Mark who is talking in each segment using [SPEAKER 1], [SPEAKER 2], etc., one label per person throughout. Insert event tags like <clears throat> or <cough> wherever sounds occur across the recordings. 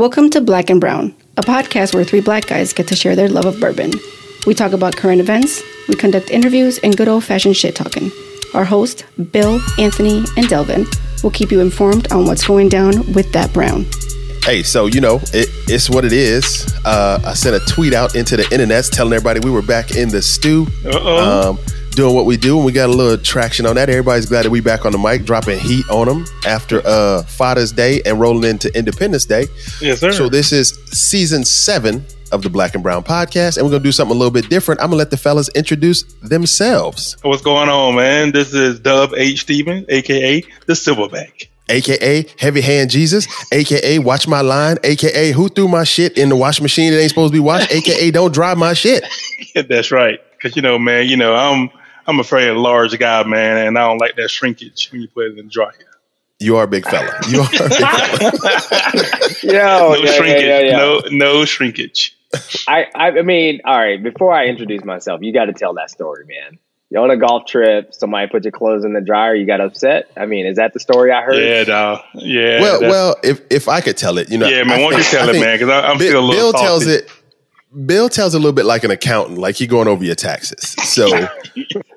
[SPEAKER 1] Welcome to Black and Brown, a podcast where three black guys get to share their love of bourbon. We talk about current events, we conduct interviews, and good old fashioned shit talking. Our hosts, Bill, Anthony, and Delvin, will keep you informed on what's going down with that brown.
[SPEAKER 2] Hey, so you know, it, it's what it is. Uh, I sent a tweet out into the internet telling everybody we were back in the stew, um, doing what we do, and we got a little traction on that. Everybody's glad that we back on the mic, dropping heat on them after uh, Father's Day and rolling into Independence Day.
[SPEAKER 3] Yes, sir.
[SPEAKER 2] So this is season seven of the Black and Brown podcast, and we're gonna do something a little bit different. I'm gonna let the fellas introduce themselves,
[SPEAKER 3] What's going on, man? This is Dub H. Stevens, aka the Silverback.
[SPEAKER 2] aka Heavy Hand Jesus, aka Watch My Line, aka Who threw my shit in the washing machine? It ain't supposed to be washed, aka Don't dry my shit. <laughs>
[SPEAKER 3] That's right. Cause you know, man, you know, I'm I'm afraid of a large guy, man, and I don't like that shrinkage when you put it in the dryer.
[SPEAKER 2] You are a big fella. You are a big fella. <laughs>
[SPEAKER 4] Yo,
[SPEAKER 3] No
[SPEAKER 4] yeah, yeah,
[SPEAKER 3] shrinkage.
[SPEAKER 4] yeah, yeah.
[SPEAKER 3] No no shrinkage.
[SPEAKER 4] I, I, I mean, all right. Before I introduce myself, you got to tell that story, man. You're on a golf trip. Somebody put your clothes in the dryer. You got upset. I mean, is that the story I heard?
[SPEAKER 3] Yeah, dog. Yeah.
[SPEAKER 2] well, well, if if I could tell it, you know,
[SPEAKER 3] Yeah, man,
[SPEAKER 2] I
[SPEAKER 3] why don't you tell
[SPEAKER 2] I
[SPEAKER 3] it,
[SPEAKER 2] think
[SPEAKER 3] man? 'Cause I- I'm
[SPEAKER 2] Bill,
[SPEAKER 3] still a little
[SPEAKER 2] Bill tells it. Bill tells a little bit like an accountant, like he going over your taxes. So <laughs>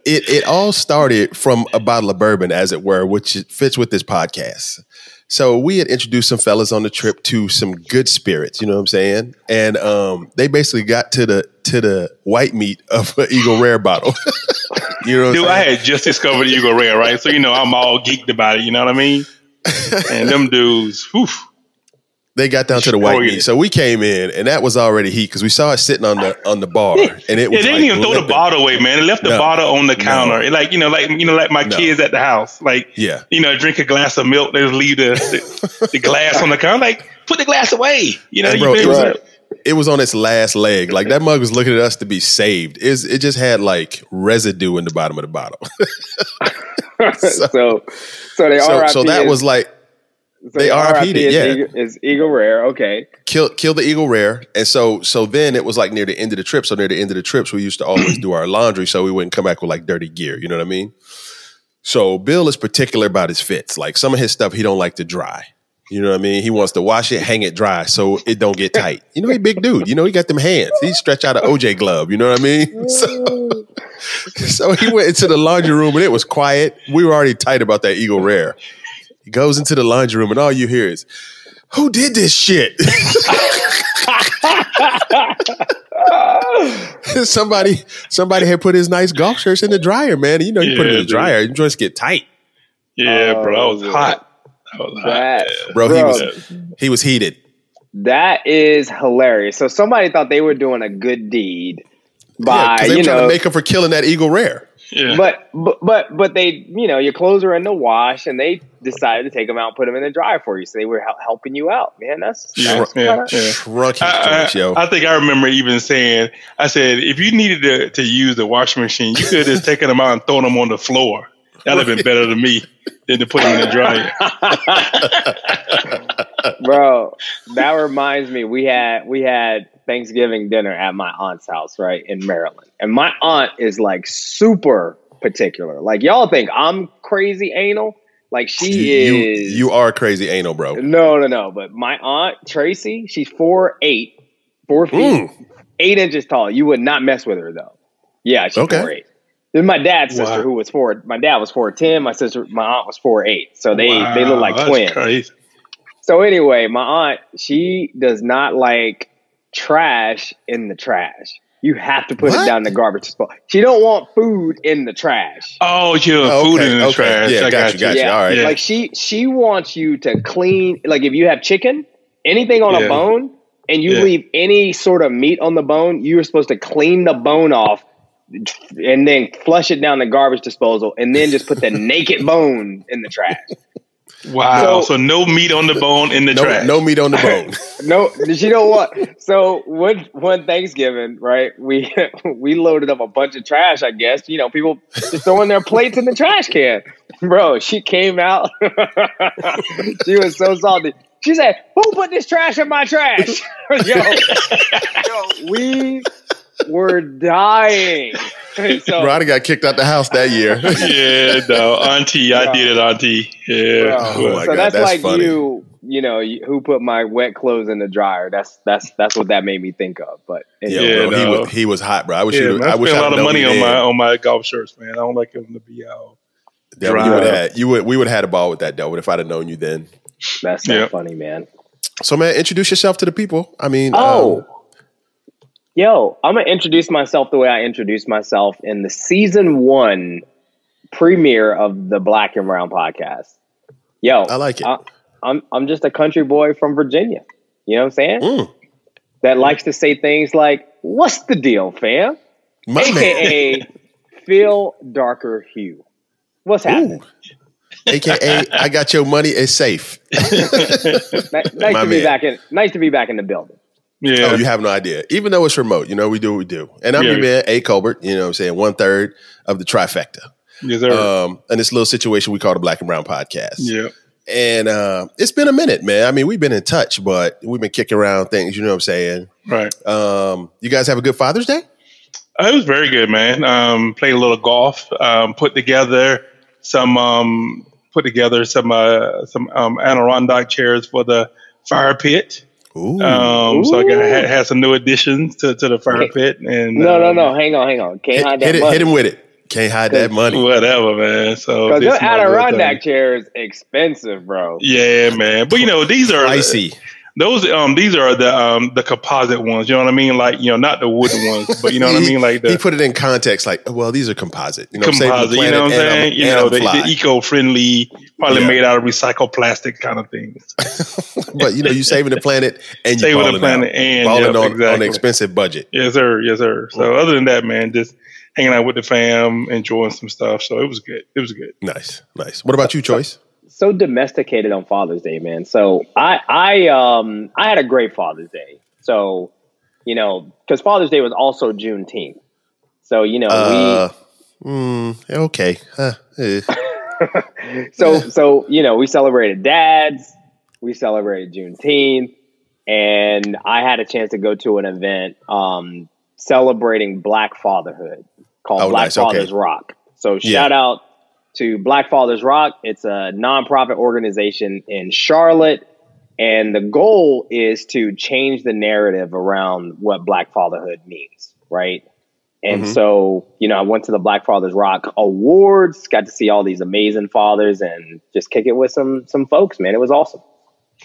[SPEAKER 2] it it all started from a bottle of bourbon, as it were, which fits with this podcast. So we had introduced some fellas on the trip to some good spirits, you know what I'm saying? And um, they basically got to the to the white meat of an Eagle Rare bottle. <laughs> you know what
[SPEAKER 3] Dude, I had just discovered Eagle Rare, right? So you know, I'm all geeked about it. You know what I mean? <laughs> And them dudes, whew,
[SPEAKER 2] they got down to the white
[SPEAKER 3] Destroyed
[SPEAKER 2] meat.
[SPEAKER 3] it.
[SPEAKER 2] So we came in, and that was already heat because we saw it sitting on the on the bar, and it
[SPEAKER 3] Yeah,
[SPEAKER 2] was.
[SPEAKER 3] they didn't
[SPEAKER 2] like
[SPEAKER 3] even throw the bottle away, man. They left the
[SPEAKER 2] No.
[SPEAKER 3] bottle on the counter, It like you know, like you know, like my
[SPEAKER 2] No.
[SPEAKER 3] kids at the house, like
[SPEAKER 2] Yeah.
[SPEAKER 3] you know, drink a glass of milk, they just leave the, the, <laughs> the glass on the counter, like put the glass away. You know,
[SPEAKER 2] And
[SPEAKER 3] you
[SPEAKER 2] bro, it was.
[SPEAKER 4] Right.
[SPEAKER 2] it was on its last leg. Like that mug was looking at us to be saved. It's, it just had like residue in the bottom of the bottle. <laughs> <laughs>
[SPEAKER 4] so, so they
[SPEAKER 2] so, so that
[SPEAKER 4] is-
[SPEAKER 2] was like
[SPEAKER 4] so
[SPEAKER 2] they
[SPEAKER 4] the
[SPEAKER 2] RIP'd it,
[SPEAKER 4] is
[SPEAKER 2] yeah.
[SPEAKER 4] Eagle, is Eagle Rare. Okay.
[SPEAKER 2] kill kill the eagle rare. And so so then it was like near the end of the trip. So near the end of the trips, we used to always do our laundry so we wouldn't come back with like dirty gear. You know what I mean? So Bill is particular about his fits. Like some of his stuff he don't like to dry. You know what I mean? He wants to wash it, hang it dry so it don't get tight. You know, he big dude. You know, he got them hands. He stretch out an OJ glove. You know what I mean? <laughs> So, <laughs> so he went into the laundry room and it was quiet. We were already tight about that Eagle Rare. He goes into the laundry room and all you hear is, "Who did this shit?" <laughs> somebody, somebody had put his nice golf shirts in the dryer, man. You know, you put it in
[SPEAKER 3] Yeah,
[SPEAKER 2] the
[SPEAKER 3] dude.
[SPEAKER 2] dryer, you just get tight,
[SPEAKER 3] yeah, oh, bro, I was hot. I was hot.
[SPEAKER 4] That,
[SPEAKER 2] bro.
[SPEAKER 4] Bro.
[SPEAKER 2] He was, he was heated.
[SPEAKER 4] that is hilarious. So somebody thought they were doing a good deed by
[SPEAKER 2] because they
[SPEAKER 4] you
[SPEAKER 2] trying
[SPEAKER 4] know,
[SPEAKER 2] to make him for killing that Eagle Rare.
[SPEAKER 3] Yeah.
[SPEAKER 4] but but but but they you know your clothes are in the wash and they decided to take them out and put them in the dryer for you. So they were hel- helping you out, man. That's,
[SPEAKER 3] Yeah,
[SPEAKER 4] that's
[SPEAKER 3] yeah,
[SPEAKER 4] kinda-
[SPEAKER 3] yeah.
[SPEAKER 2] Shrunk his
[SPEAKER 3] I,
[SPEAKER 2] yo.
[SPEAKER 3] I, I think I remember even saying, I said, if you needed to, to use the washing machine, you could have just taken them out and thrown them on the floor. That'd have been better to me than to put them in the dryer. <laughs>
[SPEAKER 4] bro that reminds me we had we had thanksgiving dinner at my aunt's house right in maryland and my aunt is like super particular like y'all think i'm crazy anal like she
[SPEAKER 2] you, you,
[SPEAKER 4] is
[SPEAKER 2] you are crazy anal, bro.
[SPEAKER 4] no no no but my aunt tracy she's four eight four feet
[SPEAKER 2] Mm.
[SPEAKER 4] eight inches tall you would not mess with her though yeah she's
[SPEAKER 2] Okay.
[SPEAKER 4] four eight then my dad's sister
[SPEAKER 3] Wow.
[SPEAKER 4] who was four my dad was four ten my sister my aunt was four eight so they they look like
[SPEAKER 3] that's
[SPEAKER 4] twins
[SPEAKER 3] crazy.
[SPEAKER 4] so anyway, my aunt, she does not like trash in the trash. You have to put
[SPEAKER 2] What?
[SPEAKER 4] it down in the garbage disposal. She don't want food in the trash.
[SPEAKER 3] Oh, yeah,
[SPEAKER 2] Oh,
[SPEAKER 3] food
[SPEAKER 2] okay,
[SPEAKER 3] in the
[SPEAKER 2] okay.
[SPEAKER 3] trash.
[SPEAKER 2] Yeah,
[SPEAKER 3] I
[SPEAKER 2] got you, got you.
[SPEAKER 4] Yeah.
[SPEAKER 2] All right.
[SPEAKER 3] Yeah.
[SPEAKER 4] Like she she wants you to clean like if you have chicken, anything on
[SPEAKER 3] Yeah.
[SPEAKER 4] a bone, and you
[SPEAKER 3] Yeah.
[SPEAKER 4] leave any sort of meat on the bone, you're supposed to clean the bone off and then flush it down the garbage disposal and then just put the <laughs> naked bone in the trash.
[SPEAKER 3] Wow. So,
[SPEAKER 4] So-
[SPEAKER 3] no meat on the bone in the
[SPEAKER 2] No,
[SPEAKER 3] trash.
[SPEAKER 2] no meat on the bone. <laughs> <laughs>
[SPEAKER 4] No, you know what? So one one Thanksgiving, right? We <laughs> we loaded up a bunch of trash. I guess you know people just throwing their plates in the trash can. Bro, she came out. she was so salty. She said, "Who put this trash in my trash?" yo, yo, we were dying. <laughs> so,
[SPEAKER 2] Bro, I got kicked out the house that year. <laughs>
[SPEAKER 3] yeah, no, auntie, I did it, auntie. Yeah.
[SPEAKER 2] Oh my
[SPEAKER 4] so
[SPEAKER 2] God,
[SPEAKER 4] that's,
[SPEAKER 2] that's
[SPEAKER 4] like
[SPEAKER 2] funny.
[SPEAKER 4] you you know, who put my wet clothes in the dryer? That's that's that's what that made me think of. But
[SPEAKER 2] Yeah,
[SPEAKER 3] Yeah,
[SPEAKER 2] bro, he was he was hot, bro. I wish
[SPEAKER 3] Yeah,
[SPEAKER 2] you
[SPEAKER 3] man, I,
[SPEAKER 2] I wish
[SPEAKER 3] spend a
[SPEAKER 2] I'd
[SPEAKER 3] lot of money on my on my golf shirts, man. I don't like them to be out.
[SPEAKER 2] Delvin,
[SPEAKER 3] dry
[SPEAKER 2] you would have had you would we would have had a ball with that Delvin if I'd have known you then.
[SPEAKER 4] that's so
[SPEAKER 3] Yeah.
[SPEAKER 4] funny, man.
[SPEAKER 2] So man, introduce yourself to the people. I mean,
[SPEAKER 4] Oh.
[SPEAKER 2] um,
[SPEAKER 4] Yo, I'm gonna introduce myself the way I introduced myself in the season one premiere of the Black and Brown podcast. Yo,
[SPEAKER 2] I like it.
[SPEAKER 4] I, I'm I'm just a country boy from Virginia. You know what I'm saying?
[SPEAKER 2] Mm.
[SPEAKER 4] That likes to say things like, "What's the deal, fam?"
[SPEAKER 2] my man,
[SPEAKER 4] AKA <laughs> Phil Darker Hue. What's happening?
[SPEAKER 2] AKA I got your money. It's safe. <laughs>
[SPEAKER 4] Nice
[SPEAKER 2] My
[SPEAKER 4] to be back in. Nice to be back in the building.
[SPEAKER 3] Yeah,
[SPEAKER 2] Oh, you have no idea. Even though it's remote, you know, we do what we do. And I'm
[SPEAKER 3] Yeah.
[SPEAKER 2] your man, A. Colbert, you know what I'm saying? One third of the trifecta.
[SPEAKER 3] yes, sir.
[SPEAKER 2] Um, and this little situation we call the Black and Brown podcast.
[SPEAKER 3] yeah,
[SPEAKER 2] And uh, it's been a minute, man. I mean, we've been in touch, but we've been kicking around things, you know what I'm saying?
[SPEAKER 3] right.
[SPEAKER 2] Um, you guys have a good Father's Day?
[SPEAKER 3] Uh, It was very good, man. Um, played a little golf. Um, put together some um, put together some uh, some um, Adirondack chairs for the fire pit.
[SPEAKER 2] Ooh.
[SPEAKER 3] Um, so I got,
[SPEAKER 4] Ooh.
[SPEAKER 3] had, had some new additions to, to the fire
[SPEAKER 4] Okay.
[SPEAKER 3] pit. And
[SPEAKER 4] No, no,
[SPEAKER 3] um,
[SPEAKER 4] no. Hang on, hang on. Can't
[SPEAKER 2] hit,
[SPEAKER 4] hide that
[SPEAKER 2] hit, it,
[SPEAKER 4] money.
[SPEAKER 2] hit him with it. Can't hide that money.
[SPEAKER 3] whatever, man. So
[SPEAKER 4] Because
[SPEAKER 3] this
[SPEAKER 4] your
[SPEAKER 3] is my little
[SPEAKER 4] Adirondack
[SPEAKER 3] thing.
[SPEAKER 4] chair is expensive, bro.
[SPEAKER 3] Yeah, man. But you know, these are
[SPEAKER 2] Icy.
[SPEAKER 3] Those um these are the um the composite ones. You know what I mean? Like you know, not the wooden ones, but you know what I <laughs> mean? Like
[SPEAKER 2] he put it in context, like, well, these are composite. You know, the
[SPEAKER 3] composite. You know what I'm saying? You know, the, the eco-friendly, probably
[SPEAKER 2] Yeah.
[SPEAKER 3] made out of recycled plastic kind of things. <laughs>
[SPEAKER 2] but you know, you're saving the planet and you
[SPEAKER 3] Saving the planet
[SPEAKER 2] out.
[SPEAKER 3] and-
[SPEAKER 2] balling
[SPEAKER 3] yep,
[SPEAKER 2] on, on an expensive budget.
[SPEAKER 3] Yes, sir. Yes, sir. So other than that, man, just hanging out with the fam, enjoying some stuff. So it was good. It was good.
[SPEAKER 2] Nice, nice. What about you, Choice?
[SPEAKER 4] So domesticated on Father's Day, man. So I, I, um, I had a great Father's Day. So, you know, because Father's Day was also Juneteenth. So you know,
[SPEAKER 2] Uh, mm, okay. Huh, eh. <laughs>
[SPEAKER 4] so so you know, we celebrated dads. We celebrated Juneteenth, and I had a chance to go to an event um, celebrating Black fatherhood called
[SPEAKER 2] Oh,
[SPEAKER 4] Black
[SPEAKER 2] nice. Okay.
[SPEAKER 4] Fathers Rock. So
[SPEAKER 2] Yeah.
[SPEAKER 4] shout out to Black Fathers Rock. It's a nonprofit organization in Charlotte. And the goal is to change the narrative around what Black fatherhood means, right? And
[SPEAKER 2] Mhm.
[SPEAKER 4] so, you know, I went to the Black Fathers Rock Awards, got to see all these amazing fathers and just kick it with some some folks, man. It was awesome.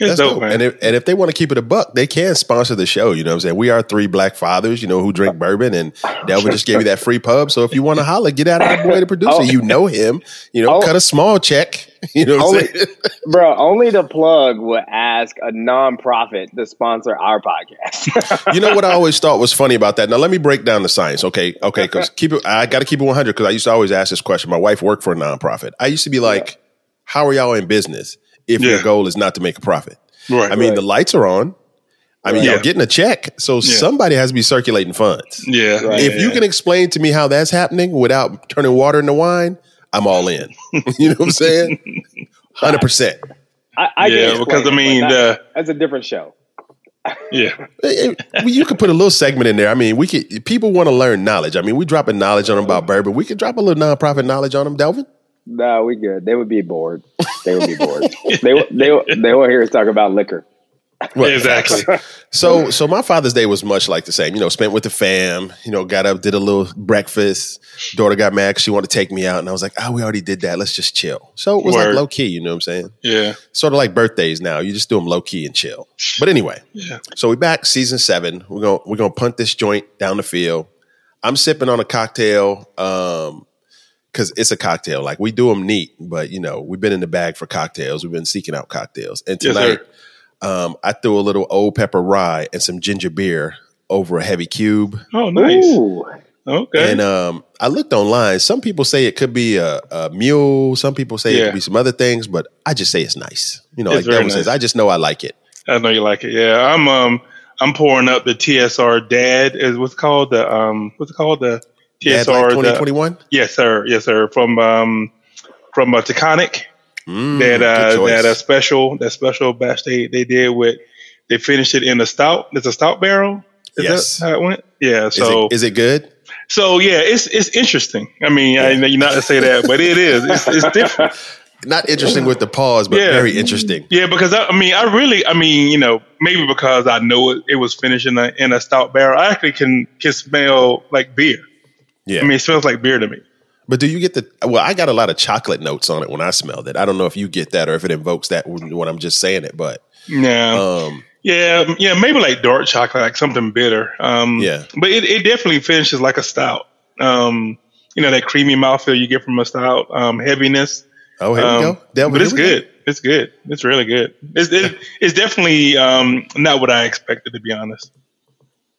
[SPEAKER 3] It's
[SPEAKER 2] That's
[SPEAKER 3] dope,
[SPEAKER 2] dope.
[SPEAKER 3] man.
[SPEAKER 2] And if, and if they want to keep it a buck, they can sponsor the show. You know what I'm saying? We are three black fathers, you know, who drink bourbon, and Delvin just gave you that free pub. So if you want to holler, get out of our boy, the producer.
[SPEAKER 4] Oh.
[SPEAKER 2] You know him. You know,
[SPEAKER 4] Oh.
[SPEAKER 2] cut a small check. <laughs> You know what I'm
[SPEAKER 4] Only-
[SPEAKER 2] saying? <laughs>
[SPEAKER 4] Bro, only the plug would ask a nonprofit to sponsor our podcast. <laughs>
[SPEAKER 2] you know what I always thought was funny about that. Now let me break down the science, okay? Okay, because keep it. I got to keep it 100 because I used to always ask this question. My wife worked for a nonprofit. I used to be like, "How are y'all in business if your goal is not to make a profit?"
[SPEAKER 3] right.
[SPEAKER 2] I mean,
[SPEAKER 4] Right.
[SPEAKER 2] the lights are on. I mean,
[SPEAKER 3] Right.
[SPEAKER 2] y'all getting a check, so somebody has to be circulating funds.
[SPEAKER 3] yeah.
[SPEAKER 4] Right.
[SPEAKER 2] If you can explain to me how that's happening without turning water into wine, I'm all in. <laughs> you know what I'm saying? <laughs> Hundred percent.
[SPEAKER 4] I, I
[SPEAKER 3] Yeah,
[SPEAKER 4] can
[SPEAKER 3] because, I
[SPEAKER 4] it, but
[SPEAKER 3] mean,
[SPEAKER 4] that-
[SPEAKER 3] the-
[SPEAKER 4] that's a different show.
[SPEAKER 3] Yeah. <laughs>
[SPEAKER 2] You could put a little segment in there. I mean, we could. People want to learn knowledge. I mean, we dropping knowledge on them about mm-hmm. bourbon. We could drop a little nonprofit knowledge on them, Delvin.
[SPEAKER 4] No, we good. They would be bored. They would be bored. <laughs> they would- they would- they will hear us talk about liquor.
[SPEAKER 2] Well,
[SPEAKER 3] Exactly.
[SPEAKER 2] So, so my Father's Day was much like the same. You know, spent with the fam. You know, got up, did a little breakfast. Daughter got mad 'cause she wanted to take me out, and I was like, "Oh, we already did that. Let's just chill." So it was like low key. You know what I'm saying?
[SPEAKER 3] Yeah.
[SPEAKER 2] Sort of like birthdays now. You just do them low key and chill. But anyway,
[SPEAKER 3] Yeah.
[SPEAKER 2] so we back season seven. We're gonna we're gonna punt this joint down the field. I'm sipping on a cocktail. Um, because it's a cocktail. Like we do them neat, but you know we've been in the bag for cocktails. We've been seeking out cocktails, and tonight
[SPEAKER 3] sir.
[SPEAKER 2] um, I threw a little old pepper rye and some ginger beer over a heavy cube.
[SPEAKER 3] Oh, nice.
[SPEAKER 4] Ooh.
[SPEAKER 3] Okay.
[SPEAKER 2] And um, I looked online. Some people say it could be a, a mule. Some people say it
[SPEAKER 3] Yeah.
[SPEAKER 2] could be some other things, but I just say it's nice. You know,
[SPEAKER 3] It's
[SPEAKER 2] like
[SPEAKER 3] very
[SPEAKER 2] Delvin says,
[SPEAKER 3] nice.
[SPEAKER 2] I just know I like it.
[SPEAKER 3] I know you like it. Yeah. I'm um I'm pouring up the TSR Dad is what's called the um what's it called the TSR
[SPEAKER 2] like
[SPEAKER 3] the-
[SPEAKER 2] 2021.
[SPEAKER 3] yes sir yes sir from um from uh, Taconic
[SPEAKER 2] Mm,
[SPEAKER 3] that uh that uh, special that special batch they they did with they finished it in a stout it's a stout barrel is
[SPEAKER 2] Yes.
[SPEAKER 3] that how it went yeah
[SPEAKER 2] is,
[SPEAKER 3] so
[SPEAKER 2] it, is it good?
[SPEAKER 3] so yeah it's it's interesting I mean I know you're not to say that but it is it's, it's different <laughs>
[SPEAKER 2] not interesting with the pause, but
[SPEAKER 3] Yeah.
[SPEAKER 2] very interesting.
[SPEAKER 3] Yeah, because I, I mean, I really, I mean, you know, maybe because I know it, it was finished in a in a stout barrel, I actually can can smell like beer.
[SPEAKER 2] Yeah.
[SPEAKER 3] I mean, it smells like beer to me.
[SPEAKER 2] But do you get the? Well, I got a lot of chocolate notes on it when I smelled it. I don't know if you get that or if it invokes that when I'm just saying it. But
[SPEAKER 3] Yeah,
[SPEAKER 2] um,
[SPEAKER 3] yeah, yeah. Maybe like dark chocolate, like something bitter. Um,
[SPEAKER 2] Yeah.
[SPEAKER 3] but it, it definitely finishes like a stout. Um, you know that creamy mouthfeel you get from a stout, um, heaviness.
[SPEAKER 2] oh, here
[SPEAKER 3] Um,
[SPEAKER 2] we go.
[SPEAKER 3] But it's
[SPEAKER 2] we go.
[SPEAKER 3] good. It's good. It's really good. It's it, it's definitely um, not what I expected to be honest.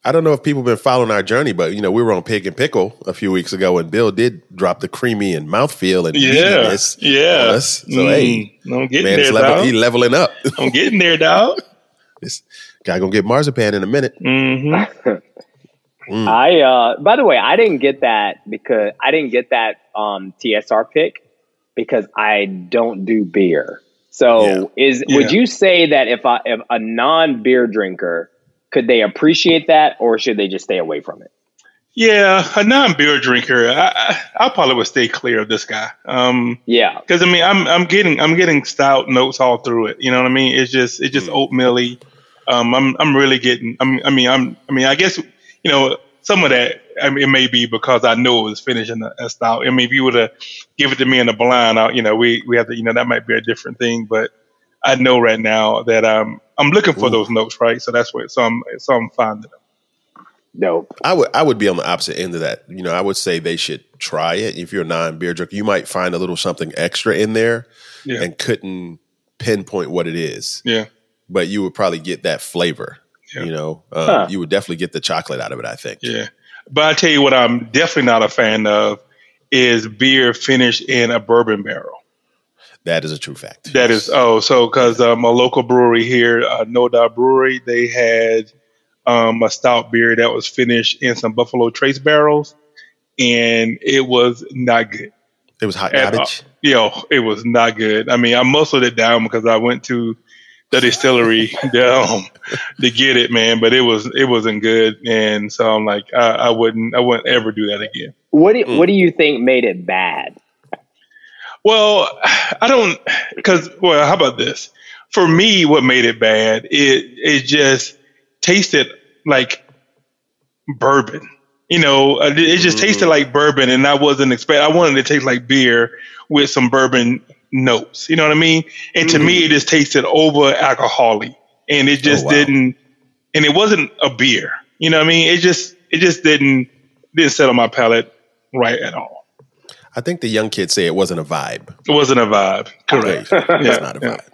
[SPEAKER 2] I don't know if people have been following our journey, but you know, we were on Pig and Pickle a few weeks ago, and Bill did drop the creamy and mouthfeel and
[SPEAKER 3] Yeah,
[SPEAKER 2] meatiness
[SPEAKER 3] yeah.
[SPEAKER 2] on us. So
[SPEAKER 3] Mm,
[SPEAKER 2] hey,
[SPEAKER 3] I'm getting
[SPEAKER 2] man,
[SPEAKER 3] there,
[SPEAKER 2] level,
[SPEAKER 3] dog.
[SPEAKER 2] he leveling up.
[SPEAKER 3] I'm getting there, dog. <laughs>
[SPEAKER 2] this guy gonna get marzipan in a minute.
[SPEAKER 3] hmm
[SPEAKER 4] I uh by the way, I didn't get that because I didn't get that um TSR pick because I don't do beer. So is would you say that if I if a non beer drinker could they appreciate that or should they just stay away from it?
[SPEAKER 3] Yeah, a non-beer drinker, I, I, I probably would stay clear of this guy. Um,
[SPEAKER 4] Yeah.
[SPEAKER 3] because I mean, I'm I'm getting I'm getting stout notes all through it. You know what I mean? It's just it's just
[SPEAKER 2] Mm.
[SPEAKER 3] oatmeal-y. Um, I'm I'm really getting. I'm, I mean, I'm I mean, I guess you know some of that. I mean, it may be because I know it was finished in a, a stout. I mean, if you would have give it to me in a blind, I, you know, we we have to. You know, that might be a different thing. But I know right now that um I'm looking for
[SPEAKER 2] Ooh.
[SPEAKER 3] those notes, right? So that's what so I'm so I'm finding them.
[SPEAKER 4] Dope.
[SPEAKER 2] I would I would be on the opposite end of that. You know, I would say they should try it. If you're a non beer drinker, you might find a little something extra in there
[SPEAKER 3] Yeah,
[SPEAKER 2] and couldn't pinpoint what it is.
[SPEAKER 3] yeah.
[SPEAKER 2] But you would probably get that flavor.
[SPEAKER 3] Yeah.
[SPEAKER 2] You know, um,
[SPEAKER 4] Huh.
[SPEAKER 2] you would definitely get the chocolate out of it. I think.
[SPEAKER 3] Yeah. But I tell you what I'm definitely not a fan of is beer finished in a bourbon barrel.
[SPEAKER 2] That is a true fact.
[SPEAKER 3] That is oh so because um, a local brewery here, uh, No Doubt Brewery, they had um, a stout beer that was finished in some Buffalo Trace barrels, and it was not good.
[SPEAKER 2] It was hot
[SPEAKER 3] At all.
[SPEAKER 2] cottage.
[SPEAKER 3] Yo, it was not good. I mean, I muscled it down because I went to the distillery <laughs> um, to get it, man. But it was it wasn't good, and so I'm like, I, I wouldn't I wouldn't ever do that again.
[SPEAKER 4] What do,
[SPEAKER 2] Mm.
[SPEAKER 4] what do you think made it bad?
[SPEAKER 3] Well, <sighs> I don't because well, how about this? For me, what made it bad? It it just tasted like bourbon. You know, uh, it it just tasted like bourbon, and I wasn't expect. I wanted it to taste like beer with some bourbon notes. You know what I mean? And to me, it just tasted over alcoholic, and it just
[SPEAKER 2] wow.
[SPEAKER 3] didn't. And it wasn't a beer. You know what I mean? It just it just didn't didn't settle my palate right at all.
[SPEAKER 2] I think the young kids say it wasn't a vibe.
[SPEAKER 3] It wasn't a vibe. Correct.
[SPEAKER 2] It's
[SPEAKER 3] Yeah,
[SPEAKER 2] not a
[SPEAKER 3] yeah.
[SPEAKER 2] vibe.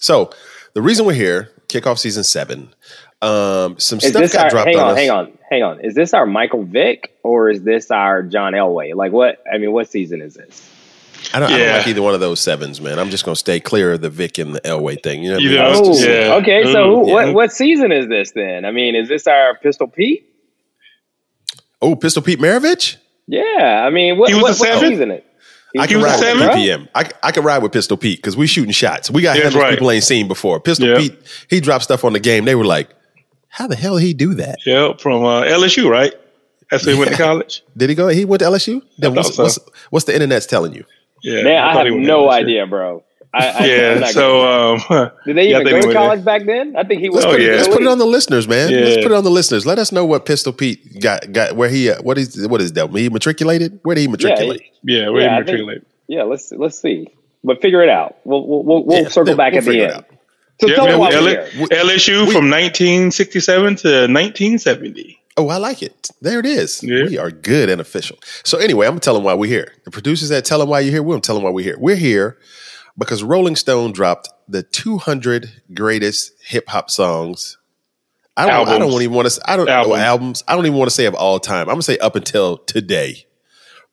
[SPEAKER 2] So the reason we're here, kickoff season seven. Um, some
[SPEAKER 4] Is
[SPEAKER 2] stuff got
[SPEAKER 4] our
[SPEAKER 2] dropped
[SPEAKER 4] hang
[SPEAKER 2] on,
[SPEAKER 4] on,
[SPEAKER 2] us.
[SPEAKER 4] hang on, hang on. Is this our Michael Vick or is this our John Elway? Like what I mean, what season is this?
[SPEAKER 2] I don't, I don't like either one of those sevens, man. I'm just gonna stay clear of the Vic and the Elway thing. You know what
[SPEAKER 3] You
[SPEAKER 2] mean?
[SPEAKER 3] know,
[SPEAKER 4] Oh,
[SPEAKER 2] just-
[SPEAKER 3] yeah.
[SPEAKER 4] okay. So
[SPEAKER 3] Ooh,
[SPEAKER 4] who,
[SPEAKER 3] yeah.
[SPEAKER 4] what what season is this then? I mean, is this our Pistol Pete?
[SPEAKER 2] Oh, Pistol Pete Maravich?
[SPEAKER 4] Yeah. I mean, what
[SPEAKER 3] He was
[SPEAKER 4] what,
[SPEAKER 3] a
[SPEAKER 4] what
[SPEAKER 3] seven?
[SPEAKER 4] season it?
[SPEAKER 2] I
[SPEAKER 3] He
[SPEAKER 2] can
[SPEAKER 3] was a
[SPEAKER 2] ride with
[SPEAKER 3] seven?
[SPEAKER 2] PPM. I, I can ride with Pistol Pete because we shooting shots. We got
[SPEAKER 3] Yeah,
[SPEAKER 2] handles
[SPEAKER 3] that's right.
[SPEAKER 2] people ain't seen before. Pistol
[SPEAKER 3] Yeah.
[SPEAKER 2] Pete, he dropped stuff on the game. They were like, "How the hell he do that?
[SPEAKER 3] Yep, from uh, LSU, right? That's where he went to college. <laughs>
[SPEAKER 2] Did he go? He went to LSU. Then what's,
[SPEAKER 3] so.
[SPEAKER 2] what's what's the internet's telling you?
[SPEAKER 3] Yeah,
[SPEAKER 4] Man, I,
[SPEAKER 3] thought
[SPEAKER 4] have
[SPEAKER 3] he went to
[SPEAKER 4] no idea, bro. I, I, I'm
[SPEAKER 3] Yeah,
[SPEAKER 4] not
[SPEAKER 3] so um, <laughs>
[SPEAKER 4] did they even
[SPEAKER 3] think
[SPEAKER 4] go to
[SPEAKER 3] went
[SPEAKER 4] college back then? I think he was.
[SPEAKER 2] Let's,
[SPEAKER 3] Oh,
[SPEAKER 2] put, it,
[SPEAKER 3] yeah.
[SPEAKER 2] let's put it on the listeners, man. Let's put it on the listeners. Let us know what Pistol Pete got. Got where he uh, what is what is that? He matriculated. Where did he matriculate?
[SPEAKER 3] yeah, we're
[SPEAKER 4] Yeah, I
[SPEAKER 3] in
[SPEAKER 4] think-
[SPEAKER 3] matriculate.
[SPEAKER 4] yeah. Let's let's see, but figure it out. We'll we'll we'll, we'll
[SPEAKER 2] Yeah,
[SPEAKER 4] circle
[SPEAKER 2] we'll-
[SPEAKER 4] back
[SPEAKER 2] we'll
[SPEAKER 4] at the
[SPEAKER 2] figure it
[SPEAKER 4] end.
[SPEAKER 2] out.
[SPEAKER 4] So
[SPEAKER 3] Yeah,
[SPEAKER 4] tell
[SPEAKER 3] yeah, we-
[SPEAKER 4] we're
[SPEAKER 3] L-
[SPEAKER 4] here.
[SPEAKER 3] LSU
[SPEAKER 2] We-
[SPEAKER 3] from 1967 to 1970.
[SPEAKER 2] Oh, I like it. There it is.
[SPEAKER 3] Yeah.
[SPEAKER 2] We are good and official. So anyway, I'm gonna tell them why we're here. The producers that tell them why you're here, we're gonna tell them why we're here. We're here because Rolling Stone dropped the 200 greatest hip hop songs. I don't. I don't even want to. I don't
[SPEAKER 3] Albums.
[SPEAKER 2] albums. albums. I don't even want to say of all time. I'm gonna say up until today.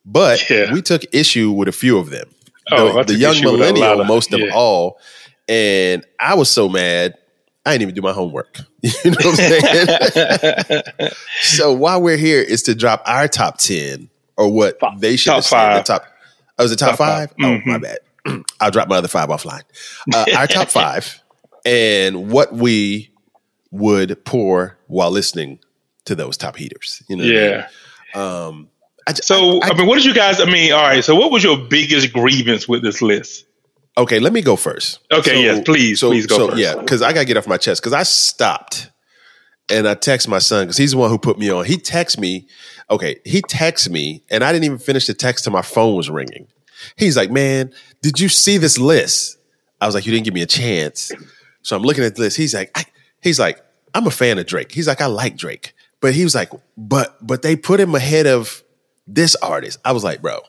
[SPEAKER 2] But
[SPEAKER 3] Yeah.
[SPEAKER 2] we took issue with a few of them.
[SPEAKER 3] Oh,
[SPEAKER 2] the, the young
[SPEAKER 3] issue with a lot
[SPEAKER 2] millennial,
[SPEAKER 3] of-
[SPEAKER 2] most of
[SPEAKER 3] yeah.
[SPEAKER 2] all, and I was so mad. I didn't even do my homework. <laughs> You know what I'm saying? <laughs> So while we're here is to drop our top ten or what they should
[SPEAKER 3] top
[SPEAKER 2] have said. The top. Oh, was it top,
[SPEAKER 3] Top
[SPEAKER 2] five?
[SPEAKER 3] five.
[SPEAKER 2] Oh, my mm-hmm. bad. <clears throat> I'll drop my other five offline. Uh, our top <laughs> five and what we would pour while listening to those top heaters. You know. what I mean?
[SPEAKER 3] Yeah.
[SPEAKER 2] Um. I,
[SPEAKER 3] So
[SPEAKER 2] I-
[SPEAKER 3] I, mean, what did you guys? I mean, all right. So what was your biggest grievance with this list?
[SPEAKER 2] Okay, let me go first.
[SPEAKER 3] Okay, yes, please, please go
[SPEAKER 2] so,
[SPEAKER 3] first.
[SPEAKER 2] Yeah, because I gotta get off my chest. Because I stopped and I text my son because he's the one who put me on. He texts me. Okay, he texts me, and I didn't even finish the text till my phone was ringing. He's like, "Man, did you see this list?" I was like, "You didn't give me a chance." So I'm looking at the list. He's like, I, "He's like, I'm a fan of Drake." He's like, "I like Drake," but he was like, "But but they put him ahead of this artist." I was like, "Bro,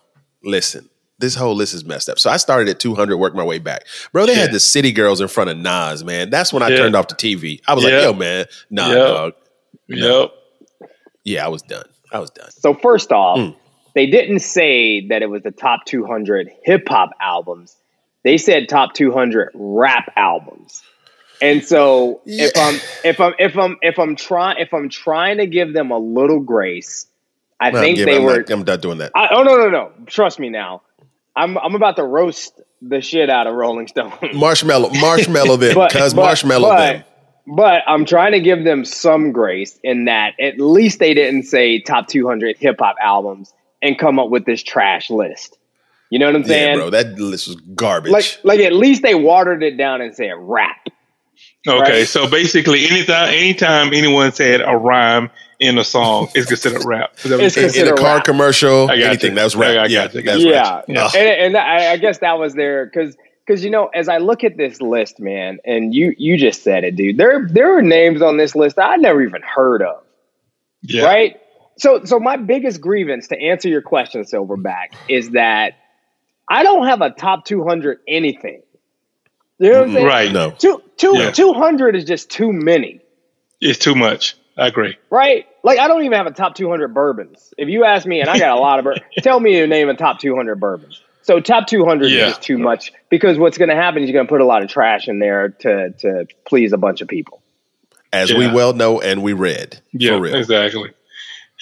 [SPEAKER 2] listen." This whole list is messed up. So I started at 200, worked my way back. Bro, they
[SPEAKER 3] Yeah.
[SPEAKER 2] had the City Girls in front of Nas, man. That's when I
[SPEAKER 3] Yeah.
[SPEAKER 2] turned off the TV. I was
[SPEAKER 3] Yeah.
[SPEAKER 2] like, yo, man, nah,
[SPEAKER 3] Yeah.
[SPEAKER 2] dog.
[SPEAKER 3] Yep.
[SPEAKER 2] Yeah, I was done. I was done.
[SPEAKER 4] So first off,
[SPEAKER 2] Mm.
[SPEAKER 4] They didn't say that it was the top 200 hip hop albums. They said top 200 rap albums. And so if I'm if I'm if I'm if I'm trying if I'm trying to give them a little grace, I
[SPEAKER 2] No,
[SPEAKER 4] think they
[SPEAKER 2] I'm
[SPEAKER 4] were.
[SPEAKER 2] not- I'm done doing that.
[SPEAKER 4] I, oh no no no! Trust me now. I'm I'm about to roast the shit out of Rolling Stone. <laughs>
[SPEAKER 2] Marshmallow, marshmallow them,
[SPEAKER 4] but-
[SPEAKER 2] marshmallow
[SPEAKER 4] but-
[SPEAKER 2] them.
[SPEAKER 4] But I'm trying to give them some grace in that at least they didn't say top 200 hip hop albums and come up with this trash list. You know what I'm saying?
[SPEAKER 2] Yeah,
[SPEAKER 4] saying?
[SPEAKER 2] bro, that list was garbage.
[SPEAKER 4] like, like at least they watered it down and said rap.
[SPEAKER 3] Okay,
[SPEAKER 4] Right.
[SPEAKER 3] so basically, anytime anytime anyone said a rhyme in a song, it's considered rap. Is that what
[SPEAKER 4] It's
[SPEAKER 3] you're
[SPEAKER 2] in, a car
[SPEAKER 4] rap.
[SPEAKER 2] commercial,
[SPEAKER 3] I got
[SPEAKER 2] anything
[SPEAKER 3] you.
[SPEAKER 2] that was
[SPEAKER 3] I
[SPEAKER 2] rap.
[SPEAKER 3] got
[SPEAKER 2] yeah,
[SPEAKER 3] you.
[SPEAKER 2] that's
[SPEAKER 4] yeah,
[SPEAKER 2] right.
[SPEAKER 3] Yeah.
[SPEAKER 4] and and I, I guess that was there because because you know as I look at this list, man, and you you just said it, dude. There there are names on this list I never even heard of.
[SPEAKER 3] Yeah.
[SPEAKER 4] right? So, so my biggest grievance to answer your question, Silverback, is that I don't have a top 200 anything. You know what I'm saying?
[SPEAKER 3] Right.
[SPEAKER 2] No.
[SPEAKER 4] Two, two,
[SPEAKER 3] Yeah.
[SPEAKER 4] 200 is just too many,
[SPEAKER 3] It's too much. I agree.
[SPEAKER 4] right? Like, I don't even have a top 200 bourbons. If you ask me, and I got a lot of bourbons, <laughs> tell me your name of top 200 bourbons. So, top 200
[SPEAKER 3] Yeah.
[SPEAKER 4] is just too much because what's going to happen is you're going to put a lot of trash in there to, to please a bunch of people.
[SPEAKER 2] As we well know and we read.
[SPEAKER 3] Yeah,
[SPEAKER 2] for real.
[SPEAKER 3] exactly.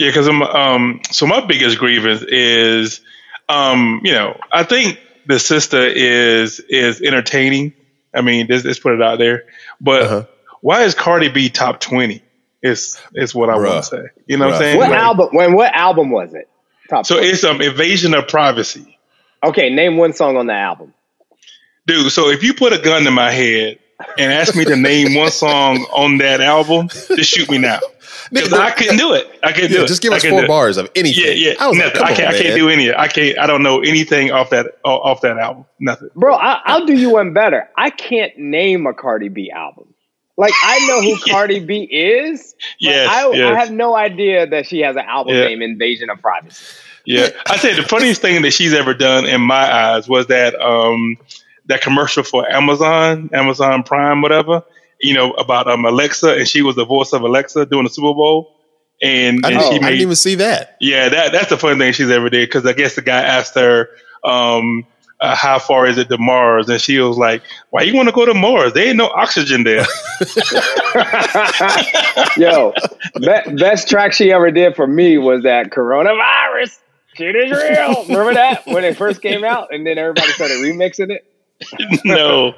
[SPEAKER 3] Yeah, because I'm um. So my biggest grievance is, um, you know, I think the sister is is entertaining. I mean, let's, let's put it out there. But
[SPEAKER 2] Uh-huh.
[SPEAKER 3] why is Cardi B top twenty? Is is what I want to say. You know what I'm saying?
[SPEAKER 4] What
[SPEAKER 3] Like,
[SPEAKER 4] album? When what album was it? Top.
[SPEAKER 3] so it's um invasion of privacy,
[SPEAKER 4] okay, name one song on the album.
[SPEAKER 3] dude. So if you put a gun to my head and ask me to name one song on that album, just shoot me now. Because I couldn't do it. I couldn't do it.
[SPEAKER 2] just give
[SPEAKER 3] I
[SPEAKER 2] us
[SPEAKER 3] couldn't
[SPEAKER 2] four
[SPEAKER 3] do it.
[SPEAKER 2] bars of anything.
[SPEAKER 3] Yeah, yeah.
[SPEAKER 2] I was like,
[SPEAKER 3] Nothing.
[SPEAKER 2] come
[SPEAKER 3] I can't.
[SPEAKER 2] on,
[SPEAKER 3] I can't do any. I can't. I don't know anything off that off that album. Nothing.
[SPEAKER 4] Bro, I, I'll do you one better. I can't name a Cardi B album. Like I know who
[SPEAKER 3] Yeah. <laughs>
[SPEAKER 4] Cardi B is. but
[SPEAKER 3] Yes,
[SPEAKER 4] I,
[SPEAKER 3] yes.
[SPEAKER 4] I have no idea that she has an album
[SPEAKER 3] Yeah.
[SPEAKER 4] named Invasion of Privacy.
[SPEAKER 3] Yeah, I say the funniest thing that she's ever done in my eyes was that um that commercial for Amazon, Amazon Prime, whatever. You know about um Alexa, and she was the voice of Alexa doing the Super Bowl, and,
[SPEAKER 2] I,
[SPEAKER 3] and
[SPEAKER 2] didn't,
[SPEAKER 3] she
[SPEAKER 2] I didn't even see that.
[SPEAKER 3] yeah that that's the funny thing she's ever did because I guess the guy asked her um. Uh, how far is it to Mars? And she was like, "Why you want to go to Mars? There ain't no oxygen there." <laughs>
[SPEAKER 4] Yo, be- best track she ever did for me was that coronavirus. Shit is real. Remember that when it first came out, and then everybody started remixing it. <laughs>
[SPEAKER 3] no,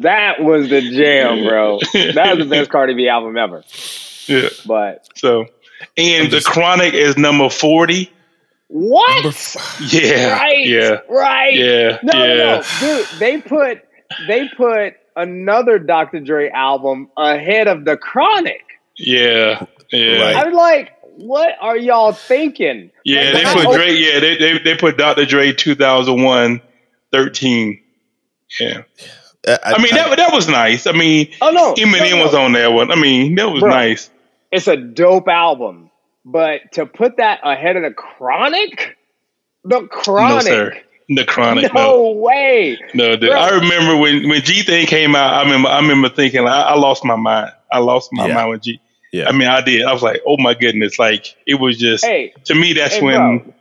[SPEAKER 4] That was the jam, bro. That was the best Cardi B album ever.
[SPEAKER 3] yeah.
[SPEAKER 4] But
[SPEAKER 3] So, and the Chronic is number forty.
[SPEAKER 4] what? <laughs>
[SPEAKER 3] Yeah,
[SPEAKER 4] Right.
[SPEAKER 3] yeah,
[SPEAKER 4] Right.
[SPEAKER 3] yeah,
[SPEAKER 4] No, no,
[SPEAKER 3] yeah.
[SPEAKER 4] no, dude. They put they put another Dr. Dre album ahead of the Chronic.
[SPEAKER 3] Yeah, yeah,
[SPEAKER 2] Right.
[SPEAKER 4] I'm like, what are y'all thinking?
[SPEAKER 3] yeah.
[SPEAKER 4] Like,
[SPEAKER 3] They put
[SPEAKER 4] hope-
[SPEAKER 3] Dre. Yeah, they they, they put Dr. Dre 2001, 13. Yeah,
[SPEAKER 2] I,
[SPEAKER 3] I mean that that was nice. I mean,
[SPEAKER 4] Oh no,
[SPEAKER 3] Eminem
[SPEAKER 4] no, no.
[SPEAKER 3] was on that one. I mean, that was
[SPEAKER 4] Bro.
[SPEAKER 3] nice.
[SPEAKER 4] It's a dope album, but to put that ahead of the Chronic, the
[SPEAKER 3] No
[SPEAKER 4] Chronic,
[SPEAKER 3] sir, the Chronic.
[SPEAKER 4] no,
[SPEAKER 3] No,
[SPEAKER 4] way.
[SPEAKER 3] no. dude.
[SPEAKER 4] Bro.
[SPEAKER 3] I remember when when G thing came out. I remember I remember thinking I, I lost my mind. I lost my
[SPEAKER 2] Yeah.
[SPEAKER 3] mind with G.
[SPEAKER 2] Yeah.
[SPEAKER 3] I mean, I did. I was like, oh my goodness! Like it was just
[SPEAKER 4] Hey,
[SPEAKER 3] to me. That's
[SPEAKER 4] hey,
[SPEAKER 3] when.
[SPEAKER 4] bro.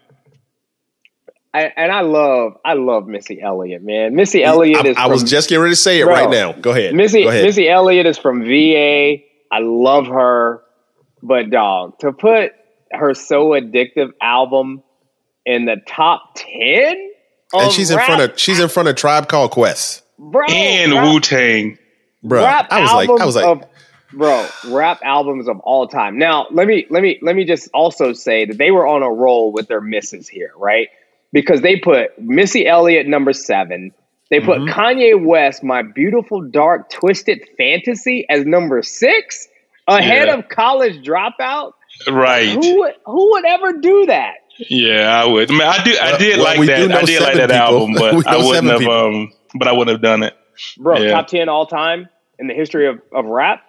[SPEAKER 4] I, and I love, I love Missy Elliott, man. Missy Elliott
[SPEAKER 2] I,
[SPEAKER 4] is.
[SPEAKER 2] I was
[SPEAKER 4] from-
[SPEAKER 2] just getting ready to say it
[SPEAKER 4] Bro.
[SPEAKER 2] right now. Go ahead.
[SPEAKER 4] Missy
[SPEAKER 2] Go ahead.
[SPEAKER 4] Missy Elliott is from VA. I love her, but dog to put her so addictive album in the top ten,
[SPEAKER 2] and she's in front of she's in front of Tribe Called Quest,
[SPEAKER 4] bro,
[SPEAKER 3] and Wu Tang.
[SPEAKER 2] bro.
[SPEAKER 4] rap
[SPEAKER 2] I was like, I was like,
[SPEAKER 4] of, bro, rap albums of all time. Now let me let me let me just also say that they were on a roll with their misses here, right? Because they put Missy Elliott number seven, They put
[SPEAKER 2] Mhm.
[SPEAKER 4] Kanye West, My Beautiful Dark Twisted Fantasy, as number six, ahead
[SPEAKER 3] Yeah.
[SPEAKER 4] of College Dropout.
[SPEAKER 3] Right.
[SPEAKER 4] Who would, who would ever do that?
[SPEAKER 3] Yeah, I would. I mean, I do. I did
[SPEAKER 2] well,
[SPEAKER 3] like that. I did like that
[SPEAKER 2] people.
[SPEAKER 3] album, but <laughs> I wouldn't have.
[SPEAKER 2] people.
[SPEAKER 3] Um, but I wouldn't have done it.
[SPEAKER 4] Bro,
[SPEAKER 3] Yeah.
[SPEAKER 4] top 10 all time in the history of, of rap?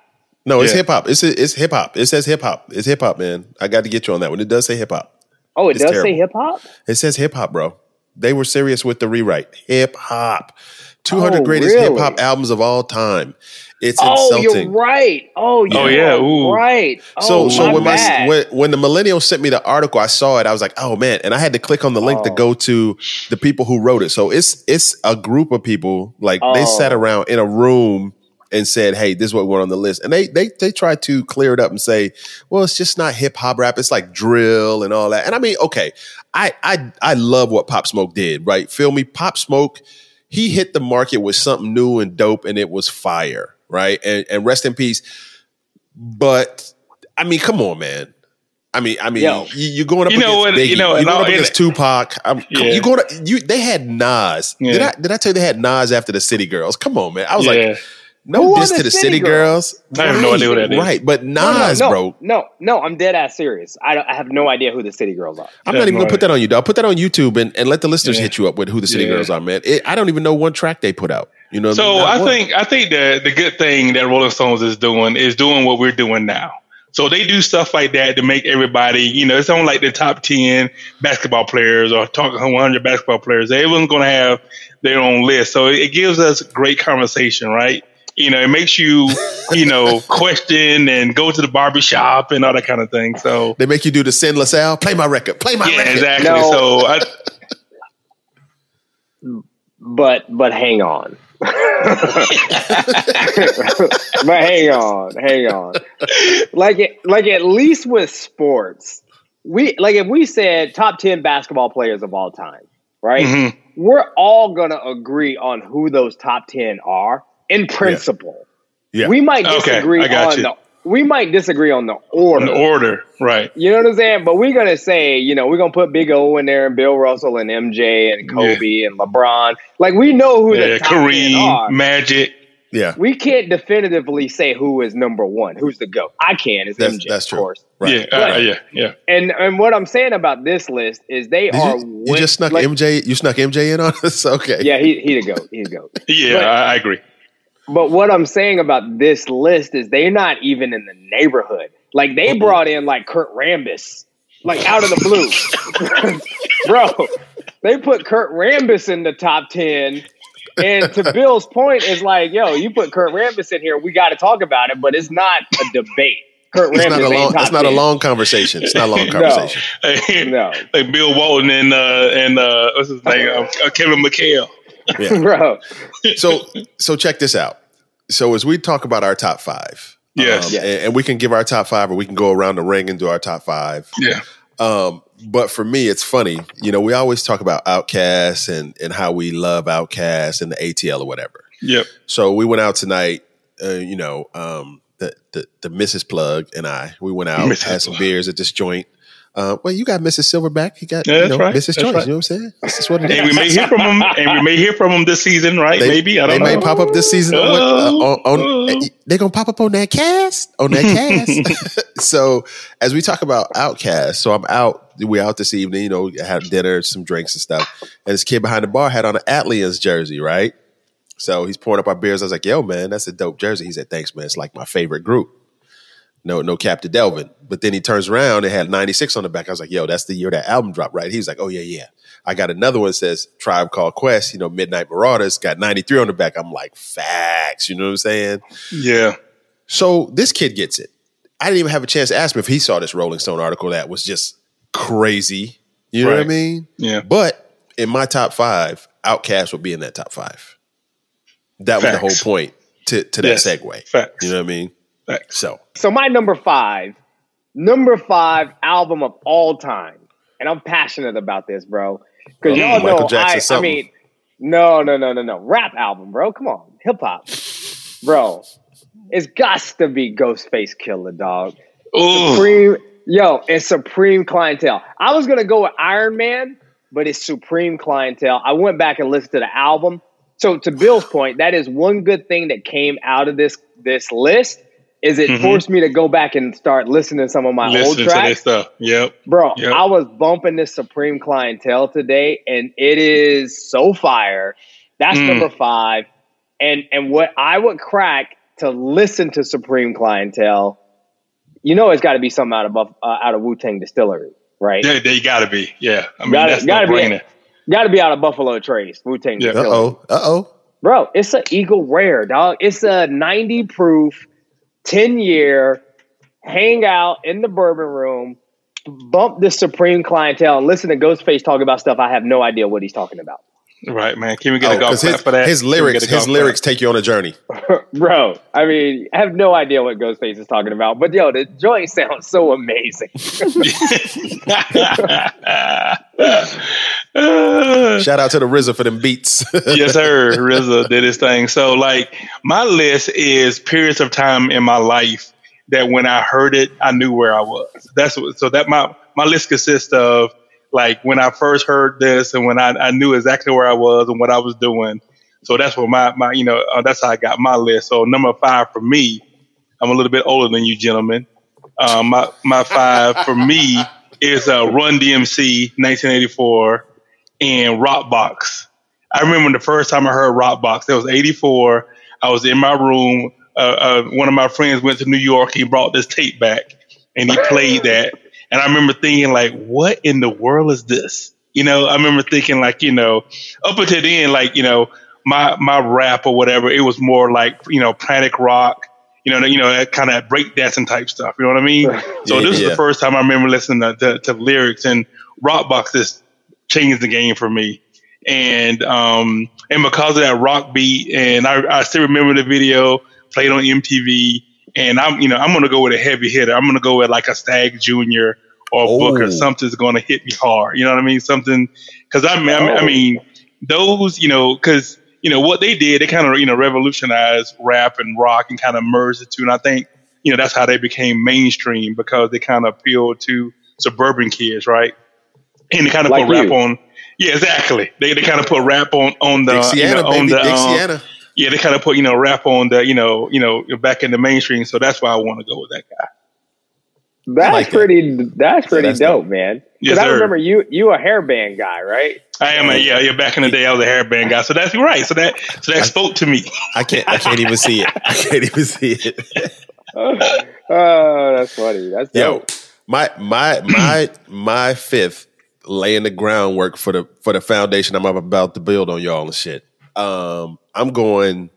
[SPEAKER 2] No, it's
[SPEAKER 3] Yeah.
[SPEAKER 2] hip hop. It's it's hip hop. It says hip hop. It's hip hop, man. I got to get you on that one. It does say hip hop.
[SPEAKER 4] Oh, it
[SPEAKER 2] It's
[SPEAKER 4] does
[SPEAKER 2] terrible.
[SPEAKER 4] say hip hop?
[SPEAKER 2] It says hip hop, bro. They were serious with the rewrite. Hip hop. 200
[SPEAKER 4] Oh,
[SPEAKER 2] greatest
[SPEAKER 4] really?
[SPEAKER 2] hip hop albums of all time. It's
[SPEAKER 4] Oh,
[SPEAKER 2] insulting.
[SPEAKER 4] you're right. Oh, you
[SPEAKER 3] Oh, yeah. Ooh.
[SPEAKER 4] right.
[SPEAKER 2] So,
[SPEAKER 4] oh,
[SPEAKER 2] so
[SPEAKER 4] my
[SPEAKER 2] when my when, when the millennial sent me the article, I saw it. I was like, oh man! And I had to click on the link to
[SPEAKER 4] Oh.
[SPEAKER 2] go to the people who wrote it. So it's it's a group of people like they
[SPEAKER 4] Oh.
[SPEAKER 2] sat around in a room and said, hey, this is what we want on the list. And they they they tried to clear it up and say, well, it's just not hip hop rap. It's like drill and all that. And I mean, okay, I I I love what Pop Smoke did. Right? Feel me? Pop Smoke. He hit the market with something new and dope, and it was fire. Right? And and rest in peace. But I mean, come on, man. I mean, I mean,
[SPEAKER 4] Yo.
[SPEAKER 2] you, you're going up
[SPEAKER 3] You know
[SPEAKER 2] against
[SPEAKER 3] what-
[SPEAKER 2] Biggie.
[SPEAKER 3] you know,
[SPEAKER 2] you're going
[SPEAKER 3] all-
[SPEAKER 2] up against Tupac. I'm,
[SPEAKER 3] Yeah.
[SPEAKER 2] You going to, you? They had Nas. Did I did I tell you they had Nas after the City Girls? Come on, man. I was
[SPEAKER 3] Yeah.
[SPEAKER 2] like, no
[SPEAKER 4] Who are
[SPEAKER 2] diss to the
[SPEAKER 4] City
[SPEAKER 2] City
[SPEAKER 4] Girls?
[SPEAKER 2] Girls.
[SPEAKER 3] I have no
[SPEAKER 2] Right,
[SPEAKER 3] idea who that is.
[SPEAKER 2] Right, but
[SPEAKER 4] No, no,
[SPEAKER 2] Nas,
[SPEAKER 4] no,
[SPEAKER 2] bro.
[SPEAKER 4] No, no, I'm dead ass serious. I, don't, I have no idea who the City Girls are.
[SPEAKER 2] I'm
[SPEAKER 3] Yeah,
[SPEAKER 2] not even gonna put that on you, dog. I'll put that on YouTube and, and let the listeners
[SPEAKER 3] Yeah.
[SPEAKER 2] hit you up with who the City
[SPEAKER 3] Yeah.
[SPEAKER 2] Girls are, man. It, I don't even know one track they put out. You know,
[SPEAKER 3] So
[SPEAKER 2] not
[SPEAKER 3] I
[SPEAKER 2] one.
[SPEAKER 3] think I think the the good thing that Rolling Stones is doing is doing what we're doing now. So they do stuff like that to make everybody, you know, it's on like the top ten basketball players or talking 100 basketball players. Everyone's going to have their own list. So it gives us great conversation, right? You know, it makes you, you know, <laughs> question and go to the barbershop and all that kind of thing. So
[SPEAKER 2] they make you do the Sin LaSalle. Play my record. Play my
[SPEAKER 3] yeah,
[SPEAKER 2] record.
[SPEAKER 3] exactly.
[SPEAKER 4] No.
[SPEAKER 3] So I,
[SPEAKER 4] But but hang on. <laughs> but hang on, hang on. Like it, like at least with sports, we like if we said top ten basketball players of all time, right?
[SPEAKER 3] Mhm.
[SPEAKER 4] We're all gonna agree on who those top ten are in principle.
[SPEAKER 2] Yeah.
[SPEAKER 4] We might
[SPEAKER 3] Okay,
[SPEAKER 4] disagree
[SPEAKER 3] I got
[SPEAKER 4] on
[SPEAKER 3] you.
[SPEAKER 4] the we might disagree on the order.
[SPEAKER 3] in order, right?
[SPEAKER 4] You know what I'm saying? But we're gonna say, you know, we're gonna put Big O in there and Bill Russell and MJ and Kobe and LeBron. Like we know who
[SPEAKER 3] Yeah,
[SPEAKER 4] the top 10 are.
[SPEAKER 3] Kareem, Magic.
[SPEAKER 2] yeah.
[SPEAKER 4] We can't definitively say who is number one, who's the GOAT. I can, it's
[SPEAKER 2] That's-
[SPEAKER 4] MJ,
[SPEAKER 2] that's
[SPEAKER 4] of
[SPEAKER 2] true.
[SPEAKER 4] course.
[SPEAKER 2] Right.
[SPEAKER 3] Yeah, uh, yeah, yeah.
[SPEAKER 4] And and what I'm saying about this list is they
[SPEAKER 2] Did
[SPEAKER 4] are
[SPEAKER 2] you, you just snuck
[SPEAKER 4] like-
[SPEAKER 2] MJ. You snuck MJ in on us. <laughs> Okay.
[SPEAKER 4] Yeah, he he the GOAT. He the GOAT.
[SPEAKER 3] Yeah,
[SPEAKER 4] But-
[SPEAKER 3] I, I agree.
[SPEAKER 4] But what I'm saying about this list is they're not even in the neighborhood. Like they brought in like Kurt Rambis, like out of the blue, <laughs> bro. They put Kurt Rambis in the top ten, and to <laughs> Bill's point, is like, yo, you put Kurt Rambis in here, we got to talk about it, but it's not a debate. Kurt
[SPEAKER 2] It's
[SPEAKER 4] Rambis
[SPEAKER 2] not a
[SPEAKER 4] ain't
[SPEAKER 2] long.
[SPEAKER 4] top
[SPEAKER 2] It's not a long conversation. It's not a long <laughs>
[SPEAKER 4] No.
[SPEAKER 2] conversation.
[SPEAKER 4] No,
[SPEAKER 3] like Bill Walton and uh, and uh, what's his name? Uh, uh, Kevin McHale.
[SPEAKER 2] Yeah. <laughs>
[SPEAKER 4] bro.
[SPEAKER 2] so so check this out. So as we talk about our top five,
[SPEAKER 3] Yes.
[SPEAKER 2] um,
[SPEAKER 4] Yes.
[SPEAKER 2] and, and we can give our top five, or we can go around the ring and do our top five.
[SPEAKER 3] Yeah.
[SPEAKER 2] Um, but for me, it's funny. You know, we always talk about OutKast and and how we love OutKast and the ATL or whatever.
[SPEAKER 3] Yep.
[SPEAKER 2] So we went out tonight. Uh, you know, um, the, the the Mrs. Plug and I, we went out,
[SPEAKER 3] Mrs.
[SPEAKER 2] had some
[SPEAKER 3] Plug.
[SPEAKER 2] beers at this joint. Uh, well, you got Mrs. Silverback. You got
[SPEAKER 3] Yeah,
[SPEAKER 2] you know,
[SPEAKER 3] right.
[SPEAKER 2] Mrs.
[SPEAKER 3] That's
[SPEAKER 2] Choice.
[SPEAKER 3] right.
[SPEAKER 2] You know what I'm saying? This is what it is.
[SPEAKER 3] And we may hear from him. <laughs> And we may hear from him this season, right?
[SPEAKER 2] They,
[SPEAKER 3] Maybe I
[SPEAKER 2] they
[SPEAKER 3] don't know.
[SPEAKER 2] They may pop up this season on, uh, on, on
[SPEAKER 3] Oh.
[SPEAKER 2] they're gonna pop up on that cast on that cast. <laughs> <laughs> so as we talk about OutKast, so I'm out. We out this evening. You know, had dinner, some drinks and stuff. And this kid behind the bar had on an ATLiens jersey, right? So he's pouring up our beers. I was like, "Yo, man, that's a dope jersey." He said, "Thanks, man. It's like my favorite group." No, no cap to Delvin. But then he turns around and had 96 on the back. I was like, yo, that's the year that album dropped, right? He was like, oh, yeah, yeah. I got another one that says Tribe Called Quest, you know, Midnight Marauders, got 93 on the back. I'm like, facts. You know what I'm saying?
[SPEAKER 3] Yeah.
[SPEAKER 2] So this kid gets it. I didn't even have a chance to ask him if he saw this Rolling Stone article that was just crazy. You know what I mean?
[SPEAKER 3] Yeah.
[SPEAKER 2] But in my top five, OutKast would be in that top five. That was the whole point to, to that
[SPEAKER 3] Yes.
[SPEAKER 2] segue.
[SPEAKER 3] Facts.
[SPEAKER 2] You know what I mean? So
[SPEAKER 4] So my number five, number five album of all time, and I'm passionate about this, bro, because
[SPEAKER 2] Oh,
[SPEAKER 4] y'all
[SPEAKER 2] Michael
[SPEAKER 4] know I, I mean, no, no, no, no, no, rap album, bro. Come on, hip hop, bro. It's got to be Ghostface Killah, dog.
[SPEAKER 3] Ooh.
[SPEAKER 4] Supreme, yo, it's Supreme Clientele. I was gonna go with Iron Man, but it's Supreme Clientele. I went back and listened to the album. so to Bill's point, that is one good thing that came out of this this list is it
[SPEAKER 3] Mhm.
[SPEAKER 4] forced me to go back and start listening to some of my old
[SPEAKER 3] Listening to
[SPEAKER 4] tracks.
[SPEAKER 3] this stuff. Yep.
[SPEAKER 4] Bro,
[SPEAKER 3] Yep.
[SPEAKER 4] I was bumping this Supreme Clientele today, and it is so fire. That's
[SPEAKER 3] Mm.
[SPEAKER 4] number five. And and what I would crack to listen to Supreme Clientele, you know, it's got to be something out of Buff- uh, out of Wu Tang Distillery, right?
[SPEAKER 3] Yeah, they gotta be. Yeah. I mean,
[SPEAKER 4] Gotta-
[SPEAKER 3] that's
[SPEAKER 4] gotta
[SPEAKER 3] no
[SPEAKER 4] be. Got to be out of Buffalo Trace, Wu Tang
[SPEAKER 3] Yeah.
[SPEAKER 2] Uh oh. Uh oh.
[SPEAKER 4] Bro, it's an Eagle Rare, dog. It's a 90 proof, 10 year, hang out in the bourbon room, bump the Supreme clientele, and listen to Ghostface talk about stuff I have no idea what he's talking about.
[SPEAKER 3] Right, man. Can we get a
[SPEAKER 2] Oh,
[SPEAKER 3] golf
[SPEAKER 2] 'cause
[SPEAKER 3] clap
[SPEAKER 2] his,
[SPEAKER 3] for that?
[SPEAKER 2] his lyrics, his
[SPEAKER 3] golf
[SPEAKER 2] lyrics take you on a journey. <laughs>
[SPEAKER 4] Bro, I mean, I have no idea what Ghostface is talking about, but yo, the joint sounds so amazing. <laughs>
[SPEAKER 2] Shout out to the RZA for them beats. <laughs>
[SPEAKER 3] yes, sir. RZA did his thing. So, like, my list is periods of time in my life that when I heard it, I knew where I was. That's what, so that my my list consists of like when I first heard this and when I, I knew exactly where I was and what I was doing. So that's what my my you know uh, that's how I got my list. So number five for me, I'm a little bit older than you gentlemen. Um, my my five for me is uh, Run DMC 1984 and Rockbox. I remember the first time I heard Rockbox. It was '84. I was in my room. Uh, uh, one of my friends went to New York. He brought this tape back, and he played that. And I remember thinking, like, what in the world is this? You know, I remember thinking, like, you know, up until then, like, you know, my my rap or whatever, it was more like, you know, Planet Rock. You know, you know, that kind of breakdancing type stuff. You know what I mean? So
[SPEAKER 2] Yeah,
[SPEAKER 3] this is
[SPEAKER 2] yeah.
[SPEAKER 3] the first time I remember listening to, to, to lyrics and Rockbox just changed the game for me. And um and because of that rock beat, and I, I still remember the video played on MTV. And I'm you know I'm gonna go with a heavy hitter. I'm gonna go with like a Stagg Junior or
[SPEAKER 2] Oh.
[SPEAKER 3] Booker. Something's gonna hit me hard. You know what I mean? Something because I, mean- I mean- I
[SPEAKER 4] Oh.
[SPEAKER 3] mean those you know because you know what they did they kind of you know revolutionized rap and rock and kind of merged the two. And I think you know that's how they became mainstream because they kind of appealed to suburban kids, right? And they kind of
[SPEAKER 4] Like
[SPEAKER 3] put rap on. Yeah, exactly. They they kind of put rap on on the
[SPEAKER 2] Dixiana,
[SPEAKER 3] you know, on
[SPEAKER 2] baby,
[SPEAKER 3] the um,
[SPEAKER 2] Dixiana.
[SPEAKER 3] Yeah they kind of put you know rap on the you know you know back in the mainstream. So that's why I want to go with that guy.
[SPEAKER 4] That's
[SPEAKER 2] like that.
[SPEAKER 4] pretty. That's pretty
[SPEAKER 2] that's
[SPEAKER 4] dope, man.
[SPEAKER 3] Yes,
[SPEAKER 4] Because I
[SPEAKER 3] sir.
[SPEAKER 4] remember you. You a hairband guy, right?
[SPEAKER 3] I am a yeah yeah. Back in the day, I was a hairband guy. So that's right. So that so that spoke to me.
[SPEAKER 2] I can't. I can't even see it. I can't even see it. <laughs>
[SPEAKER 4] oh, that's funny. That's
[SPEAKER 2] Yo, my my my my fifth laying the groundwork for the for the foundation I'm about to build on y'all and shit. Um, I'm going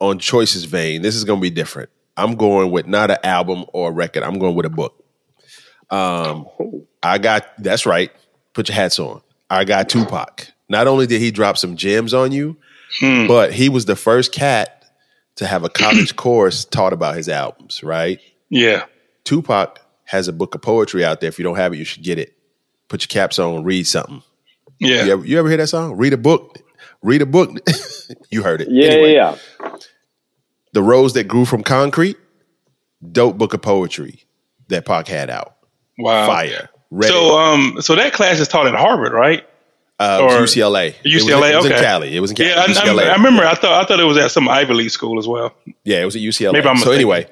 [SPEAKER 2] on choices vein. This is gonna be different. I'm going with not an album or a record. I'm going with a book. Um, I got that's right. Put your hats on. I got Tupac. Not only did he drop some gems on you,
[SPEAKER 3] Hmm.
[SPEAKER 2] but he was the first cat to have a college <clears throat> course taught about his albums, right?
[SPEAKER 3] Yeah.
[SPEAKER 2] Tupac has a book of poetry out there. If you don't have it, you should get it. Put your caps on, read something.
[SPEAKER 3] Yeah.
[SPEAKER 2] You, ever, you ever hear that song? Read a book. Read a book. <laughs> you heard it.
[SPEAKER 4] Yeah,
[SPEAKER 2] Anyway,
[SPEAKER 4] yeah, yeah.
[SPEAKER 2] The Rose That Grew from Concrete, dope book of poetry that Pac had out.
[SPEAKER 3] Wow.
[SPEAKER 2] Fire. Read
[SPEAKER 3] So um so that class is taught at Harvard, right?
[SPEAKER 2] Uh,
[SPEAKER 3] or-
[SPEAKER 2] UCLA. It was-
[SPEAKER 3] UCLA,
[SPEAKER 2] It was,
[SPEAKER 3] okay.
[SPEAKER 2] in Cali. It was in Cali.
[SPEAKER 3] Yeah, I, I, I remember. I thought I thought it was at some Ivy League school as well.
[SPEAKER 2] Yeah, it was at UCLA.
[SPEAKER 3] Maybe I'm
[SPEAKER 2] so
[SPEAKER 3] mistaken.
[SPEAKER 2] anyway,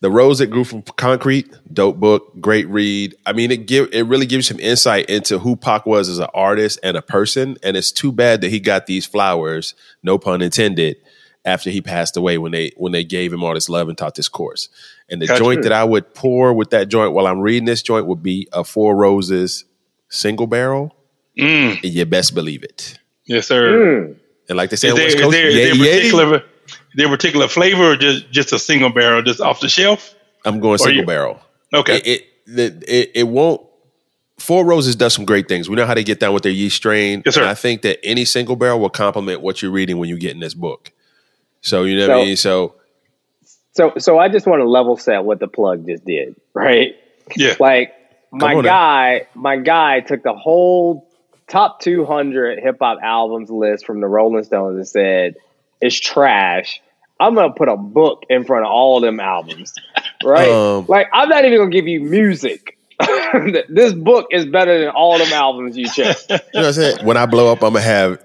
[SPEAKER 2] the rose that grew from concrete, dope book, great read. I mean, it give it really gives you some insight into who Pac was as an artist and a person. And it's too bad that he got these flowers, no pun intended, after he passed away when they when they gave him all this love and taught this course. And the
[SPEAKER 3] Gotcha.
[SPEAKER 2] joint that I would pour with that joint while I'm reading this joint would be a Four Roses single barrel.
[SPEAKER 3] Mm,
[SPEAKER 2] you best believe it.
[SPEAKER 3] yes, sir.
[SPEAKER 4] Mm.
[SPEAKER 2] And like they say
[SPEAKER 3] Is
[SPEAKER 2] on
[SPEAKER 3] there,
[SPEAKER 2] West
[SPEAKER 3] is
[SPEAKER 2] Coast,
[SPEAKER 3] there, is
[SPEAKER 2] yeah,
[SPEAKER 3] there
[SPEAKER 2] yeah.
[SPEAKER 3] particular is there particular flavor or just just a single barrel just off the shelf?
[SPEAKER 2] I'm going
[SPEAKER 3] Or
[SPEAKER 2] single
[SPEAKER 3] you-
[SPEAKER 2] barrel.
[SPEAKER 3] Okay.
[SPEAKER 2] it it, it it won't. Four Roses does some great things. We know how to get down with their yeast strain.
[SPEAKER 3] Yes, sir.
[SPEAKER 2] And I think that any single barrel will complement what you're reading when you get in this book. So you know what I mean. So
[SPEAKER 4] So, so I just want to level set what the plug just did, right?
[SPEAKER 3] yeah.
[SPEAKER 4] Like my
[SPEAKER 2] on now.
[SPEAKER 4] guy, my guy took the whole top 200 hip hop albums list from the Rolling Stones and said it's trash. I'm gonna put a book in front of all of them albums, right?
[SPEAKER 2] Um,
[SPEAKER 4] like I'm not even gonna give you music. <laughs> this book is better than all them albums you chose. <laughs>
[SPEAKER 2] You know what I'm saying? When I blow up, I'm gonna have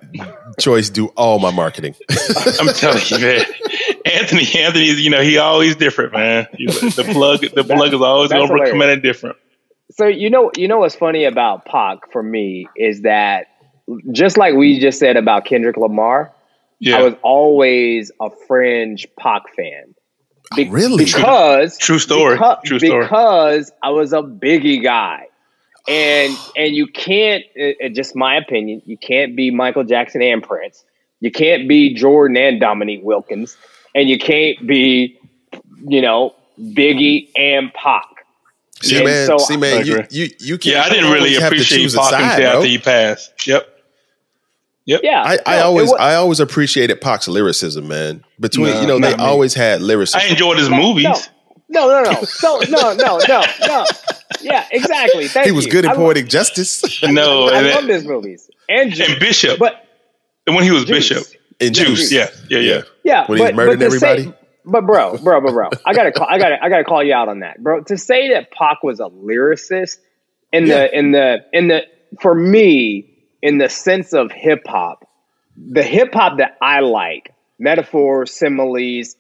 [SPEAKER 2] Choice do all my marketing. <laughs>
[SPEAKER 3] I'm telling you, man. Anthony, Anthony, you know, he always different, man. The plug, the plug is always going to come
[SPEAKER 4] hilarious.
[SPEAKER 3] in different.
[SPEAKER 4] So you know, you know what's funny about Pac for me is that just like we just said about Kendrick Lamar,
[SPEAKER 3] Yeah,
[SPEAKER 4] I was always a fringe Pac fan. Oh, be-
[SPEAKER 2] Really?
[SPEAKER 4] Because
[SPEAKER 3] True story.
[SPEAKER 4] Because,
[SPEAKER 3] True story.
[SPEAKER 4] Because I was a Biggie guy, and <sighs> and you can't. It, it- just my opinion. You can't be Michael Jackson and Prince. You can't be Jordan and Dominique Wilkins, and you can't be, you know, Biggie and Pac.
[SPEAKER 2] See,
[SPEAKER 4] And
[SPEAKER 2] man,
[SPEAKER 4] so-
[SPEAKER 2] see,
[SPEAKER 3] I
[SPEAKER 2] man, you, you, you can't.
[SPEAKER 3] yeah, I didn't really
[SPEAKER 2] always have to
[SPEAKER 3] appreciate
[SPEAKER 2] choose a
[SPEAKER 3] Pac
[SPEAKER 2] side,
[SPEAKER 3] until after he passed. Yep. Yep.
[SPEAKER 4] Yeah,
[SPEAKER 2] I, I
[SPEAKER 4] no,
[SPEAKER 2] always,
[SPEAKER 4] wa-
[SPEAKER 2] I always appreciated Pac's lyricism, man. Between,
[SPEAKER 3] No,
[SPEAKER 2] you know, they
[SPEAKER 3] me.
[SPEAKER 2] always had lyricism.
[SPEAKER 3] I enjoyed his
[SPEAKER 4] No,
[SPEAKER 3] movies.
[SPEAKER 4] No, no, no, so no, no, no, no. Yeah, exactly. <laughs> Thank
[SPEAKER 2] he was
[SPEAKER 4] you.
[SPEAKER 2] good at
[SPEAKER 4] lo-
[SPEAKER 2] poetic justice
[SPEAKER 3] No,
[SPEAKER 4] I
[SPEAKER 3] and,
[SPEAKER 4] love his movies and Juice,
[SPEAKER 3] and Bishop.
[SPEAKER 4] but
[SPEAKER 3] and when he was
[SPEAKER 4] Juice.
[SPEAKER 3] Bishop,
[SPEAKER 2] and
[SPEAKER 3] Juice.
[SPEAKER 2] juice.
[SPEAKER 3] Yeah, yeah, yeah.
[SPEAKER 4] Yeah,
[SPEAKER 2] When he was
[SPEAKER 4] but,
[SPEAKER 2] murdering
[SPEAKER 4] but to say-
[SPEAKER 2] everybody?
[SPEAKER 4] but bro, bro, bro, bro, I gotta, call, I gotta, I gotta call you out on that, bro. To say that Pac was a lyricist in
[SPEAKER 2] Yeah.
[SPEAKER 4] the, in the, in the, for me, in the sense of hip hop, the hip hop that I like, metaphors, similes,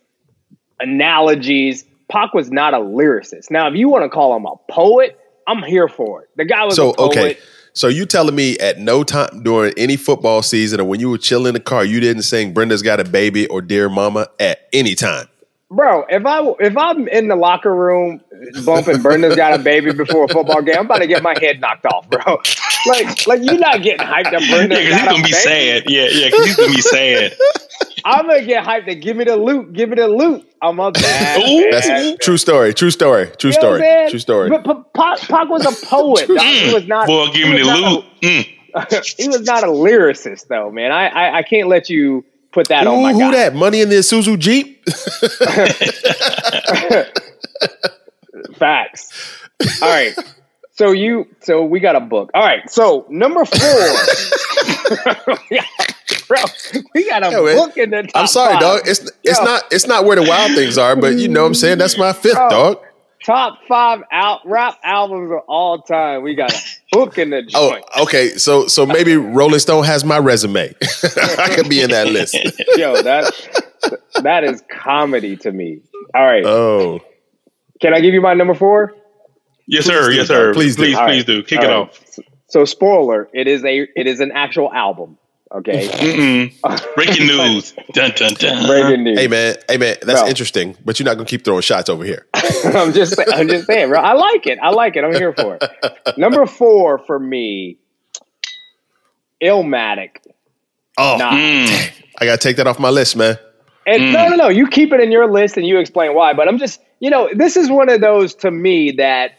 [SPEAKER 4] analogies. Pac was not a lyricist. Now, if you want to call him a poet, I'm here for it. The guy was
[SPEAKER 2] So
[SPEAKER 4] a poet.
[SPEAKER 2] okay, so you telling me at no time during any football season or when you were chilling in the car, you didn't sing "Brenda's Got a Baby" or "Dear Mama" at any time?
[SPEAKER 4] Bro, if I if I'm in the locker room bumping Brenda's got a baby before a football game, I'm about to get my head knocked off, bro. <laughs> Like like you're not getting hyped up
[SPEAKER 3] Yeah,
[SPEAKER 4] Brenda's
[SPEAKER 3] because he's
[SPEAKER 4] got
[SPEAKER 3] gonna be
[SPEAKER 4] baby.
[SPEAKER 3] sad. Yeah, yeah, because he's gonna be sad. <laughs>
[SPEAKER 4] I'm gonna get hyped to give me the loot, give me the loot. I'm a bad. <laughs>
[SPEAKER 3] Ooh.
[SPEAKER 2] That's
[SPEAKER 4] bad-
[SPEAKER 2] true story. True story. True
[SPEAKER 4] You know
[SPEAKER 2] story.
[SPEAKER 4] I'm?
[SPEAKER 2] True story.
[SPEAKER 4] But, but Pac, Pac was a poet. dog. He was not.
[SPEAKER 3] Boy, give me the
[SPEAKER 4] was not
[SPEAKER 3] loot. Mm.
[SPEAKER 4] a- he was not a lyricist, though, man. I I, I can't let you put that on my
[SPEAKER 2] who
[SPEAKER 4] guy.
[SPEAKER 2] that? Money in the Isuzu Jeep? <laughs>
[SPEAKER 4] Facts. All right. So you so we got a book. All right. So number four. bro, <laughs> we got a
[SPEAKER 2] Yo,
[SPEAKER 4] book in the top
[SPEAKER 2] I'm sorry,
[SPEAKER 4] five.
[SPEAKER 2] dog. It's it's
[SPEAKER 4] Yo.
[SPEAKER 2] not it's not where the wild things are, but you know what I'm saying? That's my fifth,
[SPEAKER 4] Bro.
[SPEAKER 2] dog.
[SPEAKER 4] Top five out rap albums of all time. We got a book in the
[SPEAKER 2] Oh, okay. So so maybe Rolling Stone has my resume. <laughs> I could be in that list. <laughs>
[SPEAKER 4] Yo, that that is comedy to me. All right.
[SPEAKER 2] Oh.
[SPEAKER 4] Can I give you my number four?
[SPEAKER 3] Yes, sir.
[SPEAKER 2] do,
[SPEAKER 3] Yes,
[SPEAKER 2] dog.
[SPEAKER 3] sir.
[SPEAKER 2] Please
[SPEAKER 3] Please,
[SPEAKER 2] do.
[SPEAKER 3] please,
[SPEAKER 4] All
[SPEAKER 3] please
[SPEAKER 4] right.
[SPEAKER 3] do. Kick
[SPEAKER 4] All
[SPEAKER 3] it
[SPEAKER 4] right.
[SPEAKER 3] off.
[SPEAKER 4] So spoiler, it is a it is an actual album. Okay. <laughs>
[SPEAKER 3] Breaking news. Dun dun dun.
[SPEAKER 4] Breaking news.
[SPEAKER 2] Hey man, hey man, that's
[SPEAKER 4] No.
[SPEAKER 2] interesting, but you're not gonna keep throwing shots over here. <laughs>
[SPEAKER 4] I'm just I'm just saying, bro. I like it. I like it. I'm here for it. <laughs> Number four for me, Illmatic.
[SPEAKER 2] Oh,
[SPEAKER 4] Nah.
[SPEAKER 3] Mm.
[SPEAKER 2] I gotta take that off my list, man.
[SPEAKER 4] And no, no, no. You keep it in your list and you explain why. But I'm just, you know, this is one of those to me that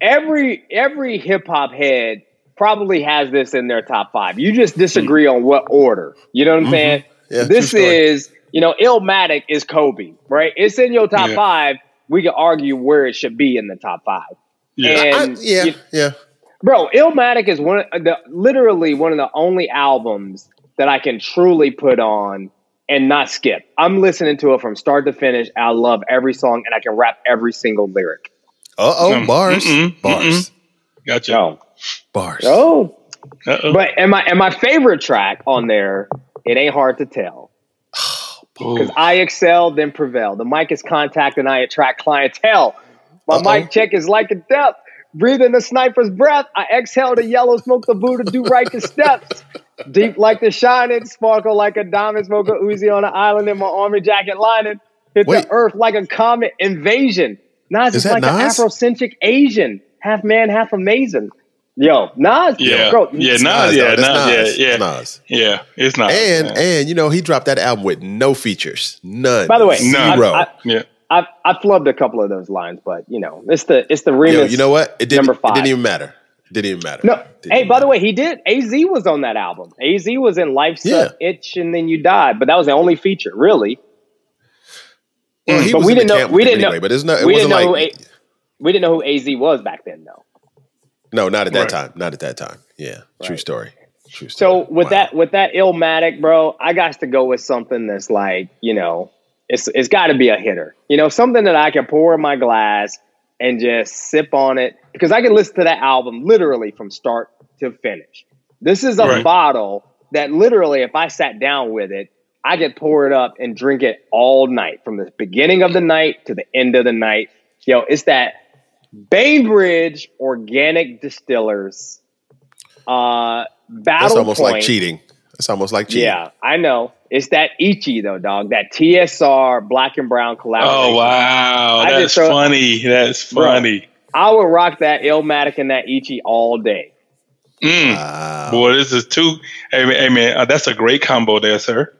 [SPEAKER 4] every every hip hop head probably has this in their top five. You just disagree on what order. You know what I'm mm-hmm. saying?
[SPEAKER 2] Yeah,
[SPEAKER 4] this is, you know, Illmatic is Kobe, right? It's in your top
[SPEAKER 3] Yeah.
[SPEAKER 4] five. We can argue where it should be in the top five.
[SPEAKER 3] Yeah.
[SPEAKER 2] I-
[SPEAKER 4] And
[SPEAKER 2] yeah,
[SPEAKER 4] you-
[SPEAKER 2] yeah.
[SPEAKER 4] Bro, Illmatic is one of the literally one of the only albums that I can truly put on and not skip. I'm listening to it from start to finish. I love every song and I can rap every single lyric.
[SPEAKER 2] Uh oh, bars,
[SPEAKER 3] mm-mm,
[SPEAKER 2] bars, mm-hmm.
[SPEAKER 3] Gotcha.
[SPEAKER 4] No.
[SPEAKER 2] Bars.
[SPEAKER 4] Oh.
[SPEAKER 3] Uh-oh.
[SPEAKER 4] But and my and my favorite track on there, it ain't hard to tell. Oh, because
[SPEAKER 3] Ooh.
[SPEAKER 4] I excel, then prevail. The mic is contact and I attract clientele. My
[SPEAKER 2] Uh-oh.
[SPEAKER 4] mic check is like a depth. Breathe in the sniper's breath. I exhale the yellow smoke, the Buddha do right the steps. Deep like the shining, sparkle like a diamond, smoke a Uzi on an island in my army jacket lining. Hit
[SPEAKER 2] Wait.
[SPEAKER 4] the earth like a comet invasion. Nas
[SPEAKER 2] Is
[SPEAKER 4] is,
[SPEAKER 2] that
[SPEAKER 4] like an
[SPEAKER 2] Nas?
[SPEAKER 4] Afrocentric Asian, half man, half amazing. Yo, Nas,
[SPEAKER 3] Yeah.
[SPEAKER 4] bro,
[SPEAKER 3] Yeah,
[SPEAKER 2] It's
[SPEAKER 3] Nas,
[SPEAKER 2] Nas,
[SPEAKER 3] yeah,
[SPEAKER 2] though.
[SPEAKER 3] Nas,
[SPEAKER 2] Nas.
[SPEAKER 3] yeah,
[SPEAKER 2] It's
[SPEAKER 3] yeah.
[SPEAKER 2] Nas.
[SPEAKER 3] Yeah, it's not.
[SPEAKER 2] And
[SPEAKER 3] yeah.
[SPEAKER 2] and you know he dropped that album with no features, none.
[SPEAKER 4] By the way,
[SPEAKER 3] None.
[SPEAKER 2] zero.
[SPEAKER 4] I- I-
[SPEAKER 3] yeah.
[SPEAKER 4] I I flubbed a couple of those lines, but you know, it's the it's the remix.
[SPEAKER 2] Yo, you know what? It didn't.
[SPEAKER 4] number
[SPEAKER 2] It
[SPEAKER 4] five.
[SPEAKER 2] didn't even matter. Didn't even matter.
[SPEAKER 4] No,
[SPEAKER 2] Didn't
[SPEAKER 4] hey,
[SPEAKER 2] even
[SPEAKER 4] by the way, he did. Az was on that album. Az was in Life
[SPEAKER 2] Yeah.
[SPEAKER 4] Suck Itch and Then You Died, but that was the only feature, really.
[SPEAKER 2] Well, he
[SPEAKER 4] but
[SPEAKER 2] was
[SPEAKER 4] we
[SPEAKER 2] in
[SPEAKER 4] didn't know-
[SPEAKER 2] camp
[SPEAKER 4] we didn't know-
[SPEAKER 2] But it's not. It
[SPEAKER 4] we
[SPEAKER 2] wasn't
[SPEAKER 4] didn't know
[SPEAKER 2] like.
[SPEAKER 4] who We didn't know who Az was back then, though.
[SPEAKER 2] No, not at that
[SPEAKER 3] Right.
[SPEAKER 2] time. Not at that time. Yeah, true story. True story.
[SPEAKER 4] So with
[SPEAKER 2] Wow.
[SPEAKER 4] that with that Illmatic, bro, I got to go with something that's like, you know, it's it's got to be a hitter. You know, something that I can pour in my glass and just sip on it because I can listen to that album literally from start to finish. This is a
[SPEAKER 3] Right.
[SPEAKER 4] bottle that literally, if I sat down with it, I could pour it up and drink it all night from the beginning of the night to the end of the night. Yo, it's that Bainbridge Organic Distillers uh, Battle
[SPEAKER 2] That's almost
[SPEAKER 4] Point.
[SPEAKER 2] like cheating. That's almost like cheating.
[SPEAKER 4] Yeah, I know. It's that Ichi though, dog. That TSR black and brown collaboration.
[SPEAKER 3] Oh wow,
[SPEAKER 4] I
[SPEAKER 3] that's
[SPEAKER 4] just throw-
[SPEAKER 3] funny. That's
[SPEAKER 4] Bro.
[SPEAKER 3] funny.
[SPEAKER 4] I would rock that Illmatic and that Ichi all day.
[SPEAKER 3] Mm.
[SPEAKER 2] Wow.
[SPEAKER 3] Boy, this is too. Hey man, hey, man uh, that's a great combo there, sir.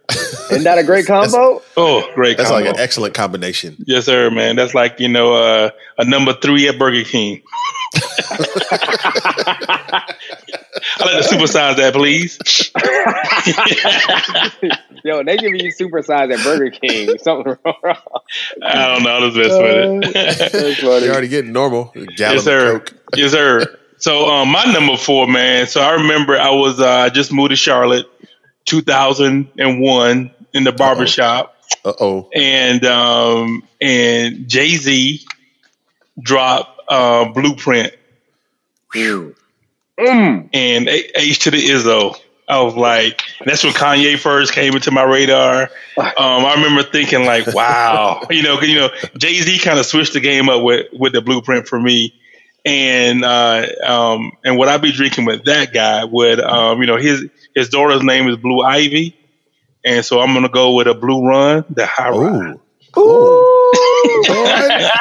[SPEAKER 4] Isn't that a great <laughs> combo?
[SPEAKER 3] Oh, great
[SPEAKER 2] That's
[SPEAKER 3] combo.
[SPEAKER 2] like an excellent combination.
[SPEAKER 3] yes, sir, man. That's like you know uh, a number three at Burger King. <laughs> I like to supersize that, please. <laughs>
[SPEAKER 4] Yo, they give you supersize at Burger King. Something wrong.
[SPEAKER 3] I don't know. I was messing with it.
[SPEAKER 2] You're already getting normal. A gallon
[SPEAKER 3] yes, sir.
[SPEAKER 2] of Coke.
[SPEAKER 3] Yes, sir. So um, my number four, man. So I remember I was uh, I just moved to Charlotte, 2001, in the barbershop.
[SPEAKER 2] Uh-oh.
[SPEAKER 3] shop,
[SPEAKER 2] Uh oh.
[SPEAKER 3] and um, and Jay Z dropped uh, Blueprint
[SPEAKER 4] Mm. Mm.
[SPEAKER 3] and H to the Izzo. I was like, that's when Kanye first came into my radar. Um, I remember thinking like, <laughs> wow, you know, 'cause, you know, Jay Z kind of switched the game up with with the Blueprint for me, and uh, um, and what I'd be drinking with that guy would, um, you know, his his daughter's name is Blue Ivy, and so I'm gonna go with a Blue Run, the High Rye.
[SPEAKER 2] Ooh. What?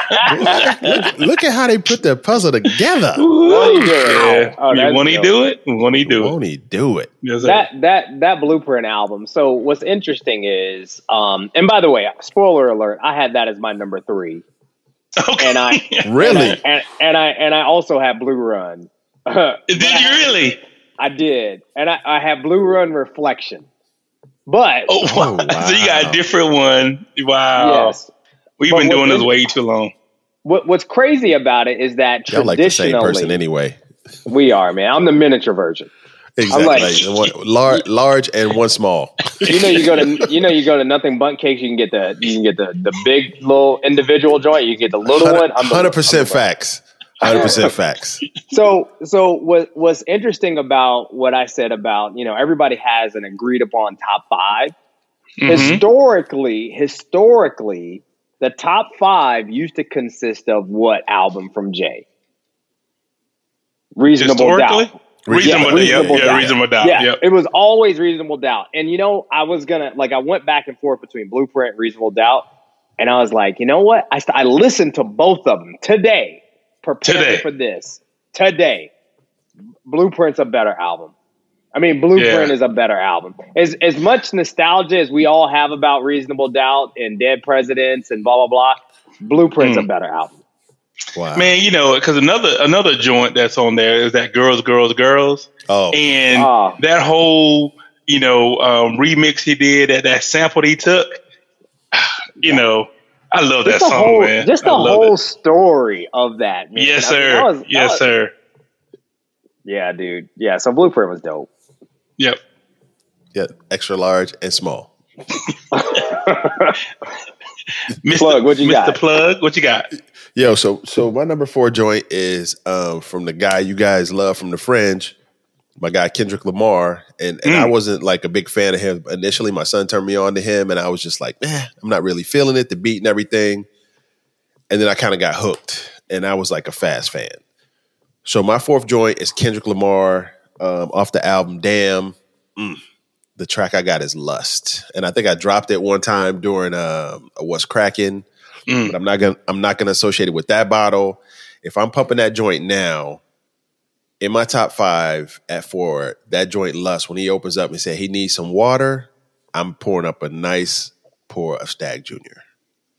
[SPEAKER 2] <laughs> look, look at how they put the puzzle together.
[SPEAKER 4] Won't he do it?
[SPEAKER 3] Yeah,
[SPEAKER 4] Oh, that's
[SPEAKER 3] won't he do it? Won't he do it?
[SPEAKER 2] Won't he do it?
[SPEAKER 3] Yes,
[SPEAKER 4] that that that blueprint album. So what's interesting is, um, and by the way, spoiler alert, I had that as my number three,
[SPEAKER 3] okay. <laughs>
[SPEAKER 4] and I
[SPEAKER 2] Really?
[SPEAKER 4] and, and I and I also have Blue Run. <laughs>
[SPEAKER 3] did you really?
[SPEAKER 4] I did, and I, I have Blue Run Reflection. But
[SPEAKER 3] Oh,
[SPEAKER 2] Oh,
[SPEAKER 3] wow. <laughs> so you got a different one. Wow.
[SPEAKER 4] yes,
[SPEAKER 3] We've
[SPEAKER 4] But
[SPEAKER 3] been doing this way too long.
[SPEAKER 4] what what's crazy about it is that
[SPEAKER 2] Y'all like the same
[SPEAKER 4] traditionally
[SPEAKER 2] person anyway.
[SPEAKER 4] we are man. I'm the miniature version.
[SPEAKER 2] Exactly.
[SPEAKER 4] like-
[SPEAKER 2] Like, one, large, large and one small.
[SPEAKER 4] You know, you go to you know you go to Nothing Bundt Cakes. You can get the you can get the the big little individual joint. You can get the little one. I'm
[SPEAKER 2] Hundred percent facts. Hundred percent facts. <laughs>
[SPEAKER 4] So, so what what's interesting about what I said about you know everybody has an agreed upon top 5
[SPEAKER 3] Mhm.
[SPEAKER 4] Historically, historically, the top five used to consist of what album from Jay? Reasonable doubt.
[SPEAKER 3] Reasonable,
[SPEAKER 2] Yeah,
[SPEAKER 3] doubt. Yeah, yeah, reasonable doubt.
[SPEAKER 4] Yeah,
[SPEAKER 3] Yep.
[SPEAKER 4] it was always reasonable doubt. And you know, I was gonna like I went back and forth between Blueprint and Reasonable Doubt, and I was like, you know what? I st- I listened to both of them today, preparing
[SPEAKER 3] Today.
[SPEAKER 4] for this today. Blueprint's a better album. I mean, Blueprint
[SPEAKER 3] Yeah.
[SPEAKER 4] is a better album. As as much nostalgia as we all have about Reasonable Doubt and Dead Presidents and blah blah blah, Blueprint's
[SPEAKER 3] Mm.
[SPEAKER 4] a better album.
[SPEAKER 2] Wow.
[SPEAKER 3] Man, you know, because another another joint that's on there is that girls, girls, girls,
[SPEAKER 2] Oh,
[SPEAKER 3] and
[SPEAKER 4] Oh.
[SPEAKER 3] that whole you know um, remix he did, that that sample he took. <sighs> You know, I love that
[SPEAKER 4] Just the
[SPEAKER 3] song,
[SPEAKER 4] whole,
[SPEAKER 3] man.
[SPEAKER 4] just the whole
[SPEAKER 3] it.
[SPEAKER 4] story of that. Man.
[SPEAKER 3] Yes,
[SPEAKER 4] I mean,
[SPEAKER 3] sir.
[SPEAKER 4] that was- that
[SPEAKER 3] yes,
[SPEAKER 4] was-
[SPEAKER 3] sir.
[SPEAKER 4] Yeah, dude. Yeah, so Blueprint was dope.
[SPEAKER 3] Yep.
[SPEAKER 2] yeah, extra large and small. <laughs>
[SPEAKER 3] Mr.
[SPEAKER 4] Plug, what you
[SPEAKER 3] Mr.
[SPEAKER 4] got?
[SPEAKER 3] Plug, what you got?
[SPEAKER 2] Yo, so so my number four joint is um, from the guy you guys love from the Fringe, my guy Kendrick Lamar, and and I
[SPEAKER 3] Mm.
[SPEAKER 2] wasn't like a big fan of him initially. My son turned me on to him, and I was just like, eh, I'm not really feeling it, the beat and everything. And then I kind of got hooked, and I was like a fast fan. So my fourth joint is Kendrick Lamar um, off the album Damn. Mm. The track I got is Lust, and I think I dropped it one time during um, What's Cracking
[SPEAKER 3] Mm.
[SPEAKER 2] but I'm not gonna I'm not gonna associate it with that bottle. If I'm pumping that joint now, in my top five at four, that joint lust when he opens up and said he needs some water, I'm pouring up a nice pour of Stagg Junior.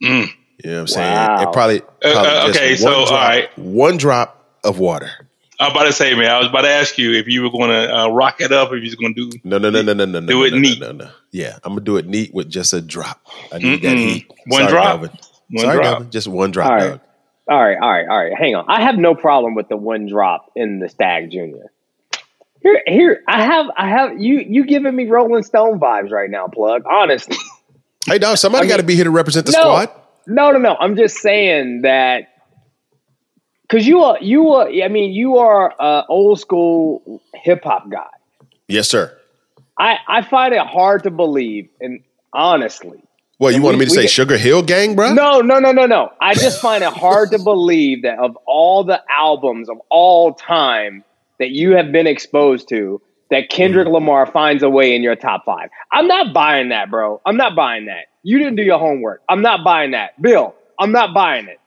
[SPEAKER 3] Mm.
[SPEAKER 2] You know what I'm saying?
[SPEAKER 4] Wow.
[SPEAKER 2] It probably,
[SPEAKER 3] Uh,
[SPEAKER 2] probably
[SPEAKER 3] uh,
[SPEAKER 2] just
[SPEAKER 3] okay,
[SPEAKER 2] one
[SPEAKER 3] so,
[SPEAKER 2] drop,
[SPEAKER 3] all right.
[SPEAKER 2] one drop of water.
[SPEAKER 3] I'm about to say, man, I was about to ask you if you were going to uh, rock it up, if you was going to do.
[SPEAKER 2] No, no, no, no, no, no, no.
[SPEAKER 3] Do
[SPEAKER 2] no,
[SPEAKER 3] it
[SPEAKER 2] no,
[SPEAKER 3] neat.
[SPEAKER 2] No, no, no. Yeah, I'm gonna do it neat with just a drop. I need that
[SPEAKER 3] Mm-mm.
[SPEAKER 2] heat.
[SPEAKER 3] One
[SPEAKER 2] Sorry,
[SPEAKER 3] drop.
[SPEAKER 2] Delvin.
[SPEAKER 3] One
[SPEAKER 2] Sorry,
[SPEAKER 3] drop.
[SPEAKER 2] Delvin. Just one drop,
[SPEAKER 4] All right. all right, all right, all right. Hang on. I have no problem with the one drop in the Stagg Junior. Here, here. I have, I have you. You giving me Rolling Stone vibes right now, plug. Honestly, <laughs>
[SPEAKER 2] Hey, dog. Somebody
[SPEAKER 4] I mean-
[SPEAKER 2] got to be here to represent the
[SPEAKER 4] No.
[SPEAKER 2] squad.
[SPEAKER 4] no, no, no. I'm just saying that because you are you are. I mean, you are a old school hip hop guy.
[SPEAKER 2] Yes, sir.
[SPEAKER 4] I I find it hard to believe, and honestly,
[SPEAKER 2] Well, you wanted
[SPEAKER 4] we-
[SPEAKER 2] me to say
[SPEAKER 4] get-
[SPEAKER 2] Sugar Hill Gang, bro?
[SPEAKER 4] no, no, no, no, no. I <laughs> just find it hard to believe that of all the albums of all time that you have been exposed to, that Kendrick
[SPEAKER 2] Mm-hmm.
[SPEAKER 4] Lamar finds a way in your top five. I'm not buying that, bro. I'm not buying that. You didn't do your homework. I'm not buying that. Bill, I'm not buying it.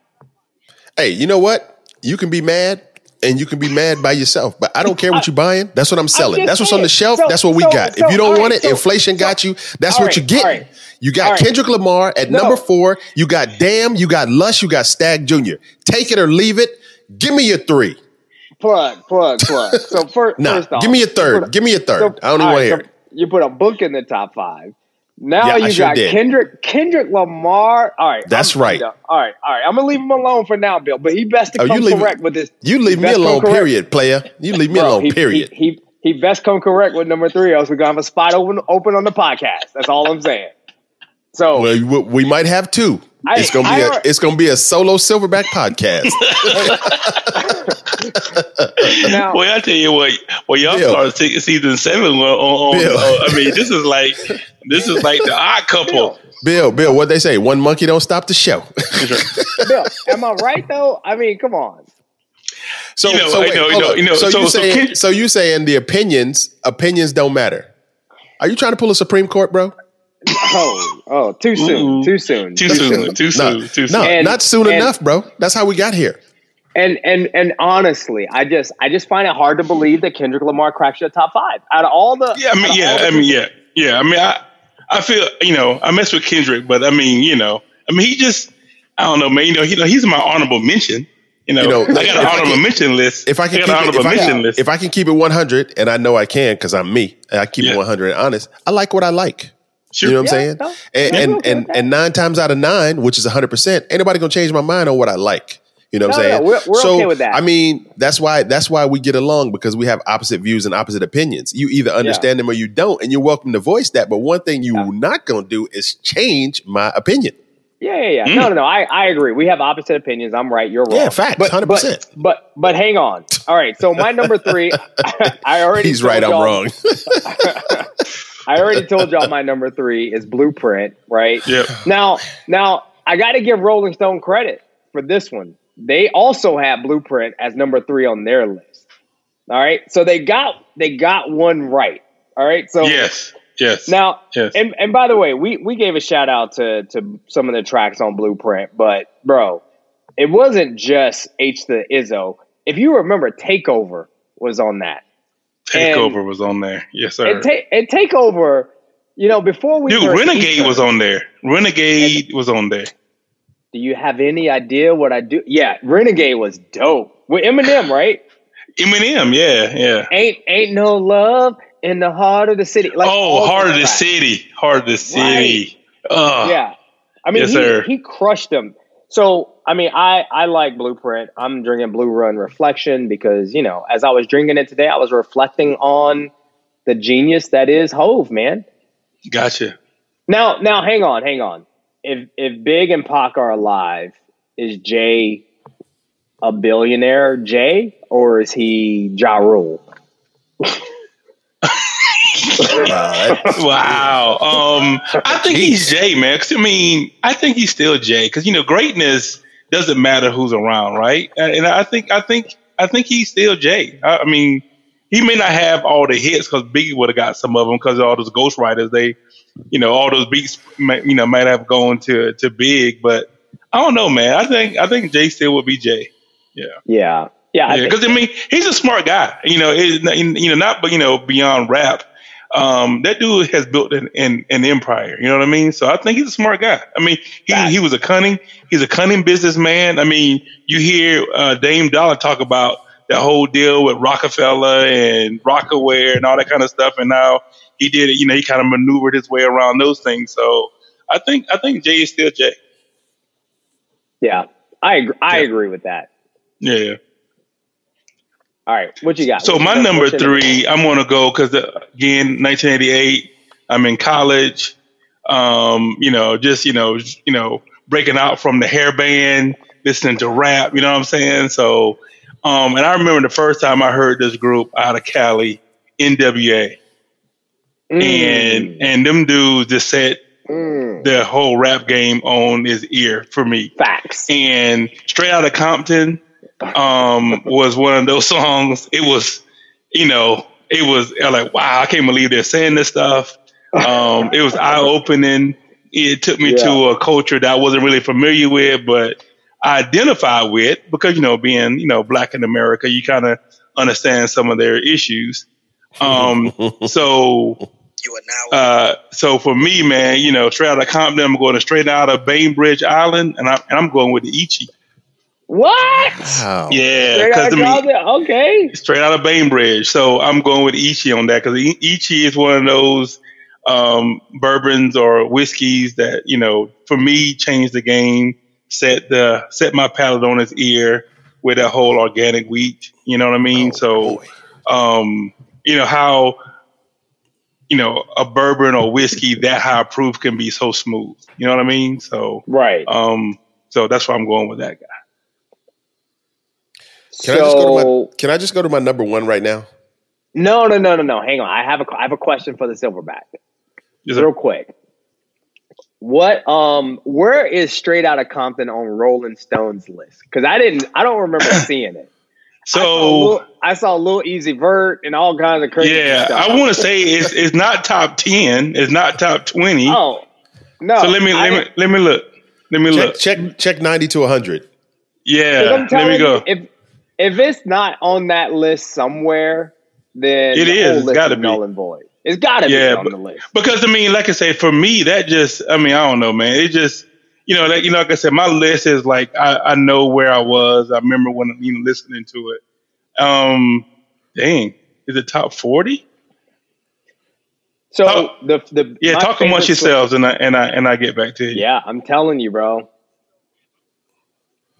[SPEAKER 2] Hey, you know what? You can be mad and you can be mad by yourself, but I don't care what you're buying. That's what I'm selling.
[SPEAKER 4] just
[SPEAKER 2] That's what's on the shelf.
[SPEAKER 4] So-
[SPEAKER 2] that's what we
[SPEAKER 4] so-
[SPEAKER 2] got.
[SPEAKER 4] so,
[SPEAKER 2] if you don't want
[SPEAKER 4] right,
[SPEAKER 2] it, inflation got you. That's what
[SPEAKER 4] right,
[SPEAKER 2] you're getting.
[SPEAKER 4] all right.
[SPEAKER 2] You got. Kendrick Lamar at
[SPEAKER 4] No.
[SPEAKER 2] number four. You got Damn. You got Lush. You got Stagg Jr. Take it or leave it. Give me your three.
[SPEAKER 4] Plug, plug, plug. So first, <laughs>
[SPEAKER 2] Nah,
[SPEAKER 4] first off,
[SPEAKER 2] give me a third. give me a third. I don't even want to hear it.
[SPEAKER 4] You put a book in the top five. Now
[SPEAKER 2] Yeah,
[SPEAKER 4] you
[SPEAKER 2] sure
[SPEAKER 4] got
[SPEAKER 2] did.
[SPEAKER 4] Kendrick Kendrick Lamar. All right,
[SPEAKER 2] That's
[SPEAKER 4] I'm-
[SPEAKER 2] right.
[SPEAKER 4] All right, all right. I'm gonna leave him alone for now, Bill. But he best to
[SPEAKER 2] Oh,
[SPEAKER 4] come
[SPEAKER 2] leave-
[SPEAKER 4] correct with this.
[SPEAKER 2] You leave me alone, period, player. You leave me
[SPEAKER 4] Bro,
[SPEAKER 2] alone,
[SPEAKER 4] he,
[SPEAKER 2] period.
[SPEAKER 4] He, he he best come correct with number three, else we're gonna have a spot open open on the podcast. That's all I'm saying. So
[SPEAKER 2] well, we, we might have two.
[SPEAKER 4] I-
[SPEAKER 2] it's gonna be
[SPEAKER 4] I
[SPEAKER 2] a it's gonna be a solo silverback podcast. <laughs>
[SPEAKER 4] now,
[SPEAKER 3] Well, I tell you what. Well, y'all
[SPEAKER 2] Bill.
[SPEAKER 3] started se- season seven on. on,
[SPEAKER 2] Bill.
[SPEAKER 3] on I mean, this is like this is like the odd couple.
[SPEAKER 2] Bill, Bill, what they say? One monkey don't stop the show.
[SPEAKER 4] Bill, am I right though? I mean, come on.
[SPEAKER 2] So,
[SPEAKER 3] You know,
[SPEAKER 2] so wait,
[SPEAKER 3] know, you know, you know,
[SPEAKER 2] so,
[SPEAKER 3] so-
[SPEAKER 2] you
[SPEAKER 3] so
[SPEAKER 2] saying,
[SPEAKER 3] Ken-
[SPEAKER 2] so you saying the opinions opinions don't matter? Are you trying to pull a Supreme Court, bro?
[SPEAKER 4] Oh, oh, too soon,
[SPEAKER 3] Ooh.
[SPEAKER 4] too soon,
[SPEAKER 3] Too soon. Too
[SPEAKER 2] No,
[SPEAKER 3] soon. Too
[SPEAKER 2] no,
[SPEAKER 3] soon.
[SPEAKER 4] And-
[SPEAKER 2] not soon
[SPEAKER 4] and-
[SPEAKER 2] enough, bro. That's how we got here.
[SPEAKER 4] And and and honestly, I just I just find it hard to believe that Kendrick Lamar cracks your top five out of all the.
[SPEAKER 3] Yeah, I mean, yeah, I mean, yeah, yeah. I mean, I, I feel, you know, I mess with Kendrick, but I mean, you know, I mean, he just, I don't know, man. You know, he, he's my honorable mention. You know,
[SPEAKER 2] You know,
[SPEAKER 3] I got
[SPEAKER 2] if
[SPEAKER 3] an
[SPEAKER 2] I
[SPEAKER 3] honorable
[SPEAKER 2] can-
[SPEAKER 3] mention list.
[SPEAKER 2] If I can
[SPEAKER 3] got
[SPEAKER 2] keep
[SPEAKER 3] an
[SPEAKER 2] it,
[SPEAKER 3] honorable
[SPEAKER 2] if I
[SPEAKER 3] mention
[SPEAKER 2] can,
[SPEAKER 3] list.
[SPEAKER 2] if I can keep it 100, and I know I can because I'm me, and I keep
[SPEAKER 3] Yeah.
[SPEAKER 2] it 100 and honest. I like what I like.
[SPEAKER 3] Sure.
[SPEAKER 2] You know what
[SPEAKER 4] Yeah,
[SPEAKER 2] I'm saying?
[SPEAKER 4] no.
[SPEAKER 2] and and,
[SPEAKER 4] okay,
[SPEAKER 2] and,
[SPEAKER 4] okay.
[SPEAKER 2] and nine times out of nine, which is 100, percent anybody nobody gonna change my mind on what I like. You know what I'm
[SPEAKER 4] No, no,
[SPEAKER 2] saying?
[SPEAKER 4] we're- we're
[SPEAKER 2] so
[SPEAKER 4] okay with that.
[SPEAKER 2] I mean, that's why that's why we get along because we have opposite views and opposite opinions. You either understand them or you don't, and you're welcome to voice that. But one thing you're not gonna do is change my opinion.
[SPEAKER 4] Yeah, yeah, yeah.
[SPEAKER 3] Mm.
[SPEAKER 4] No, no, no. I, I agree. We have opposite opinions. I'm right. You're wrong.
[SPEAKER 2] Yeah, facts,
[SPEAKER 4] But,
[SPEAKER 2] 100%.
[SPEAKER 4] But, but but hang on. All right. So my number three. <laughs> I already.
[SPEAKER 2] He's
[SPEAKER 4] told
[SPEAKER 2] right, I'm wrong. <laughs> <laughs>
[SPEAKER 4] I already told y'all my number three is Blueprint. Right.
[SPEAKER 3] Yep.
[SPEAKER 4] Now, now I got to give Rolling Stone credit for this one. They also have Blueprint as number three on their list. All right. So they got they got one right. All right. So
[SPEAKER 3] Yes. Yes.
[SPEAKER 4] now,
[SPEAKER 3] Yes.
[SPEAKER 4] and and by the way, we we gave a shout out to to some of the tracks on Blueprint, but bro, it wasn't just H the Izzo. If you remember, Takeover was on that.
[SPEAKER 3] Takeover was on there. Yes, sir.
[SPEAKER 4] And, ta- and Takeover, you know, before we
[SPEAKER 3] Dude, Renegade was on there. Renegade was on there.
[SPEAKER 4] Do you have any idea what I do? Yeah, Renegade was dope with Eminem, right? <sighs>
[SPEAKER 3] Eminem, yeah, yeah.
[SPEAKER 4] Ain't ain't no love in the heart of the city. Like
[SPEAKER 3] oh, Heart of the. City. Heart of the City. Ugh.
[SPEAKER 4] Yeah. I mean,
[SPEAKER 3] Yes,
[SPEAKER 4] he,
[SPEAKER 3] sir.
[SPEAKER 4] he crushed them. So, I mean, I, I like Blueprint. I'm drinking Blue Run Reflection because, you know, as I was drinking it today, I was reflecting on the genius that is Hove, man.
[SPEAKER 3] Gotcha.
[SPEAKER 4] Now, now, hang on, hang on. If if Big and Pac are alive, is Jay a billionaire, Jay, or is he Ja Rule?
[SPEAKER 2] Wow, <laughs>
[SPEAKER 3] Wow. Um, I think he's Jay, man. 'Cause, I mean, I think he's still Jay because you know greatness doesn't matter who's around, right? And I think, I think, I think he's still Jay. I, I mean, he may not have all the hits because Biggie would have got some of them because all those ghostwriters, they, you know, all those beats, you know, might have gone to to Big, but I don't know, man. I think, I think Jay still would be Jay. Yeah.
[SPEAKER 4] Yeah, yeah. I
[SPEAKER 3] Yeah, because I mean, he's a smart guy. You know, it, you know, not but you know, beyond rap. Um, that dude has built an, an an empire. You know what I mean? So I think he's a smart guy. I mean, he
[SPEAKER 4] Facts.
[SPEAKER 3] he was a cunning. He's a cunning businessman. I mean, you hear uh, Dame Dollar talk about that whole deal with Roc-A-Fella and Rocawear and all that kind of stuff, and now he did it. You know, he kind of maneuvered his way around those things. So I think I think Jay is still Jay.
[SPEAKER 4] yeah, I agree, I
[SPEAKER 3] Yeah.
[SPEAKER 4] agree with that.
[SPEAKER 3] Yeah.
[SPEAKER 4] All right, what you got?
[SPEAKER 3] So
[SPEAKER 4] What
[SPEAKER 3] my number three, I'm going to go because again, 1988. I'm in college. Um, you know, just you know, you know, breaking out from the hair band, listening to rap. You know what I'm saying? So, um, and I remember the first time I heard this group out of Cali, NWA,
[SPEAKER 4] Mm.
[SPEAKER 3] and and them dudes just set
[SPEAKER 4] Mm.
[SPEAKER 3] the whole rap game on his ear for me.
[SPEAKER 4] facts.
[SPEAKER 3] And Straight out of Compton um, was one of those songs. It was, you know, it was was like, wow, I can't believe they're saying this stuff. Um, it was eye opening. It took me
[SPEAKER 4] Yeah.
[SPEAKER 3] to a culture that I wasn't really familiar with, but I identify with because you know, being you know black in America, you kind of understand some of their issues. Um, <laughs> so
[SPEAKER 5] You are now
[SPEAKER 3] uh, so for me, man, you know, straight out of Compton, I'm going straight out of Bainbridge Island, and I'm and I'm going with the Ichi.
[SPEAKER 4] What?
[SPEAKER 2] Wow.
[SPEAKER 3] Yeah, because
[SPEAKER 4] outta
[SPEAKER 3] I mean,
[SPEAKER 4] Okay.
[SPEAKER 3] straight out of Bainbridge. So I'm going with Ichi on that because Ichi is one of those um, bourbons or whiskeys that you know, for me, changed the game, set the set my palate on its ear with that whole organic wheat. You know what I mean? so, um, you know how you know a bourbon or whiskey that high proof can be so smooth. You know what I mean? So,
[SPEAKER 4] Right.
[SPEAKER 3] um, so that's why I'm going with that guy.
[SPEAKER 2] Can I just go to
[SPEAKER 4] so
[SPEAKER 2] my Can I just go to my number one right now?
[SPEAKER 4] no, no, no, no, no. Hang on. I have a I have a question for the Silverback.
[SPEAKER 3] Is
[SPEAKER 4] real
[SPEAKER 3] it-
[SPEAKER 4] quick. What um where is Straight Outta Compton on Rolling Stone's list? Because I didn't I don't remember <coughs> seeing it. I saw,
[SPEAKER 3] so
[SPEAKER 4] Lil, I saw Lil Uzi Vert and all kinds of crazy
[SPEAKER 3] Yeah,
[SPEAKER 4] stuff.
[SPEAKER 3] I want to say it's it's not top ten, it's not top twenty.
[SPEAKER 4] Oh no!
[SPEAKER 3] so let me
[SPEAKER 4] I
[SPEAKER 3] let me let me look. Let me
[SPEAKER 2] Check
[SPEAKER 3] look.
[SPEAKER 2] check check ninety to hundred.
[SPEAKER 4] 'cause
[SPEAKER 3] Yeah,
[SPEAKER 4] I'm
[SPEAKER 3] let me go.
[SPEAKER 4] if if it's not on that list somewhere, then
[SPEAKER 3] It is. It's gotta
[SPEAKER 4] is
[SPEAKER 3] be.
[SPEAKER 4] null and void. It's got to
[SPEAKER 3] Yeah,
[SPEAKER 4] be on
[SPEAKER 3] but-
[SPEAKER 4] the list.
[SPEAKER 3] because I mean, like I said, for me, that just I mean, I don't know, man. It just you know, like you know, like I said, my list is like I, I know where I was. I remember when you know listening to it. Um, dang, is it top forty?
[SPEAKER 4] So
[SPEAKER 3] talk-
[SPEAKER 4] the the
[SPEAKER 3] Yeah, talk amongst yourselves, and I and I and I get back to you.
[SPEAKER 4] Yeah, I'm telling you, bro.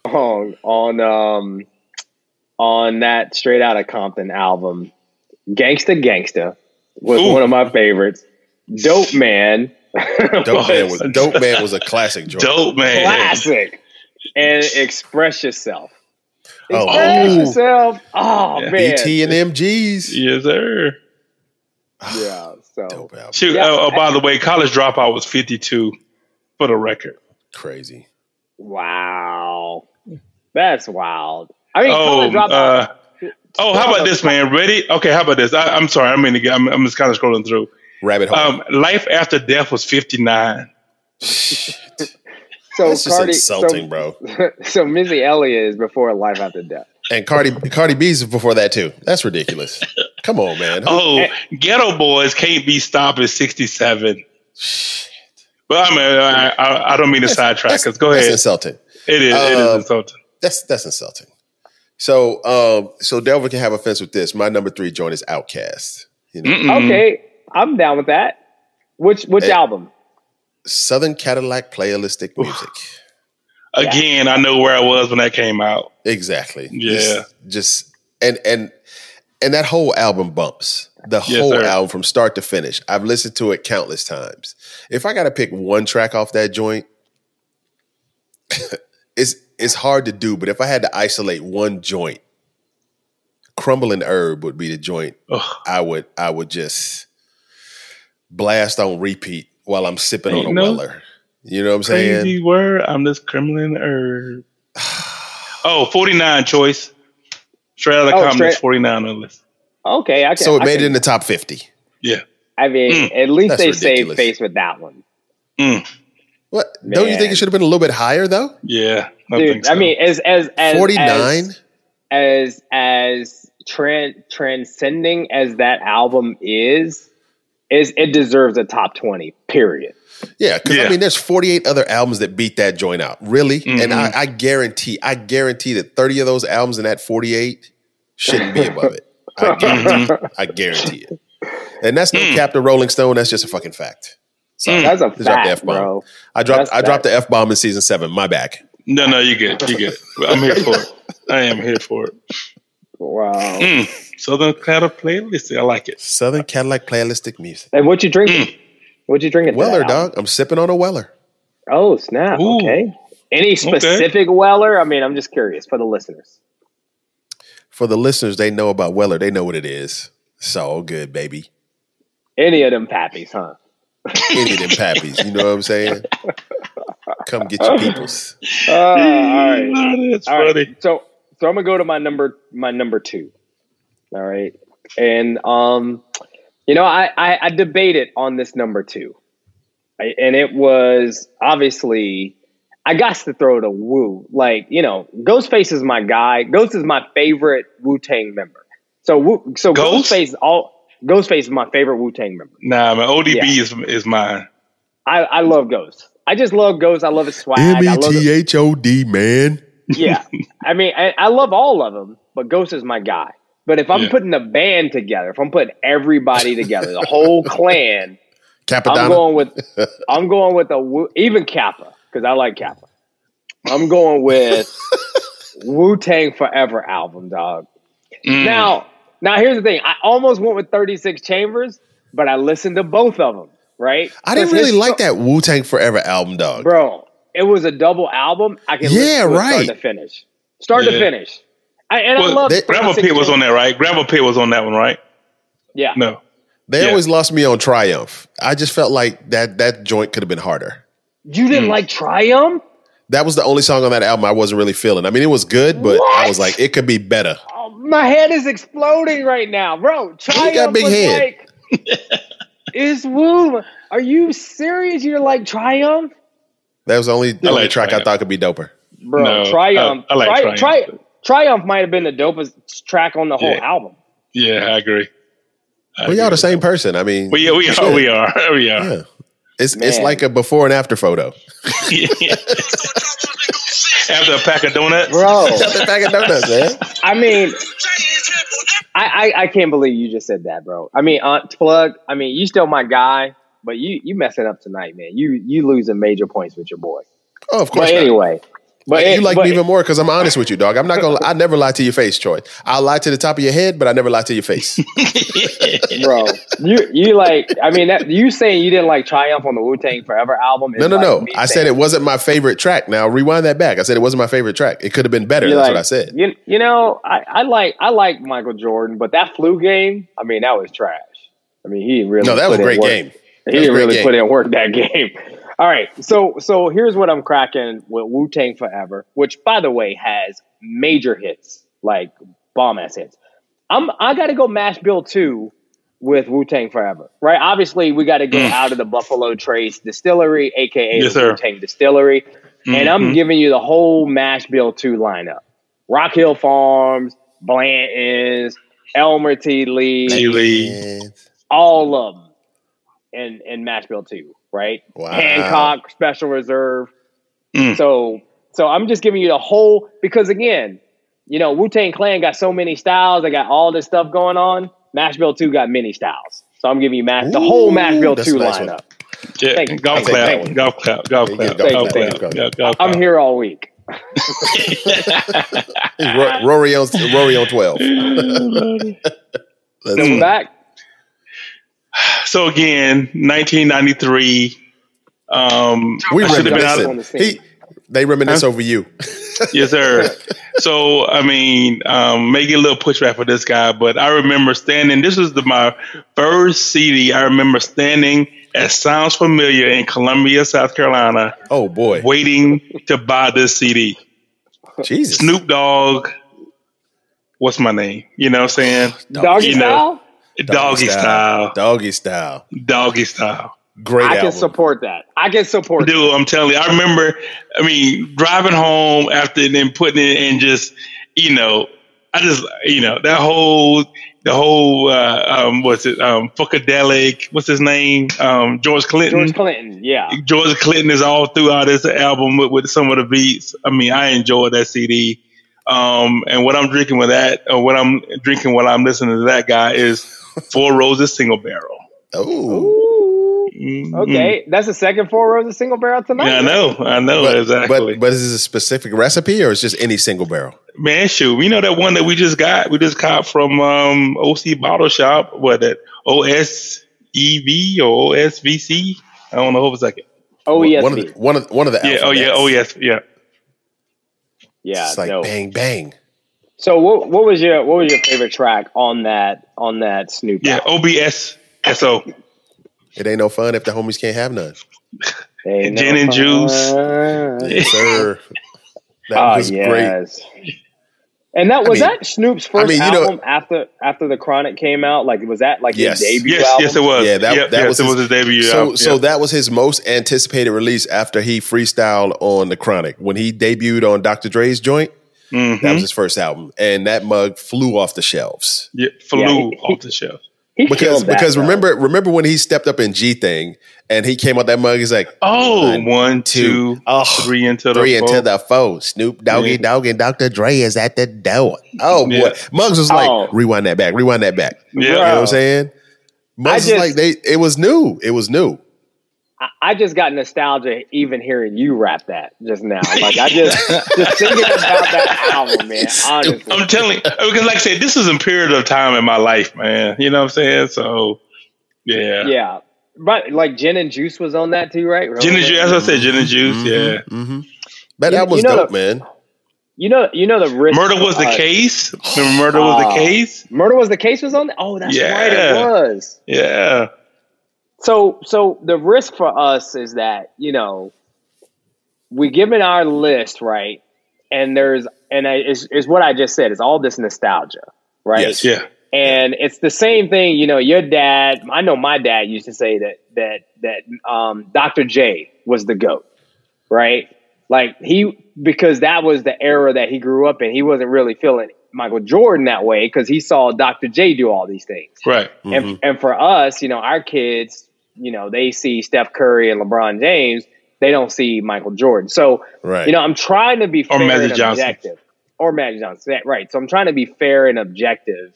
[SPEAKER 4] On on um on that Straight Outta Compton album, Gangsta Gangsta was
[SPEAKER 3] Ooh.
[SPEAKER 4] one of my favorites. Dope <laughs> Man,
[SPEAKER 2] Dope <laughs> man was Dope man was a classic joint.
[SPEAKER 3] Dope man.
[SPEAKER 4] classic, and Express Yourself.
[SPEAKER 2] Oh.
[SPEAKER 4] Express
[SPEAKER 3] Ooh.
[SPEAKER 4] Yourself. Oh
[SPEAKER 3] Yeah.
[SPEAKER 4] man,
[SPEAKER 2] BT and MGs.
[SPEAKER 3] Yes, sir.
[SPEAKER 4] yeah. So
[SPEAKER 2] Dope album.
[SPEAKER 3] Shoot.
[SPEAKER 4] Yeah.
[SPEAKER 3] Oh, oh, by the way, college dropout was fifty-two for the record.
[SPEAKER 2] Crazy.
[SPEAKER 4] wow, that's wild. I mean,
[SPEAKER 3] Oh,
[SPEAKER 4] College
[SPEAKER 3] uh, oh, how about this, man? Ready? Okay, how about this? I, I'm sorry, I mean, to get- I'm, I'm just kind of scrolling through.
[SPEAKER 2] Rabbit hole.
[SPEAKER 3] Um, Life after death was 59. <laughs>
[SPEAKER 4] so
[SPEAKER 2] That's just insulting,
[SPEAKER 4] so,
[SPEAKER 2] bro. <laughs>
[SPEAKER 4] so Missy Elliott is before Life After Death.
[SPEAKER 2] And Cardi Cardi B's before that too. That's ridiculous. Come on, man. Who-
[SPEAKER 3] Oh, Geto Boys can't be stopped at 67. But I mean, I, I, I don't mean to sidetrack us. Go
[SPEAKER 2] That's
[SPEAKER 3] ahead.
[SPEAKER 2] insulting.
[SPEAKER 3] It is. it is
[SPEAKER 2] Um,
[SPEAKER 3] insulting.
[SPEAKER 2] That's that's insulting. So um so Delvin can have offense with this. My number three joint is OutKast. You know,
[SPEAKER 4] Okay, I'm down with that. Which which
[SPEAKER 2] Hey.
[SPEAKER 4] album?
[SPEAKER 2] Southern Cadillac playalistic music.
[SPEAKER 3] Again, I know where I was when that came out.
[SPEAKER 2] Exactly.
[SPEAKER 3] Yeah.
[SPEAKER 2] Just, just and and and that whole album bumps. The
[SPEAKER 3] Yes,
[SPEAKER 2] whole
[SPEAKER 3] sir.
[SPEAKER 2] album from start to finish. I've listened to it countless times. If I got to pick one track off that joint, <laughs> it's it's hard to do. But if I had to isolate one joint, "Crumbling Herb" would be the joint.
[SPEAKER 3] Ugh.
[SPEAKER 2] I would I would just blast on repeat while I'm sipping on a
[SPEAKER 3] no
[SPEAKER 2] Weller. You know what I'm saying?
[SPEAKER 3] Crazy word. I'm just crumbling herb. <sighs> Oh, 49 choice. Straight out of
[SPEAKER 4] Oh,
[SPEAKER 3] Compton,
[SPEAKER 4] straight-
[SPEAKER 3] 49 on the list.
[SPEAKER 4] Okay, I can.
[SPEAKER 2] So it
[SPEAKER 4] I
[SPEAKER 2] made
[SPEAKER 4] can-
[SPEAKER 2] it in the top fifty.
[SPEAKER 3] Yeah.
[SPEAKER 4] I mean,
[SPEAKER 3] Mm,
[SPEAKER 4] at least
[SPEAKER 2] that's
[SPEAKER 4] they saved face with that one,
[SPEAKER 3] Mm,
[SPEAKER 2] What? Don't you think it should have been a little bit higher though?
[SPEAKER 3] yeah. I
[SPEAKER 4] dude.
[SPEAKER 3] think so.
[SPEAKER 4] I mean, as as as
[SPEAKER 2] Forty nine.
[SPEAKER 4] as as tran- transcending as that album is, is it deserves a top twenty. Period.
[SPEAKER 2] Yeah, because I mean, there's 48 other albums that beat that joint out. Really, and
[SPEAKER 3] Mhm.
[SPEAKER 2] I, I guarantee, I guarantee that 30 of those albums in that 48 shouldn't be above it. I <laughs> guarantee, I guarantee it. And that's no
[SPEAKER 3] Mm.
[SPEAKER 2] cap to Rolling Stone. That's just a fucking fact. Sorry.
[SPEAKER 4] That's a
[SPEAKER 2] Just dropped the
[SPEAKER 4] fact,
[SPEAKER 2] F-bomb.
[SPEAKER 4] bro.
[SPEAKER 2] I dropped,
[SPEAKER 4] That's
[SPEAKER 2] I dropped
[SPEAKER 4] fact.
[SPEAKER 2] the f bomb in season seven. My back.
[SPEAKER 3] no, no, you good. You good. I'm here for it. I am here for it.
[SPEAKER 4] Wow.
[SPEAKER 3] Mm. Southern Clatter playlist. I like it.
[SPEAKER 2] Southern Cadillac playlistic music.
[SPEAKER 4] And what you drinking?
[SPEAKER 3] Mm.
[SPEAKER 4] What you drinking? to
[SPEAKER 2] Weller,
[SPEAKER 4] that album?
[SPEAKER 2] dog. I'm sipping on a Weller.
[SPEAKER 4] Oh snap!
[SPEAKER 3] Ooh.
[SPEAKER 4] Okay. Any specific Weller? I mean, I'm just curious for the listeners.
[SPEAKER 2] For the listeners, they know about Weller. They know what it is. It's all good, baby.
[SPEAKER 4] Any of them pappies, huh?
[SPEAKER 2] Any of them pappies. You know what I'm saying? Come get your peoples.
[SPEAKER 4] Uh, <laughs> all right. <laughs>
[SPEAKER 3] That's
[SPEAKER 4] All right.
[SPEAKER 3] funny.
[SPEAKER 4] So so I'm gonna go to my number my number two. All right. And um, you know, I I, I debated on this number two. I, and it was obviously I got to throw to Wu. Like, you know, Ghostface is my guy. Ghost is my favorite Wu Tang member. So Wu, so
[SPEAKER 3] Ghost?
[SPEAKER 4] Ghostface all Ghostface is my favorite Wu Tang member.
[SPEAKER 3] Nah, man. ODB
[SPEAKER 4] Yeah.
[SPEAKER 3] is is mine.
[SPEAKER 4] I, I love Ghost. I just love Ghost. I love his swag.
[SPEAKER 2] M
[SPEAKER 4] I
[SPEAKER 2] E
[SPEAKER 4] love
[SPEAKER 2] T H O D, man. <laughs>
[SPEAKER 4] yeah. I mean, I, I love all of them, but Ghost is my guy. But if I'm
[SPEAKER 3] Yeah.
[SPEAKER 4] putting a band together, if I'm putting everybody together, the whole <laughs> clan, I'm going with <laughs> I'm going with a Wu- even Kappa because I like Kappa. I'm going with Wu Tang Forever album, dog.
[SPEAKER 3] Mm.
[SPEAKER 4] Now, now here's the thing. I almost went with 36 Chambers, but I listened to both of them. Right?
[SPEAKER 2] I didn't really like
[SPEAKER 4] sto-
[SPEAKER 2] that Wu Tang Forever album, dog.
[SPEAKER 4] bro. It was a double album. I can
[SPEAKER 2] Yeah,
[SPEAKER 4] listen to
[SPEAKER 2] right.
[SPEAKER 4] start to finish, start to finish. I, and I love
[SPEAKER 2] they-
[SPEAKER 3] Grandma
[SPEAKER 4] 36
[SPEAKER 3] Pit was on that, right? Grandma Pit was on that one, right?
[SPEAKER 4] Yeah.
[SPEAKER 3] No.
[SPEAKER 2] They
[SPEAKER 3] Yeah.
[SPEAKER 2] always lost me on Triumph. I just felt like that that joint could have been harder.
[SPEAKER 4] You didn't hmm. like Triumph?
[SPEAKER 2] That was the only song on that album I wasn't really feeling. I mean, it was good, but I was like, it could be better.
[SPEAKER 4] My head is exploding right now, bro. Triumph
[SPEAKER 2] got big
[SPEAKER 4] was
[SPEAKER 2] head.
[SPEAKER 4] like, <laughs> is Woo? Are you serious? You're like Triumph,
[SPEAKER 2] That was the only, only
[SPEAKER 3] like
[SPEAKER 2] track I thought could be doper.
[SPEAKER 4] bro.
[SPEAKER 3] No,
[SPEAKER 4] Triumph.
[SPEAKER 3] I- I like
[SPEAKER 4] Tri-
[SPEAKER 3] Triumph.
[SPEAKER 4] Tri- Triumph might have been the dopest track on the whole
[SPEAKER 3] Yeah.
[SPEAKER 4] album.
[SPEAKER 3] Yeah, I agree. I
[SPEAKER 2] Well, y'all the same person. I mean,
[SPEAKER 3] Well, yeah, we are. We <laughs> are. We are.
[SPEAKER 2] Yeah. It's it's like a before and after photo. <laughs>
[SPEAKER 3] After a pack of donuts,
[SPEAKER 4] Bro,
[SPEAKER 2] Got the bag of donuts, man. <laughs>
[SPEAKER 4] I mean, I, I I can't believe you just said that, bro. I mean, Aunt Plug. I mean, you still my guy, but you you messing up tonight, man. You you losing major points with your boy.
[SPEAKER 2] Oh, of course.
[SPEAKER 4] But
[SPEAKER 2] not.
[SPEAKER 4] anyway, but
[SPEAKER 2] you
[SPEAKER 4] it-
[SPEAKER 2] like
[SPEAKER 4] but-
[SPEAKER 2] me even more because I'm honest with you, dog. I'm not gonna. I never lie to your face, Troy. I'll lie to the top of your head, but I never lie to your face. <laughs>
[SPEAKER 4] bro. You you like? I mean, that you saying you didn't like Triumph on the Wu Tang Forever album? is
[SPEAKER 2] No, no,
[SPEAKER 4] like
[SPEAKER 2] no.
[SPEAKER 4] me
[SPEAKER 2] I said it wasn't my favorite track. Now rewind that back. I said it wasn't my favorite track. It could have been better.
[SPEAKER 4] you're
[SPEAKER 2] That's
[SPEAKER 4] like,
[SPEAKER 2] what I said.
[SPEAKER 4] You, you know, I, I like I like Michael Jordan, but that flu game, I mean, that was trash. I mean, he really
[SPEAKER 2] No, that was
[SPEAKER 4] put
[SPEAKER 2] a
[SPEAKER 4] in
[SPEAKER 2] great
[SPEAKER 4] work.
[SPEAKER 2] game.
[SPEAKER 4] He
[SPEAKER 2] was a
[SPEAKER 4] didn't
[SPEAKER 2] great
[SPEAKER 4] really
[SPEAKER 2] game.
[SPEAKER 4] put in work that <laughs> game. All right, so so here's what I'm cracking with Wu Tang Forever, which by the way has major hits, like bomb ass hits. I'm I got to go Mash Bill two with Wu Tang Forever, right? Obviously, we got to go out of the Buffalo Trace Distillery, aka
[SPEAKER 3] Yes.
[SPEAKER 4] Wu Tang Distillery, and I'm
[SPEAKER 3] Mhm.
[SPEAKER 4] giving you the whole Mash Bill two lineup: Rock Hill Farms, Blanton's, Elmer T. Lee,
[SPEAKER 3] T. Lee.
[SPEAKER 4] All of them in in Mash Bill two, right?
[SPEAKER 2] Wow.
[SPEAKER 4] Hancock Special Reserve.
[SPEAKER 3] Mm.
[SPEAKER 4] So so I'm just giving you the whole because again, you know, Wu Tang Clan got so many styles. They got all this stuff going on. Mash Bill two got many styles. So I'm giving you Mash, the whole
[SPEAKER 2] Ooh,
[SPEAKER 4] Mash Bill two
[SPEAKER 2] a nice one.
[SPEAKER 4] lineup.
[SPEAKER 3] Yeah,
[SPEAKER 4] Thank you.
[SPEAKER 3] golf
[SPEAKER 2] I'll take
[SPEAKER 3] clap,
[SPEAKER 2] that one.
[SPEAKER 3] golf clap, golf clap,
[SPEAKER 2] golf
[SPEAKER 3] golf
[SPEAKER 4] clap,
[SPEAKER 3] clap,
[SPEAKER 2] golf clap.
[SPEAKER 4] I'm here all week. <laughs>
[SPEAKER 2] It's Rory on Rory on twelve. <laughs> <laughs> Let's
[SPEAKER 4] back.
[SPEAKER 3] So again, 1993. Um,
[SPEAKER 2] we
[SPEAKER 3] I should have been out.
[SPEAKER 4] on
[SPEAKER 2] reminisce.
[SPEAKER 4] the scene.
[SPEAKER 2] He, they reminisce over you. <laughs>
[SPEAKER 3] Yes, sir. so, I mean, um, maybe a little pushback for this guy, but I remember standing. This was the, my first CD. I remember standing at Sounds Familiar in Columbia, South Carolina,
[SPEAKER 2] Oh boy,
[SPEAKER 3] waiting to buy this CD.
[SPEAKER 2] Jesus.
[SPEAKER 3] Snoop Dogg. What's my name? You know what I'm saying?
[SPEAKER 4] Doggy
[SPEAKER 3] you know.
[SPEAKER 4] style.
[SPEAKER 3] Doggy style.
[SPEAKER 2] Doggy style.
[SPEAKER 3] Doggy style.
[SPEAKER 2] Great
[SPEAKER 4] I can support that. I can support that.
[SPEAKER 3] Dude, I'm telling you, I remember, I mean, driving home after and then putting it and just, you know, I just, you know, that whole, the whole, uh, um, what's it, um, Funkadelic, what's his name? Um, George Clinton.
[SPEAKER 4] George Clinton. Yeah.
[SPEAKER 3] George Clinton is all throughout this album with, with some of the beats. I mean, I enjoyed that CD. Um, and what I'm drinking with that, or what I'm drinking while I'm listening to that guy is Four Roses Single Barrel.
[SPEAKER 2] Oh,
[SPEAKER 4] Ooh.
[SPEAKER 3] Mhm.
[SPEAKER 4] Okay, that's the second four roses single barrel tonight.
[SPEAKER 3] Yeah, I know. I know
[SPEAKER 2] but,
[SPEAKER 3] exactly.
[SPEAKER 2] but but is this a specific recipe or is just any single barrel?
[SPEAKER 3] Man, shoot, we know that one that we just got? We just got from um, OC Bottle Shop. What that OSEV or OSVC? I don't know. Hold a second.
[SPEAKER 4] Oh yes,
[SPEAKER 2] one of the, one of one of the
[SPEAKER 3] Yeah. Oh yeah. Oh yes. Yeah.
[SPEAKER 4] Yeah,
[SPEAKER 2] it's like
[SPEAKER 4] dope.
[SPEAKER 2] bang bang.
[SPEAKER 4] So what what was your what was your favorite track on that on that Snoop?
[SPEAKER 3] Yeah,
[SPEAKER 4] album?
[SPEAKER 3] OBS SO.
[SPEAKER 2] It ain't no fun if the homies can't have none.
[SPEAKER 4] Ain't
[SPEAKER 3] Gin and juice.
[SPEAKER 2] Yes, sir. That
[SPEAKER 4] Oh
[SPEAKER 2] was great.
[SPEAKER 4] And that was
[SPEAKER 2] mean-
[SPEAKER 4] that Snoop's first
[SPEAKER 2] mean, you know-
[SPEAKER 4] album after after the Chronic came out. Like was that like
[SPEAKER 2] Yes.
[SPEAKER 4] his debut
[SPEAKER 3] Yes,
[SPEAKER 4] album?
[SPEAKER 3] yes, it was.
[SPEAKER 2] Yeah, that,
[SPEAKER 3] Yep,
[SPEAKER 2] that
[SPEAKER 3] yes,
[SPEAKER 2] was
[SPEAKER 3] it
[SPEAKER 2] his,
[SPEAKER 3] was his debut.
[SPEAKER 2] So,
[SPEAKER 3] album.
[SPEAKER 2] so
[SPEAKER 3] Yep.
[SPEAKER 2] that was his most anticipated release after he freestyled on the Chronic when he debuted on Dr. Dre's joint.
[SPEAKER 3] Mhm.
[SPEAKER 2] That was his first album, and that mug flew off the shelves.
[SPEAKER 3] yeah, flew
[SPEAKER 4] Yeah, he-
[SPEAKER 3] off the shelf.
[SPEAKER 4] He
[SPEAKER 2] Because
[SPEAKER 4] killed that,
[SPEAKER 2] because
[SPEAKER 4] though.
[SPEAKER 2] remember remember when he stepped up in G thing and he came out that mug. He's like
[SPEAKER 3] Oh,
[SPEAKER 2] One,
[SPEAKER 3] one,
[SPEAKER 2] two,
[SPEAKER 3] two,
[SPEAKER 2] oh,
[SPEAKER 3] three into the
[SPEAKER 2] three
[SPEAKER 3] four.
[SPEAKER 2] into the foe. Snoop Doggy
[SPEAKER 3] Yeah.
[SPEAKER 2] Dogg and Dr. Dre is at the door. Oh boy,
[SPEAKER 3] Yeah.
[SPEAKER 2] Muggs was like
[SPEAKER 4] Oh.
[SPEAKER 2] rewind that back, rewind that back.
[SPEAKER 3] Yeah.
[SPEAKER 2] You know what I'm saying? Muggs
[SPEAKER 4] just-
[SPEAKER 2] was like they. It was new. It was new.
[SPEAKER 4] I, I just got nostalgia even hearing you rap that just now. <laughs> Like I just just thinking about that album, man. Honestly,
[SPEAKER 3] I'm telling you, because like I said, this is a period of time in my life, man. You know what I'm saying? So yeah.
[SPEAKER 4] yeah. But like Gin and Juice was on that too, right?
[SPEAKER 3] Gin and juice, as I said, gin and juice, yeah.
[SPEAKER 2] mm-hmm. That
[SPEAKER 4] You-
[SPEAKER 2] album was
[SPEAKER 4] you know
[SPEAKER 2] dope,
[SPEAKER 4] the-
[SPEAKER 2] man.
[SPEAKER 4] You know, you know the risk.
[SPEAKER 3] Murder was the
[SPEAKER 4] uh,
[SPEAKER 3] case. Remember murder was the
[SPEAKER 4] uh,
[SPEAKER 3] case?
[SPEAKER 4] Murder was the case was on. Oh, that's
[SPEAKER 3] Yeah.
[SPEAKER 4] right, it was.
[SPEAKER 3] Yeah.
[SPEAKER 4] So, so the risk for us is that you know we given our list right, and there's and I, is is what I just said. It's all this nostalgia, right?
[SPEAKER 2] Yes.
[SPEAKER 3] Yeah.
[SPEAKER 4] And it's the same thing, you know. Your dad, I know my dad used to say that that that um, Dr. J was the goat, right? Like he because that was the era that he grew up in. He wasn't really feeling Michael Jordan that way because he saw Dr. J do all these things.
[SPEAKER 3] Right.
[SPEAKER 4] And and for us, you know, our kids, you know, they see Steph Curry and LeBron James. They don't see Michael Jordan. So,
[SPEAKER 2] Right.
[SPEAKER 4] you know, I'm trying to be
[SPEAKER 3] Or
[SPEAKER 4] fair
[SPEAKER 3] Magic
[SPEAKER 4] and
[SPEAKER 3] Johnson.
[SPEAKER 4] objective. Or Magic Johnson. Yeah, Right. So I'm trying to be fair and objective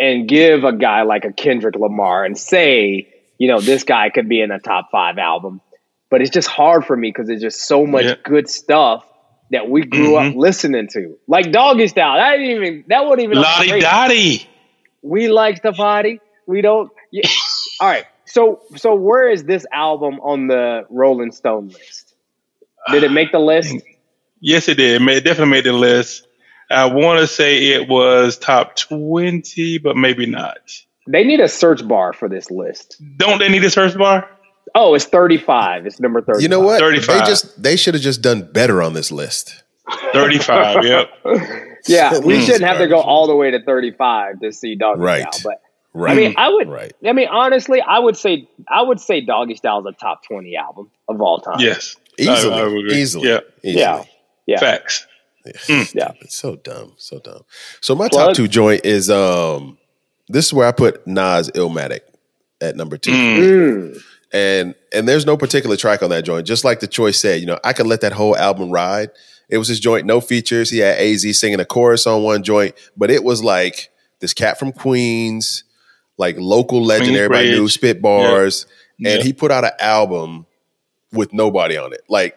[SPEAKER 4] and give a guy like a Kendrick Lamar and say, you know, this guy could be in a top five album. But it's just hard for me because there's just so much
[SPEAKER 3] Yeah.
[SPEAKER 4] good stuff that we grew up mm-hmm. listening to. Like Doggy Style. That didn't even that wouldn't even Lodi
[SPEAKER 3] Dodi.
[SPEAKER 4] we like the body. We don't. Yeah. All right. So so where is this album on the Rolling Stone list? Did it make the list?
[SPEAKER 3] Yes, it did. It made, definitely made the list. I want to say it was top 20, but maybe not.
[SPEAKER 4] They need a search bar for this list.
[SPEAKER 3] Don't they need a search bar?
[SPEAKER 4] Oh, it's 35. It's number thirty.
[SPEAKER 2] you know what?
[SPEAKER 3] 35.
[SPEAKER 2] They just they should have just done better on this list.
[SPEAKER 3] 35, yep. <laughs>
[SPEAKER 4] Yeah, we
[SPEAKER 2] Mm.
[SPEAKER 4] shouldn't have to go all the way to 35 to see Doggy
[SPEAKER 2] Right.
[SPEAKER 4] Style. But
[SPEAKER 2] Right.
[SPEAKER 4] I mean, I would.
[SPEAKER 2] right.
[SPEAKER 4] I mean, honestly, I would say I would say Doggy Style is a top 20 album of all time.
[SPEAKER 3] Yes.
[SPEAKER 2] Easily.
[SPEAKER 3] I- I would agree.
[SPEAKER 2] easily.
[SPEAKER 3] Yeah.
[SPEAKER 2] Easily.
[SPEAKER 4] Yeah. Yeah.
[SPEAKER 3] Facts.
[SPEAKER 4] Yeah.
[SPEAKER 2] It's so dumb. So dumb. So my
[SPEAKER 4] Plug.
[SPEAKER 2] top two joint is um this is where I put Nas Illmatic at number two.
[SPEAKER 4] Mm.
[SPEAKER 2] And and there's no particular track on that joint. Just like the choice said, you know, I could let that whole album ride. It was his joint, no features. He had AZ singing a chorus on one joint, but it was like this cat from Queens, like local legend.
[SPEAKER 3] Queensbridge.
[SPEAKER 2] Everybody knew spit bars,
[SPEAKER 3] Yeah.
[SPEAKER 2] and he put out an album with nobody on it. Like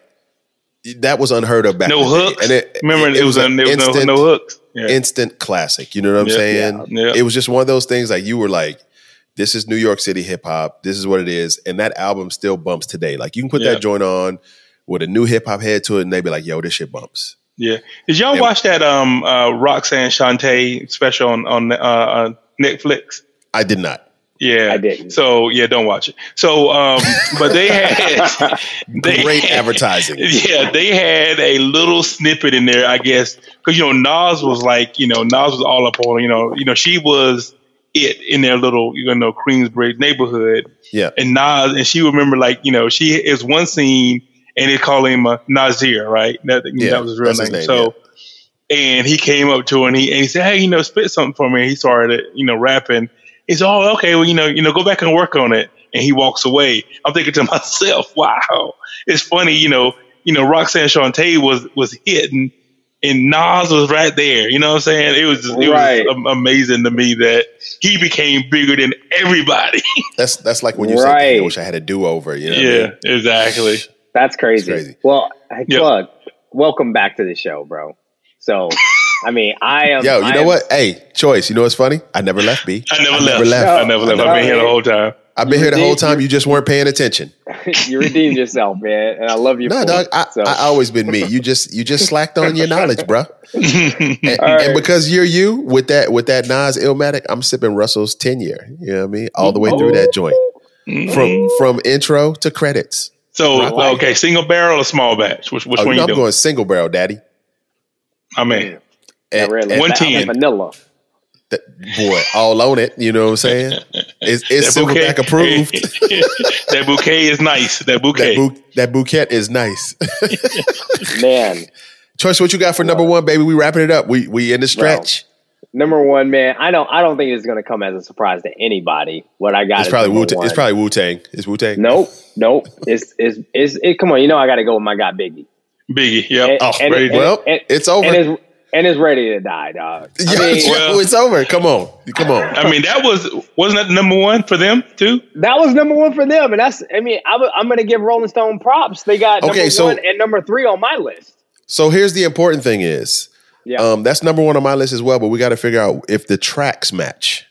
[SPEAKER 2] that was unheard of back. Then. No
[SPEAKER 3] hooks.
[SPEAKER 2] And it,
[SPEAKER 3] Remember, it, was,
[SPEAKER 2] an
[SPEAKER 3] there was no,
[SPEAKER 2] instant-
[SPEAKER 3] no hooks. Yeah.
[SPEAKER 2] instant classic. You know what I'm saying? It was just one of those things like you were like, this is New York City hip hop. This is what it is. And that album still bumps today. Like you can put
[SPEAKER 3] Yeah.
[SPEAKER 2] that joint on with a new hip hop head to it and they be like, yo, this shit bumps.
[SPEAKER 3] Yeah. Did y'all
[SPEAKER 2] And-
[SPEAKER 3] watch that um uh Roxanne Shante special on on uh, uh Netflix?
[SPEAKER 2] I did not.
[SPEAKER 3] Yeah,
[SPEAKER 4] I didn't.
[SPEAKER 3] So yeah, don't watch it. So um, but they had <laughs> they
[SPEAKER 2] Great
[SPEAKER 3] had-
[SPEAKER 2] advertising. <laughs>
[SPEAKER 3] Yeah, they had a little snippet in there, I guess, because you know Nas was like, you know, Nas was all up on, you know, you know, she was it in their little, you know, Queensbridge neighborhood,
[SPEAKER 2] Yeah.
[SPEAKER 3] and Nas, and she remember like, you know, she is one scene, and they call him uh, Nazir, right? That,
[SPEAKER 2] Yeah,
[SPEAKER 3] that was his real
[SPEAKER 2] that's his
[SPEAKER 3] name.
[SPEAKER 2] name,
[SPEAKER 3] So, and he came up to her and he and he said, hey, you know, spit something for me. And he started, you know, rapping. He said, oh, okay, well, you know, you know, go back and work on it. And he walks away. I'm thinking to <laughs> myself, wow, it's funny, you know, you know, Roxanne Shante was was hitting, and Nas was right there. You know what I'm saying? It was just, it
[SPEAKER 4] Right.
[SPEAKER 3] was amazing to me that he became bigger than everybody. <laughs>
[SPEAKER 2] That's that's like when you say,
[SPEAKER 4] Right.
[SPEAKER 2] "Dang, I wish I had a do over. You know what I
[SPEAKER 3] yeah,
[SPEAKER 2] mean?
[SPEAKER 3] exactly.
[SPEAKER 4] That's crazy.
[SPEAKER 2] crazy.
[SPEAKER 4] Well, hey,
[SPEAKER 3] Yep.
[SPEAKER 4] plug. Welcome back to the show, bro. So, <laughs> I mean, I am.
[SPEAKER 2] Yo, you
[SPEAKER 4] I
[SPEAKER 2] know
[SPEAKER 4] am-
[SPEAKER 2] what? Hey, choice. You know what's funny? I never left B.
[SPEAKER 3] I never
[SPEAKER 2] I
[SPEAKER 3] left.
[SPEAKER 2] never left.
[SPEAKER 3] I never left. I've been here the whole time.
[SPEAKER 2] I've been
[SPEAKER 4] You
[SPEAKER 2] here the whole time. You just weren't paying attention. <laughs>
[SPEAKER 4] you redeemed yourself, man, and I love you.
[SPEAKER 2] No,
[SPEAKER 4] for
[SPEAKER 2] dog.
[SPEAKER 4] it.
[SPEAKER 2] I,
[SPEAKER 4] So-
[SPEAKER 2] I always been me. You just you just slacked on your knowledge, bro. <laughs> And,
[SPEAKER 4] All right.
[SPEAKER 2] and because you're you with that with that Nas Illmatic, I'm sipping Russell's ten year. You know what I mean? All the way through that oh. joint from from intro to credits.
[SPEAKER 3] so
[SPEAKER 4] like
[SPEAKER 3] okay, single barrel or small batch? Which which
[SPEAKER 2] Oh,
[SPEAKER 3] one
[SPEAKER 2] you know,
[SPEAKER 3] you
[SPEAKER 2] I'm
[SPEAKER 3] doing?
[SPEAKER 2] going single barrel, daddy.
[SPEAKER 3] I mean,
[SPEAKER 4] Yeah,
[SPEAKER 2] And-
[SPEAKER 4] really.
[SPEAKER 2] and
[SPEAKER 3] One
[SPEAKER 4] That- vanilla.
[SPEAKER 2] that- boy, all on it. You know what I'm <laughs> saying? It's, it's
[SPEAKER 3] that bouquet
[SPEAKER 2] Silverback approved. <laughs>
[SPEAKER 3] that bouquet is nice. That bouquet.
[SPEAKER 2] that, bou- that bouquet is nice. <laughs>
[SPEAKER 4] Man,
[SPEAKER 2] Choice, what you got for number one, baby? We wrapping it up. We we in the stretch.
[SPEAKER 4] number one, man. I don't. I don't think it's gonna come as a surprise to anybody. What I got
[SPEAKER 2] It's
[SPEAKER 4] is
[SPEAKER 2] probably
[SPEAKER 4] number
[SPEAKER 2] Wu. It's
[SPEAKER 4] one.
[SPEAKER 2] probably Wu Tang. It's Wu Tang.
[SPEAKER 4] Nope, nope. It's it's it's it. Come on, you know I got to go with my guy Biggie.
[SPEAKER 3] Biggie. Yep.
[SPEAKER 4] And-
[SPEAKER 3] oh,
[SPEAKER 4] and- and-
[SPEAKER 2] Well,
[SPEAKER 4] and-
[SPEAKER 2] it's over.
[SPEAKER 4] and it's and it's ready to die, dog. I mean,
[SPEAKER 2] yo,
[SPEAKER 3] well-
[SPEAKER 2] it's over. Come on, come on.
[SPEAKER 3] I mean, that was wasn't that number one for them too?
[SPEAKER 4] that was number one for them, and that's. I mean, I, am going to give Rolling Stone props. They got
[SPEAKER 2] Okay,
[SPEAKER 4] number
[SPEAKER 2] so-
[SPEAKER 4] one and number three on my list.
[SPEAKER 2] So here's the important thing: is
[SPEAKER 4] Yeah.
[SPEAKER 2] um, that's number one on my list as well. But we got to figure out if the tracks match.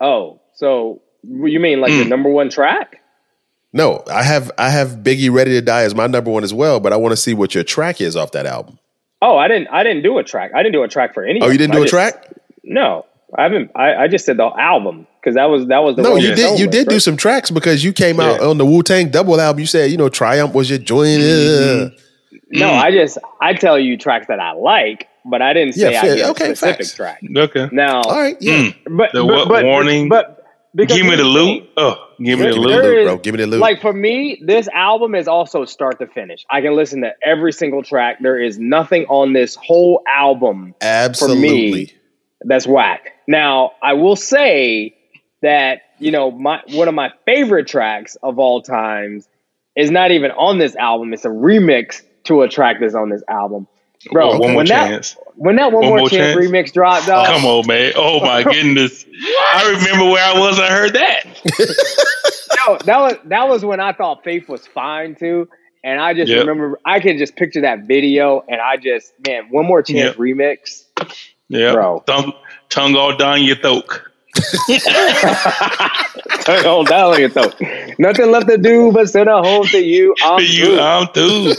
[SPEAKER 4] oh, so you mean like the
[SPEAKER 3] Hmm.
[SPEAKER 4] number one track?
[SPEAKER 2] No, I have I have Biggie Ready to Die as my number one as well. But I want to see what your track is off that album.
[SPEAKER 4] Oh, I didn't. I didn't do a track. I didn't do a track for any.
[SPEAKER 2] Oh, you didn't do
[SPEAKER 4] I
[SPEAKER 2] a
[SPEAKER 4] just-
[SPEAKER 2] track?
[SPEAKER 4] No, I haven't. I, I just said the album because that was that was the.
[SPEAKER 2] No, you did. You
[SPEAKER 4] list,
[SPEAKER 2] did do some tracks because you came out
[SPEAKER 3] Yeah.
[SPEAKER 2] on the Wu Tang double album. You said you know Triumph was your joint.
[SPEAKER 4] Mm-hmm.
[SPEAKER 2] uh,
[SPEAKER 4] No, I just I tell you tracks that I like, but I didn't say
[SPEAKER 2] Yeah,
[SPEAKER 4] I did
[SPEAKER 2] Okay,
[SPEAKER 4] a specific
[SPEAKER 2] facts.
[SPEAKER 4] track.
[SPEAKER 3] Okay.
[SPEAKER 4] Now,
[SPEAKER 2] All right, yeah.
[SPEAKER 4] but
[SPEAKER 3] The
[SPEAKER 4] but,
[SPEAKER 3] what
[SPEAKER 4] but,
[SPEAKER 3] warning?
[SPEAKER 4] But because
[SPEAKER 3] Give me the
[SPEAKER 4] thing.
[SPEAKER 3] loot. Oh, give me
[SPEAKER 4] There-
[SPEAKER 3] the
[SPEAKER 2] Give me the
[SPEAKER 3] loot.
[SPEAKER 4] there
[SPEAKER 2] loot,
[SPEAKER 4] is-
[SPEAKER 2] bro. Give me the loot.
[SPEAKER 4] Like for me, this album is also start to finish. I can listen to every single track. There is nothing on this whole album
[SPEAKER 2] Absolutely.
[SPEAKER 4] that's whack. Now, I will say that you know my one of my favorite tracks of all times is not even on this album. It's a remix to a track that's on this album, bro.
[SPEAKER 3] One more
[SPEAKER 4] when that
[SPEAKER 3] chance.
[SPEAKER 4] when that one,
[SPEAKER 3] One
[SPEAKER 4] more,
[SPEAKER 3] More
[SPEAKER 4] chance,
[SPEAKER 3] Chance?
[SPEAKER 4] remix dropped, dog,
[SPEAKER 3] Come on, man. Oh my <laughs> goodness. I remember where I was. I heard that. <laughs>
[SPEAKER 4] no, that was that was when I thought Faith was fine too. And I just
[SPEAKER 3] Yep.
[SPEAKER 4] remember I can just picture that video and I just man, one more chance
[SPEAKER 3] Yep.
[SPEAKER 4] remix.
[SPEAKER 3] Yeah.
[SPEAKER 4] Bro.
[SPEAKER 3] Tongue, tongue all down your throat.
[SPEAKER 4] Oh, that like it though. Nothing left to do but send a home to you. <laughs> I'm
[SPEAKER 3] you,
[SPEAKER 4] through.
[SPEAKER 3] I'm through.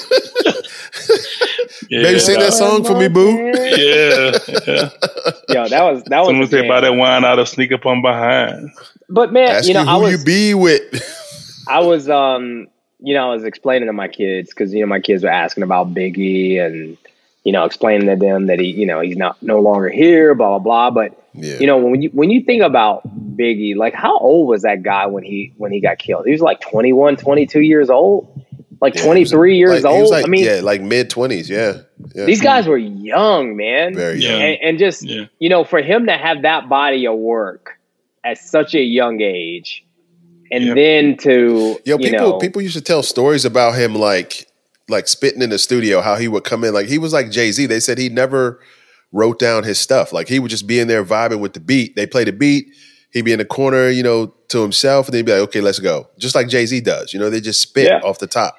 [SPEAKER 3] yeah. <laughs>
[SPEAKER 2] Baby, sing that song for me, boo.
[SPEAKER 3] Yeah. yeah. <laughs>
[SPEAKER 4] Yo, that was that was.
[SPEAKER 3] Someone
[SPEAKER 4] a
[SPEAKER 3] say
[SPEAKER 4] jam.
[SPEAKER 3] buy that wine out of sneak up on behind.
[SPEAKER 4] But man,
[SPEAKER 2] Ask
[SPEAKER 4] you know,
[SPEAKER 2] you
[SPEAKER 4] I
[SPEAKER 2] who
[SPEAKER 4] was
[SPEAKER 2] you be with.
[SPEAKER 4] I was um you know I was explaining to my kids because you know my kids were asking about Biggie and you know explaining to them that he you know he's not no longer here blah blah blah. But
[SPEAKER 2] yeah.
[SPEAKER 4] you know when you when you think about Biggie, like how old was that guy when he when he got killed? He was like 21, 22 years old, like
[SPEAKER 2] Yeah,
[SPEAKER 4] twenty three years
[SPEAKER 2] was like, he
[SPEAKER 4] old.
[SPEAKER 2] was like,
[SPEAKER 4] I mean,
[SPEAKER 2] yeah, like mid twenties. Yeah. yeah.
[SPEAKER 4] these guys were young, man.
[SPEAKER 2] very young.
[SPEAKER 4] and, and just
[SPEAKER 3] Yeah.
[SPEAKER 4] you know for him to have that body of work at such a young age and
[SPEAKER 3] Yep.
[SPEAKER 4] then to
[SPEAKER 2] Yo,
[SPEAKER 4] you
[SPEAKER 2] people
[SPEAKER 4] know
[SPEAKER 2] people used to tell stories about him like like spitting in the studio, how he would come in like he was like Jay Z. They said he never wrote down his stuff. Like he would just be in there vibing with the beat. They play the beat, he'd be in the corner, you know, to himself, and they'd be like, okay, let's go. Just like Jay Z does. You know, they just spit
[SPEAKER 4] Yeah.
[SPEAKER 2] off the top.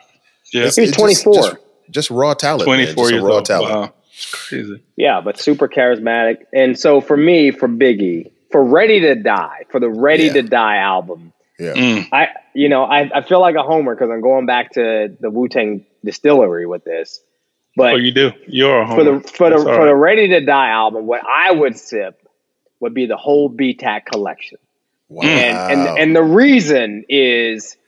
[SPEAKER 3] Yeah.
[SPEAKER 2] It's-
[SPEAKER 4] He was
[SPEAKER 2] it's just-
[SPEAKER 4] 24.
[SPEAKER 2] Just, just raw talent.
[SPEAKER 3] 24
[SPEAKER 2] Just
[SPEAKER 3] years
[SPEAKER 2] raw
[SPEAKER 3] old.
[SPEAKER 2] talent.
[SPEAKER 3] Wow. It's crazy.
[SPEAKER 4] yeah but super charismatic and so for me for biggie for ready to die for the ready
[SPEAKER 2] Yeah.
[SPEAKER 4] to die album
[SPEAKER 2] Yeah.
[SPEAKER 3] Mm.
[SPEAKER 4] i you know i, I feel like a homer because i'm going back to the wu-tang distillery with this but
[SPEAKER 3] Oh, you do. You're a homer.
[SPEAKER 4] for the for the
[SPEAKER 3] That's all
[SPEAKER 4] for the ready to die album what i would sip would be the whole b-tac collection
[SPEAKER 2] Wow.
[SPEAKER 4] and and and the reason is,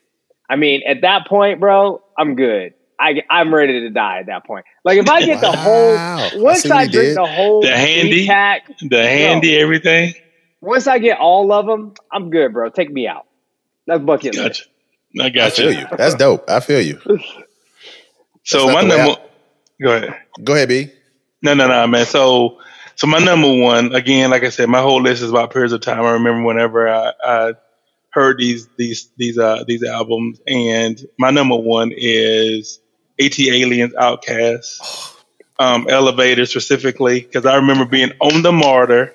[SPEAKER 4] I mean, at that point, bro, I'm good. I I'm ready to die at that point. Like if I get the whole once
[SPEAKER 2] see what
[SPEAKER 4] I
[SPEAKER 2] he
[SPEAKER 4] drink
[SPEAKER 2] did.
[SPEAKER 4] the whole
[SPEAKER 3] The handy?
[SPEAKER 4] tac,
[SPEAKER 3] the handy, everything.
[SPEAKER 4] once I get all of them, I'm good, bro. Take me out. That's bucket list.
[SPEAKER 3] Gotcha. I
[SPEAKER 2] I
[SPEAKER 3] got
[SPEAKER 2] feel you. That's dope. I feel you.
[SPEAKER 3] So
[SPEAKER 2] That's
[SPEAKER 3] my
[SPEAKER 2] not the way
[SPEAKER 3] number. Go ahead.
[SPEAKER 2] Go ahead, B.
[SPEAKER 3] No, no, no, man. So, so my number one, again, like I said, my whole list is about periods of time. I remember whenever I, I heard these these these uh these albums, and my number one is AT Aliens, OutKast, <sighs> um, Elevator specifically, because I remember being on the MARTA,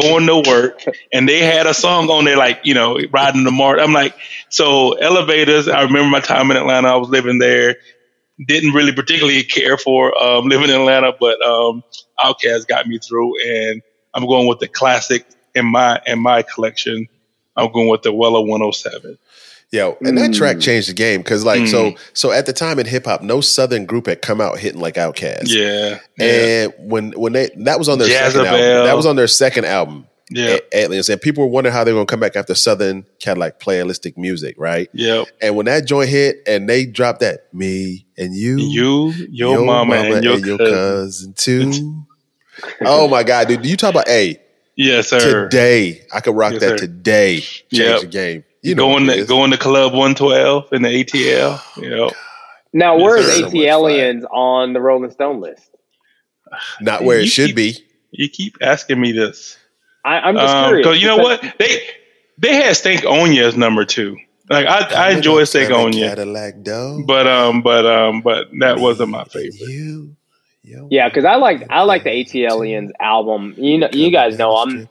[SPEAKER 3] going to work, and they had a song on there like you know riding the MARTA. I'm like, so Elevators. I remember my time in Atlanta. I was living there didn't really particularly care for um, living in Atlanta, but um, Outkast got me through, and I'm going with the classic in my in my collection, I'm going with the Weller 107.
[SPEAKER 2] Yo, and that
[SPEAKER 4] Mm.
[SPEAKER 2] track changed the game because, like, so
[SPEAKER 3] Mm.
[SPEAKER 2] so at the time in hip hop, no Southern group had come out hitting like Outkast.
[SPEAKER 3] Yeah. yeah.
[SPEAKER 2] And when when they that was on their second
[SPEAKER 3] Jezebel.
[SPEAKER 2] album, that was on their second album,
[SPEAKER 3] Yeah.
[SPEAKER 2] A- and people were wondering how they were gonna come back after Southern Cadillac playalistic music, right?
[SPEAKER 3] Yep.
[SPEAKER 2] And when that joint hit, and they dropped that me and you,
[SPEAKER 3] You, your, mama, and your, cousin.
[SPEAKER 2] cousin too. <laughs> oh my god, dude! You talk about hey
[SPEAKER 3] Yes, sir.
[SPEAKER 2] today? I could rock
[SPEAKER 3] Yes,
[SPEAKER 2] that
[SPEAKER 3] sir.
[SPEAKER 2] today. Change
[SPEAKER 3] Yep.
[SPEAKER 2] the game. You know
[SPEAKER 3] going to going to Club 112 in the ATL. Yep.
[SPEAKER 4] Now,
[SPEAKER 3] Yes,
[SPEAKER 4] where is
[SPEAKER 3] ATLiens
[SPEAKER 2] So much
[SPEAKER 4] ATLiens on the Rolling Stone list?
[SPEAKER 2] not where it should
[SPEAKER 3] keep-
[SPEAKER 2] be.
[SPEAKER 3] You keep asking me this.
[SPEAKER 4] I, I'm just
[SPEAKER 3] Um,
[SPEAKER 4] curious.
[SPEAKER 3] 'cause you know what? They they had Stankonia as number two. Like I, I enjoy Stankonia,
[SPEAKER 2] Cadillac dough.
[SPEAKER 3] but um, but um, but that wasn't my favorite.
[SPEAKER 2] You, yo,
[SPEAKER 4] Yeah, because I like I like the ATLiens album. You know, you guys know I'm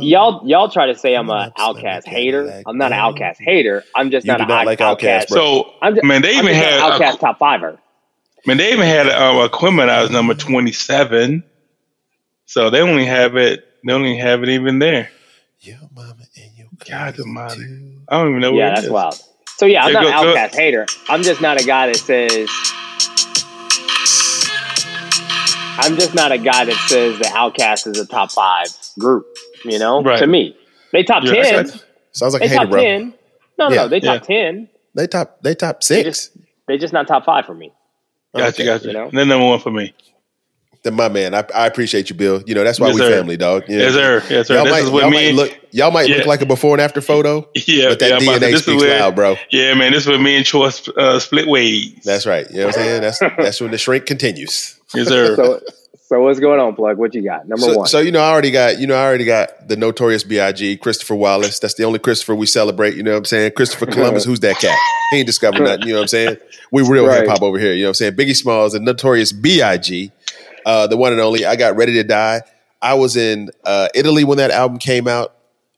[SPEAKER 4] y'all y'all try to say I'm a OutKast hater. I'm not an OutKast hater. I'm just
[SPEAKER 2] You
[SPEAKER 4] not
[SPEAKER 2] do
[SPEAKER 4] an
[SPEAKER 2] not like
[SPEAKER 4] Outcast.
[SPEAKER 2] Outkast.
[SPEAKER 3] So
[SPEAKER 4] I'm just,
[SPEAKER 3] man, they even had
[SPEAKER 4] OutKast top fiver.
[SPEAKER 3] man, they even had um, Aquemini as number twenty seven. So they only have it. They only have it even there.
[SPEAKER 2] Your mama and your
[SPEAKER 3] God almighty. I don't even know.
[SPEAKER 4] Yeah,
[SPEAKER 3] where
[SPEAKER 4] that's
[SPEAKER 3] is.
[SPEAKER 4] wild. So yeah, I'm
[SPEAKER 3] Yeah,
[SPEAKER 4] not an
[SPEAKER 3] go- go-
[SPEAKER 4] OutKast hater. I'm just not a guy that says. I'm just not a guy that says the OutKast is a top five group. You know,
[SPEAKER 3] Right.
[SPEAKER 4] to me, they top
[SPEAKER 3] Yeah,
[SPEAKER 4] ten.
[SPEAKER 3] got you.
[SPEAKER 2] Sounds like
[SPEAKER 4] They
[SPEAKER 2] a
[SPEAKER 4] top
[SPEAKER 2] bro.
[SPEAKER 4] ten. No, no,
[SPEAKER 2] Yeah.
[SPEAKER 4] no, they top
[SPEAKER 3] Yeah.
[SPEAKER 4] ten.
[SPEAKER 2] They top. They top
[SPEAKER 4] They
[SPEAKER 2] six.
[SPEAKER 4] just they just not top five for me.
[SPEAKER 3] Gotcha,
[SPEAKER 2] Okay,
[SPEAKER 3] gotcha.
[SPEAKER 4] you know?
[SPEAKER 3] Then number one for me.
[SPEAKER 2] Then my man, I, I appreciate you, Bill. You know that's why
[SPEAKER 3] Yes,
[SPEAKER 2] we
[SPEAKER 3] sir.
[SPEAKER 2] family, dog. You know?
[SPEAKER 3] Yes, sir. Yes, sir.
[SPEAKER 2] Y'all
[SPEAKER 3] This
[SPEAKER 2] might,
[SPEAKER 3] is what
[SPEAKER 2] y'all
[SPEAKER 3] me.
[SPEAKER 2] might look. Y'all might look like a before and after photo, <laughs>
[SPEAKER 3] yeah,
[SPEAKER 2] but that
[SPEAKER 3] yeah, I'm about
[SPEAKER 2] DNA
[SPEAKER 3] this
[SPEAKER 2] speaks
[SPEAKER 3] where-
[SPEAKER 2] loud, bro.
[SPEAKER 3] Yeah, man, this is with me and Troy uh, split ways.
[SPEAKER 2] That's right. You know what I'm saying? That's <laughs> that's when the shrink continues.
[SPEAKER 3] Yes, sir.
[SPEAKER 4] So so what's going on, Plug? What you got? Number
[SPEAKER 2] So,
[SPEAKER 4] one.
[SPEAKER 2] so you know, I already got you know, I already got the notorious B.I.G. Christopher Wallace. That's the only Christopher we celebrate. You know what I'm saying? Christopher Columbus. Who's that cat? He ain't discovered nothing. You know what I'm saying? We real
[SPEAKER 4] Right.
[SPEAKER 2] hip hop over here. You know what I'm saying? Biggie Smalls, the notorious B.I.G., uh, the one and only. I got ready to die. I was in uh, Italy when that album came out.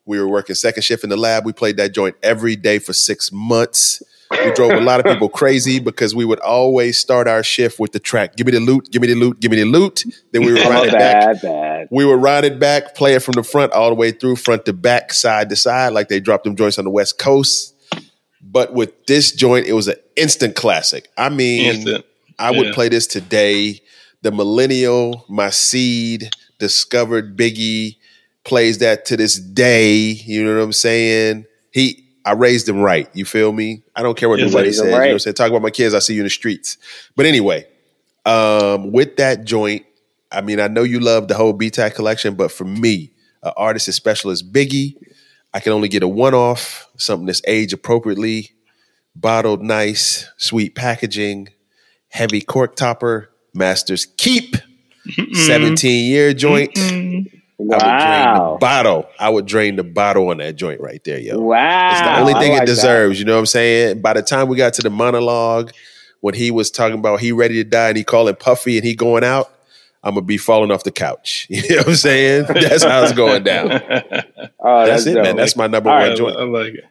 [SPEAKER 2] We were working second shift in the lab. We played that joint every day for six months. We drove a lot of people crazy because we would always start our shift with the track "Give me the loot, give me the loot, give me the loot." Then we would run
[SPEAKER 4] oh,
[SPEAKER 2] it back.
[SPEAKER 4] bad, bad.
[SPEAKER 2] We would ride it back, play it from the front all the way through, front to back, side to side, like they dropped them joints on the West Coast. But with this joint, it was an instant classic. I mean,
[SPEAKER 3] Instant.
[SPEAKER 2] I would
[SPEAKER 3] Yeah.
[SPEAKER 2] play this today. The millennial, my seed, discovered Biggie, plays that to this day. You know what I'm saying? He, I raised them right. You feel me? I don't care what
[SPEAKER 3] Yes,
[SPEAKER 2] nobody says.
[SPEAKER 4] him
[SPEAKER 2] You know what I'm saying? Talk about my kids. I see you in the streets. But anyway, um, with that joint, I mean, I know you love the whole BTAC collection, but for me, an artist as special as Biggie, I can only get a one off, something that's age appropriately, bottled nice, sweet packaging, heavy cork topper, Masters Keep, 17 year joint. I would drain the
[SPEAKER 4] Wow.
[SPEAKER 2] bottle. I would drain the bottle on that joint right there, yo.
[SPEAKER 4] Wow.
[SPEAKER 2] It's the only thing
[SPEAKER 4] like
[SPEAKER 2] it
[SPEAKER 4] that.
[SPEAKER 2] deserves. You know what I'm saying? By the time we got to the monologue, when he was talking about he ready to die and he calling Puffy and he going out, I'm gonna be falling off the couch. <laughs> You know what I'm saying? That's how it's going down. <laughs>
[SPEAKER 4] Oh,
[SPEAKER 2] That's
[SPEAKER 4] that's,
[SPEAKER 2] it,
[SPEAKER 4] dope.
[SPEAKER 2] man. That's my number
[SPEAKER 4] All
[SPEAKER 2] one
[SPEAKER 4] right,
[SPEAKER 2] joint.
[SPEAKER 3] I like it.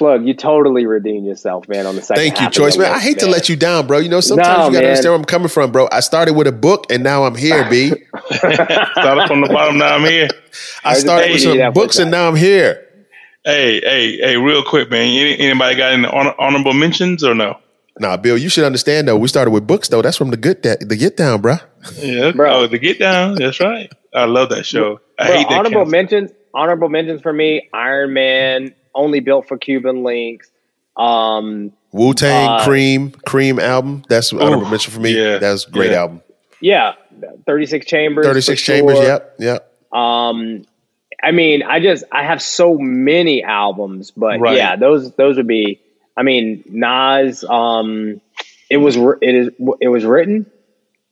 [SPEAKER 4] Plug, you totally redeemed yourself, man, on the second
[SPEAKER 2] Thank you,
[SPEAKER 4] half
[SPEAKER 2] Choice,
[SPEAKER 4] the
[SPEAKER 2] man. I
[SPEAKER 4] list,
[SPEAKER 2] hate to let you down, bro. You know, sometimes
[SPEAKER 4] No,
[SPEAKER 2] you gotta
[SPEAKER 4] man.
[SPEAKER 2] understand where I'm coming from, bro. I started with a book and now I'm here, B. <laughs>
[SPEAKER 3] Started from the bottom. Now I'm here. <laughs>
[SPEAKER 2] I
[SPEAKER 4] just
[SPEAKER 2] started with some books and now I'm here.
[SPEAKER 3] Hey, hey, hey! Real quick, man. Anybody got any honorable mentions or no?
[SPEAKER 2] Nah, Bill, you should understand though. We started with books though. That's from the good that the get down, bro.
[SPEAKER 3] Yeah,
[SPEAKER 4] Bro.
[SPEAKER 3] Oh, the Get Down. That's right. I love that show. I
[SPEAKER 4] Bro,
[SPEAKER 3] hate that.
[SPEAKER 4] honorable
[SPEAKER 3] cancel.
[SPEAKER 4] mentions. Honorable mentions for me: Iron Man, only built for Cuban Linx. Um,
[SPEAKER 2] Wu Tang
[SPEAKER 4] Uh,
[SPEAKER 2] Cream Cream album. That's honorable mention for me.
[SPEAKER 3] yeah,
[SPEAKER 2] That's great
[SPEAKER 3] yeah.
[SPEAKER 2] album.
[SPEAKER 4] yeah, thirty six chambers.
[SPEAKER 2] Thirty six chambers.
[SPEAKER 4] sure.
[SPEAKER 2] Yep, yep.
[SPEAKER 4] Um, I mean, I just I have so many albums, but
[SPEAKER 3] Right.
[SPEAKER 4] yeah, those those would be. I mean, Nas. Um, it was it is it was written.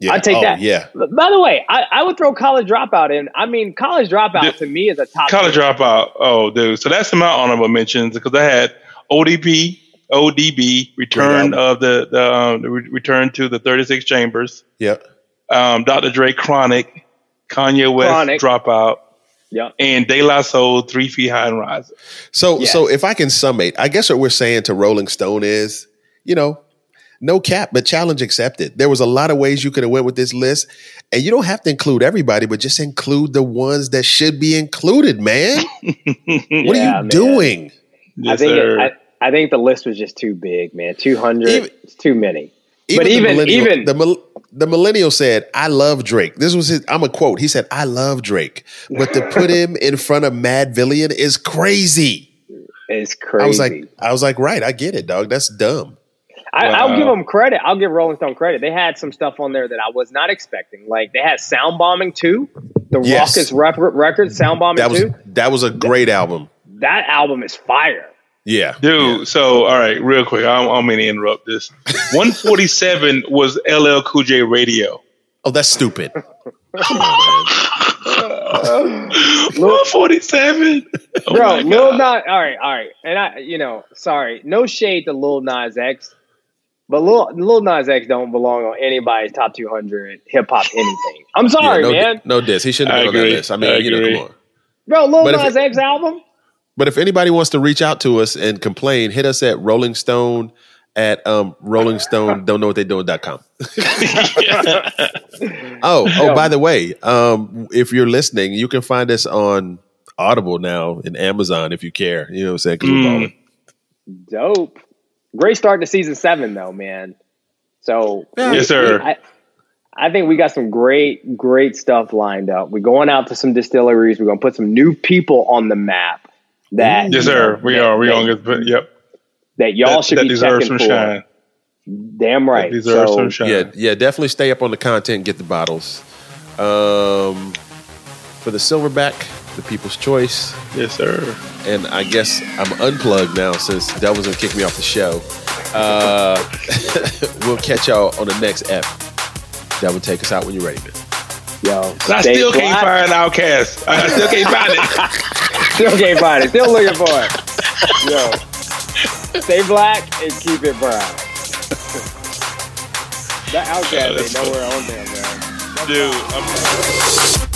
[SPEAKER 2] Yeah.
[SPEAKER 4] I'd take
[SPEAKER 2] oh,
[SPEAKER 4] that.
[SPEAKER 2] Yeah.
[SPEAKER 4] By the way, I, I would throw College Dropout in. I mean, College Dropout to me is a top.
[SPEAKER 3] College Dropout. Oh, dude. So that's my honorable mentions because I had ODP, ODB, Return
[SPEAKER 2] album.
[SPEAKER 3] of the, the, um, the re- Return to the 36 Chambers,
[SPEAKER 2] Yep.
[SPEAKER 3] um, Dr. Dre Chronic, Kanye West
[SPEAKER 4] Chronic.
[SPEAKER 3] Dropout,
[SPEAKER 4] Yeah.
[SPEAKER 3] and De La Soul, Three Feet High and Rising.
[SPEAKER 2] So
[SPEAKER 4] Yes.
[SPEAKER 2] so if I can summate, I guess what we're saying to Rolling Stone is, you know, No cap, but challenge accepted. There was a lot of ways you could have went with this list, and you don't have to include everybody, but just include the ones that should be included, man. <laughs> what
[SPEAKER 4] Yeah,
[SPEAKER 2] are you
[SPEAKER 4] man.
[SPEAKER 2] doing?
[SPEAKER 4] I think it. I, I think the list was just too big, man. Two hundred, it's too many. But
[SPEAKER 2] the
[SPEAKER 4] even-
[SPEAKER 2] millennial-
[SPEAKER 4] even-
[SPEAKER 2] the the millennial said, "I love Drake." This was his. I'm a quote. He said, "I love Drake," but to put him in front of Madvillain is crazy.
[SPEAKER 4] It's crazy.
[SPEAKER 2] I was like, I was like, right, I get it, dog. That's dumb.
[SPEAKER 4] I,
[SPEAKER 3] Wow.
[SPEAKER 4] I'll give them credit. I'll give Rolling Stone credit. They had some stuff on there that I was not expecting. Like they had Sound Bombing too, the
[SPEAKER 2] Yes.
[SPEAKER 4] Rawkus rep- record Sound Bombing
[SPEAKER 2] That was
[SPEAKER 4] too.
[SPEAKER 2] that was a great album.
[SPEAKER 4] That album is fire.
[SPEAKER 2] Yeah,
[SPEAKER 3] Dude, so all right, real quick, I don't, I don't mean to interrupt this. <laughs> 147 was LL Cool J Radio.
[SPEAKER 2] Oh, that's stupid. <laughs>
[SPEAKER 3] 147, Oh
[SPEAKER 4] Bro,
[SPEAKER 3] my
[SPEAKER 4] Lil Nas. All right, all right, and I, you know, sorry, no shade to Lil Nas X, but Lil, Lil Nas X don't belong on anybody's top 200 hip hop anything. I'm sorry,
[SPEAKER 2] yeah, no,
[SPEAKER 4] man.
[SPEAKER 2] no diss. He shouldn't have been on
[SPEAKER 3] agree.
[SPEAKER 2] that list. I mean,
[SPEAKER 3] I
[SPEAKER 2] you know,
[SPEAKER 3] agree.
[SPEAKER 2] come on.
[SPEAKER 4] Bro, Lil
[SPEAKER 2] But
[SPEAKER 4] Nas
[SPEAKER 2] it-
[SPEAKER 4] X album.
[SPEAKER 2] But if anybody wants to reach out to us and complain, hit us at Rolling Stone at um, Rolling Stone <laughs> don't know what they're doing.com. <laughs> oh, oh,
[SPEAKER 4] Yo.
[SPEAKER 2] by the way, um, if you're listening, you can find us on Audible now and Amazon if you care. You know what I'm saying? 'Cause we're
[SPEAKER 3] Mm.
[SPEAKER 4] Dope. Great start to season seven, though, man. So
[SPEAKER 3] Yes, sir.
[SPEAKER 4] I, I think we got some great, great stuff lined up. We're going out to some distilleries. We're going to put some new people on the map that
[SPEAKER 3] Yes, sir.
[SPEAKER 4] know,
[SPEAKER 3] We
[SPEAKER 4] that,
[SPEAKER 3] are. We
[SPEAKER 4] that,
[SPEAKER 3] gonna get. Yep.
[SPEAKER 4] that y'all
[SPEAKER 3] that,
[SPEAKER 4] should
[SPEAKER 3] that
[SPEAKER 4] be
[SPEAKER 3] deserves
[SPEAKER 4] checking
[SPEAKER 3] some
[SPEAKER 4] for.
[SPEAKER 3] shine.
[SPEAKER 4] Damn right.
[SPEAKER 3] That deserves
[SPEAKER 4] So,
[SPEAKER 3] some shine.
[SPEAKER 2] Yeah, yeah, definitely stay up on the content and get the bottles. Um, for the silverback, the people's choice.
[SPEAKER 3] Yes, sir.
[SPEAKER 2] and I guess I'm unplugged now since Delvin's gonna kick me off the show. Uh, <laughs> we'll catch y'all on the next ep. Delvin, take us out when you're ready, man.
[SPEAKER 4] yo,
[SPEAKER 3] But I
[SPEAKER 4] stay
[SPEAKER 3] still can't
[SPEAKER 4] black.
[SPEAKER 3] find OutKast. I still can't find it. <laughs>
[SPEAKER 4] Still can't find it. Still looking for it. Yo, stay black and keep it brown. <laughs> that OutKast
[SPEAKER 3] that's
[SPEAKER 4] ain't nowhere on there, man.
[SPEAKER 3] Dude, I'm.